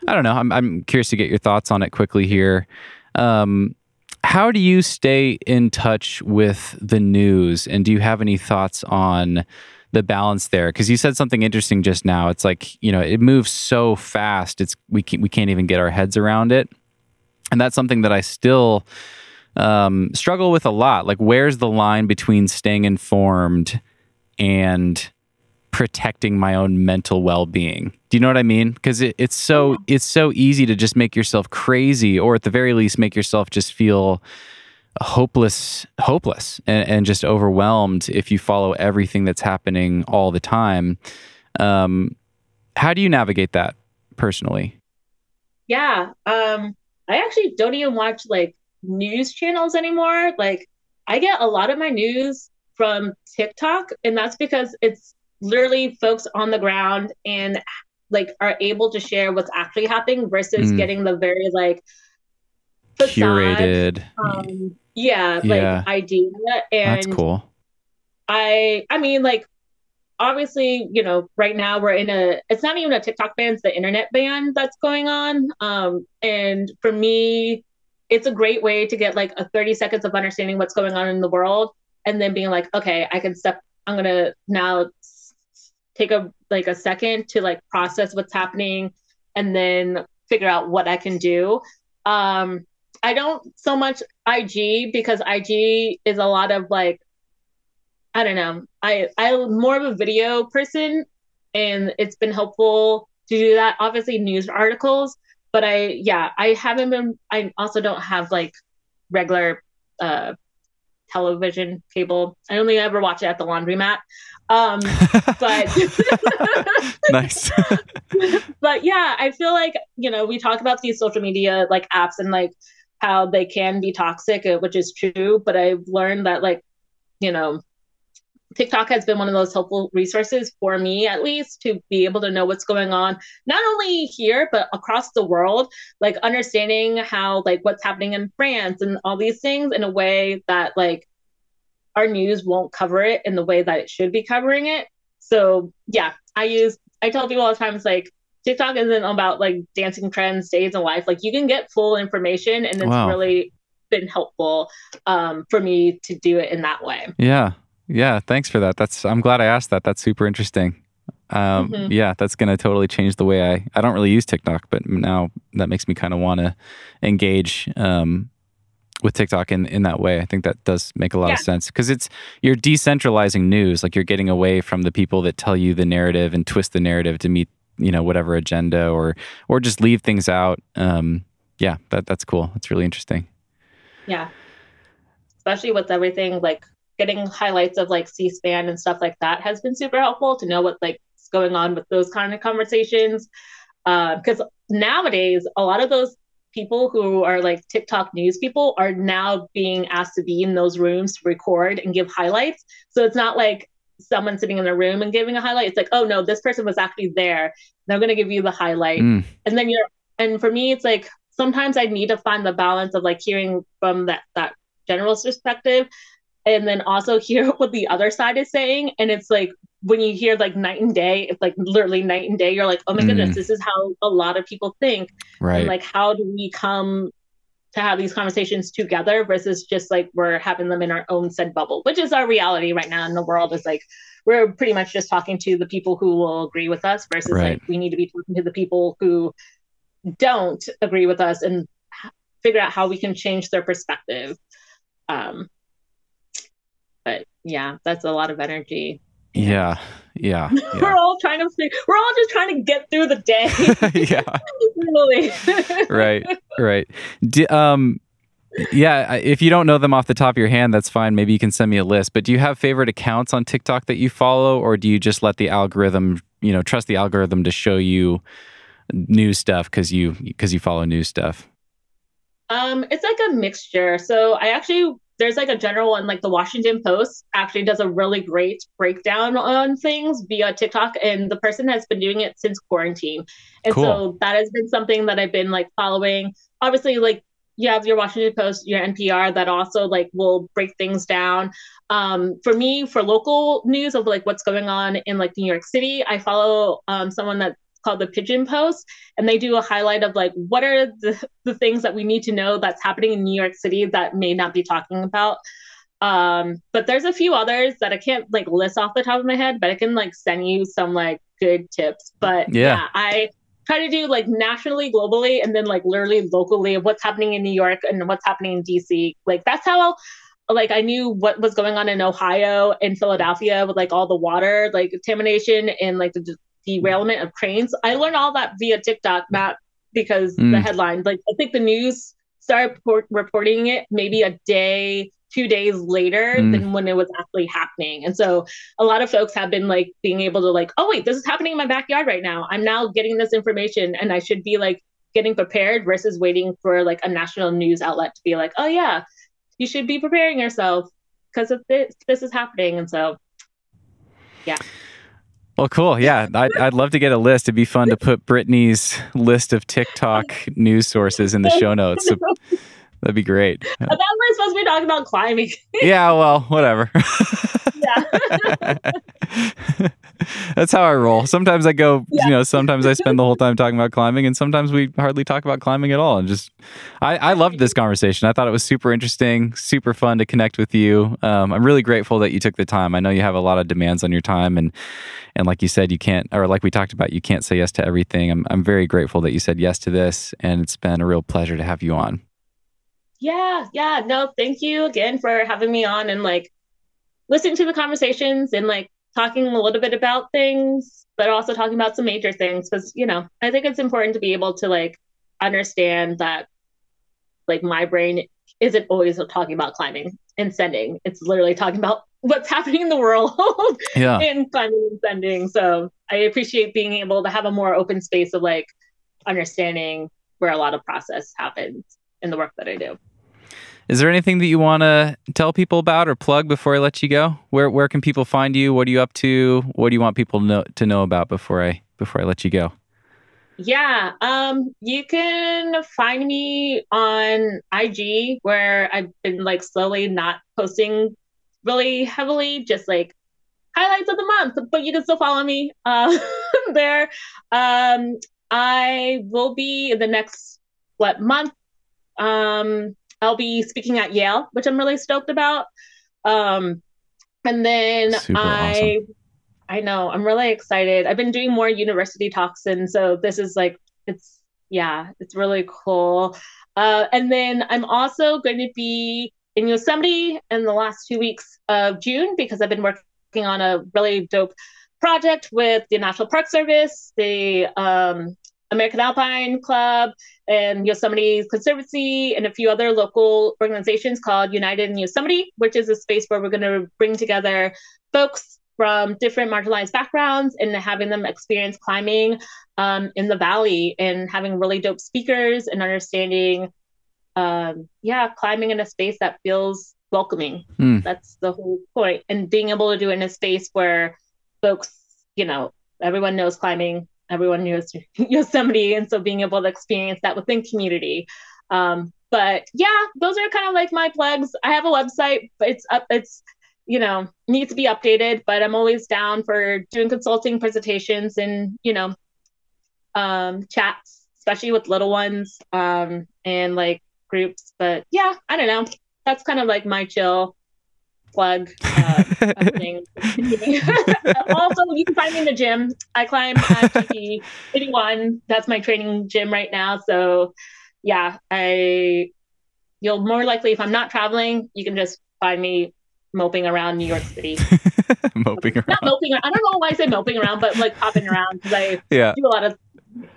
I don't know. I'm I'm curious to get your thoughts on it quickly here. Um, how do you stay in touch with the news, and do you have any thoughts on? The balance there because you said something interesting just now it's like you know it moves so fast it's we can't, we can't even get our heads around it and that's something that i still um, struggle with a lot. Like, where's the line between staying informed and protecting my own mental well-being? Do you know what I mean? Because it, it's so it's so easy to just make yourself crazy, or at the very least, make yourself just feel hopeless, hopeless, and, and just overwhelmed if you follow everything that's happening all the time. Um, how do you navigate that personally? Yeah, um, I actually don't even watch like news channels anymore. Like I get a lot of my news from TikTok, and that's because it's literally folks on the ground and like are able to share what's actually happening versus mm. getting the very like facade, curated. um, yeah, yeah like idea and that's cool. I i mean like obviously you know right now we're in a it's not even a tiktok ban it's the internet ban that's going on um and for me it's a great way to get like a 30 seconds of understanding what's going on in the world and then being like okay i can step i'm gonna now take a like a second to like process what's happening and then figure out what i can do. Um i don't so much ig because ig is a lot of like i don't know i i'm more of a video person and it's been helpful to do that obviously news articles but I yeah, I haven't been I also don't have like regular uh television cable. I only ever watch it at the laundromat. Um but nice. but yeah, I feel like, you know, we talk about these social media like apps and like how they can be toxic, uh, which is true, but I've learned that like, you know, TikTok has been one of those helpful resources for me, at least, to be able to know what's going on, not only here, but across the world, like understanding how, like, what's happening in France and all these things in a way that, like, our news won't cover it in the way that it should be covering it. So, yeah, I use, I tell people all the time, it's like, TikTok isn't about like dancing trends, days in life. Like, you can get full information, and it's wow. really been helpful um, for me to do it in that way. Yeah. Yeah, thanks for that. That's I'm glad I asked that. That's super interesting. Um, mm-hmm. Yeah, that's going to totally change the way I. I don't really use TikTok, but now that makes me kind of want to engage um, with TikTok in in that way. I think that does make a lot yeah. of sense because it's you're decentralizing news. Like you're getting away from the people that tell you the narrative and twist the narrative to meet you know whatever agenda or or just leave things out. Um, yeah, that that's cool. That's really interesting. Yeah, especially with everything like getting highlights of like C-SPAN and stuff like that has been super helpful to know what like going on with those kind of conversations. Because uh, nowadays, a lot of those people who are like TikTok news people are now being asked to be in those rooms to record and give highlights. So it's not like someone sitting in a room and giving a highlight. It's like, oh no, this person was actually there. They're going to give you the highlight. Mm. And then you're, and for me, it's like sometimes I need to find the balance of like hearing from that, that general perspective and then also hear what the other side is saying. And it's like when you hear like night and day, it's like literally night and day. You're like, oh my mm. goodness, this is how a lot of people think. Right. And like, how do we come to have these conversations together versus just like we're having them in our own said bubble, which is our reality right now in the world is like we're pretty much just talking to the people who will agree with us versus right. like we need to be talking to the people who don't agree with us and figure out how we can change their perspective. Um, but yeah, that's a lot of energy. Yeah, yeah. yeah. we're all trying to we're all just trying to get through the day. yeah. really. right, right. D- um yeah, if you don't know them off the top of your hand, that's fine. Maybe you can send me a list. But do you have favorite accounts on TikTok that you follow, or do you just let the algorithm, you know, trust the algorithm to show you new stuff because you because you follow new stuff? Um, it's like a mixture. So I actually there's like a general one, like the Washington Post actually does a really great breakdown on things via TikTok, and the person has been doing it since quarantine. And cool. so that has been something that I've been like following. Obviously, like you have your Washington Post, your NPR that also like will break things down. Um, for me, for local news of like what's going on in like New York City, I follow um, someone that called the Pigeon Post, and they do a highlight of like what are the, the things that we need to know that's happening in New York City that may not be talking about. Um, but there's a few others that I can't like list off the top of my head, but I can like send you some like good tips. But yeah, yeah I try to do like nationally, globally, and then like literally locally of what's happening in New York and what's happening in DC. Like that's how I'll, like I knew what was going on in Ohio and Philadelphia with like all the water like contamination and like the derailment of trains. I learned all that via TikTok, not because mm. the headline. Like I think the news started report- reporting it maybe a day, two days later mm. than when it was actually happening. And so a lot of folks have been like being able to like, oh wait, this is happening in my backyard right now. I'm now getting this information, and I should be like getting prepared versus waiting for like a national news outlet to be like, oh yeah, you should be preparing yourself because of this. This is happening, and so yeah. Well, cool. Yeah, I'd, I'd love to get a list. It'd be fun to put Brittany's list of TikTok news sources in the show notes. So that'd be great. We were supposed to be talking about climbing. yeah, well, whatever. yeah. That's how I roll. Sometimes I go, yeah. you know, sometimes I spend the whole time talking about climbing, and sometimes we hardly talk about climbing at all. And just, I, I loved this conversation. I thought it was super interesting, super fun to connect with you. Um, I'm really grateful that you took the time. I know you have a lot of demands on your time, and and like you said, you can't, or like we talked about, you can't say yes to everything. I'm I'm very grateful that you said yes to this, and it's been a real pleasure to have you on. Yeah, yeah, no, thank you again for having me on and like listening to the conversations and like talking a little bit about things, but also talking about some major things. Because, you know, I think it's important to be able to like understand that like my brain isn't always talking about climbing and sending. It's literally talking about what's happening in the world yeah. in climbing and sending. So I appreciate being able to have a more open space of like understanding where a lot of process happens in the work that I do. Is there anything that you want to tell people about or plug before I let you go? Where where can people find you? What are you up to? What do you want people to know, to know about before I before I let you go? Yeah, um, you can find me on IG where I've been like slowly not posting really heavily, just like highlights of the month. But you can still follow me uh, there. Um, I will be in the next what month um, I'll be speaking at Yale, which I'm really stoked about. Um, and then Super I, awesome. I know I'm really excited. I've been doing more university talks, and so this is like it's yeah, it's really cool. Uh, and then I'm also going to be in Yosemite in the last two weeks of June because I've been working on a really dope project with the National Park Service, They um, American Alpine Club, and Yosemite Conservancy, and a few other local organizations called United in Yosemite, which is a space where we're going to bring together folks from different marginalized backgrounds and having them experience climbing um, in the valley and having really dope speakers and understanding, um, yeah, climbing in a space that feels welcoming. Mm. That's the whole point. And being able to do it in a space where folks, you know, everyone knows climbing everyone knows Yosemite, and so being able to experience that within community. Um, but yeah, those are kind of like my plugs. I have a website, but it's up. It's you know needs to be updated, but I'm always down for doing consulting presentations and you know um, chats, especially with little ones um, and like groups. But yeah, I don't know. That's kind of like my chill plug. Uh, also, you can find me in the gym. I climb at GP 81. That's my training gym right now. So, yeah, I you'll more likely if I'm not traveling, you can just find me moping around New York City. moping around. Not moping. I don't know why I say moping around, but like hopping around because I yeah. do a lot of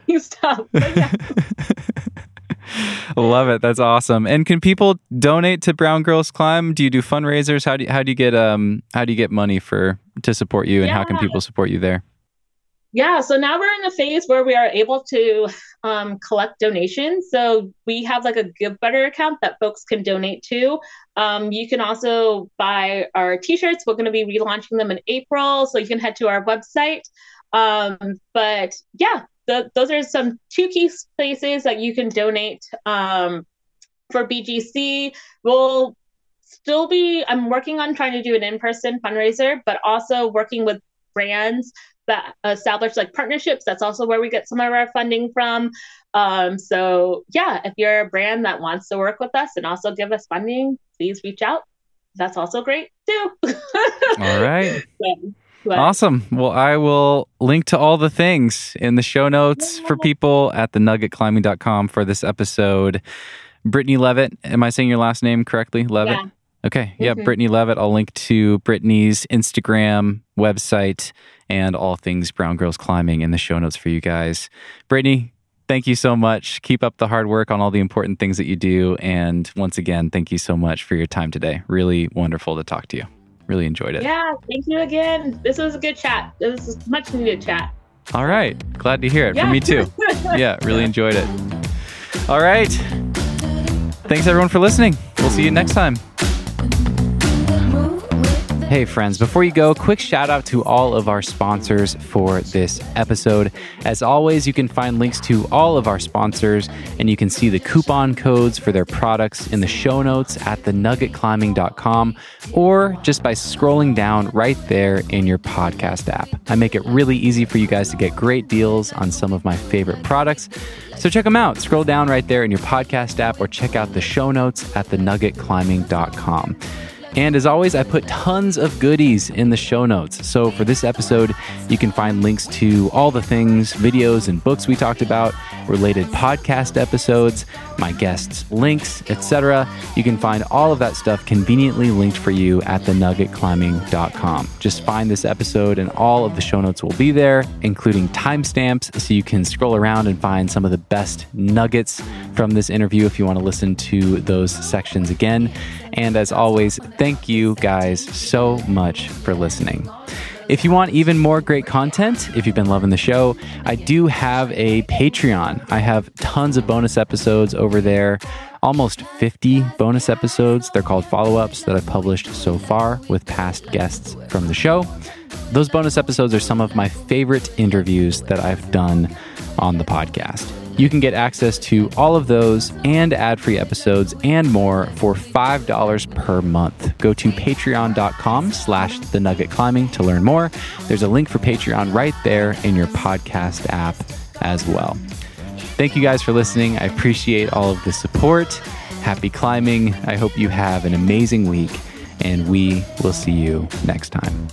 new stuff. But yeah. Love it. That's awesome. And can people donate to Brown Girls Climb? Do you do fundraisers? How do you, how do you get um how do you get money for to support you and yeah. how can people support you there? Yeah, so now we're in a phase where we are able to um, collect donations. So we have like a Givebutter account that folks can donate to. Um, you can also buy our t-shirts. We're going to be relaunching them in April, so you can head to our website. Um, but yeah, those are some two key places that you can donate um, for BGC. We'll still be. I'm working on trying to do an in-person fundraiser, but also working with brands that establish like partnerships. That's also where we get some of our funding from. Um, so yeah, if you're a brand that wants to work with us and also give us funding, please reach out. That's also great too. All right. Awesome. Well, I will link to all the things in the show notes for people at the nuggetclimbing.com for this episode. Brittany Leavitt, am I saying your last name correctly? Leavitt? Yeah. Okay. Yeah, mm-hmm. Brittany Leavitt. I'll link to Brittany's Instagram, website, and all things Brown Girls Climbing in the show notes for you guys. Brittany, thank you so much. Keep up the hard work on all the important things that you do. And once again, thank you so much for your time today. Really wonderful to talk to you. Really enjoyed it. Yeah, thank you again. This was a good chat. This was much needed chat. All right. Glad to hear it. Yeah. For me too. yeah, really enjoyed it. All right. Thanks everyone for listening. We'll see you next time. Hey, friends, before you go, quick shout out to all of our sponsors for this episode. As always, you can find links to all of our sponsors and you can see the coupon codes for their products in the show notes at thenuggetclimbing.com or just by scrolling down right there in your podcast app. I make it really easy for you guys to get great deals on some of my favorite products. So check them out. Scroll down right there in your podcast app or check out the show notes at thenuggetclimbing.com. And as always, I put tons of goodies in the show notes. So for this episode, you can find links to all the things, videos, and books we talked about, related podcast episodes, my guests' links, etc. You can find all of that stuff conveniently linked for you at thenuggetclimbing.com. Just find this episode, and all of the show notes will be there, including timestamps, so you can scroll around and find some of the best nuggets from this interview if you want to listen to those sections again. And as always, thank you guys so much for listening. If you want even more great content, if you've been loving the show, I do have a Patreon. I have tons of bonus episodes over there, almost 50 bonus episodes. They're called follow ups that I've published so far with past guests from the show. Those bonus episodes are some of my favorite interviews that I've done on the podcast. You can get access to all of those and ad free episodes and more for $5 per month. Go to patreon.com slash the nugget climbing to learn more. There's a link for Patreon right there in your podcast app as well. Thank you guys for listening. I appreciate all of the support. Happy climbing. I hope you have an amazing week, and we will see you next time.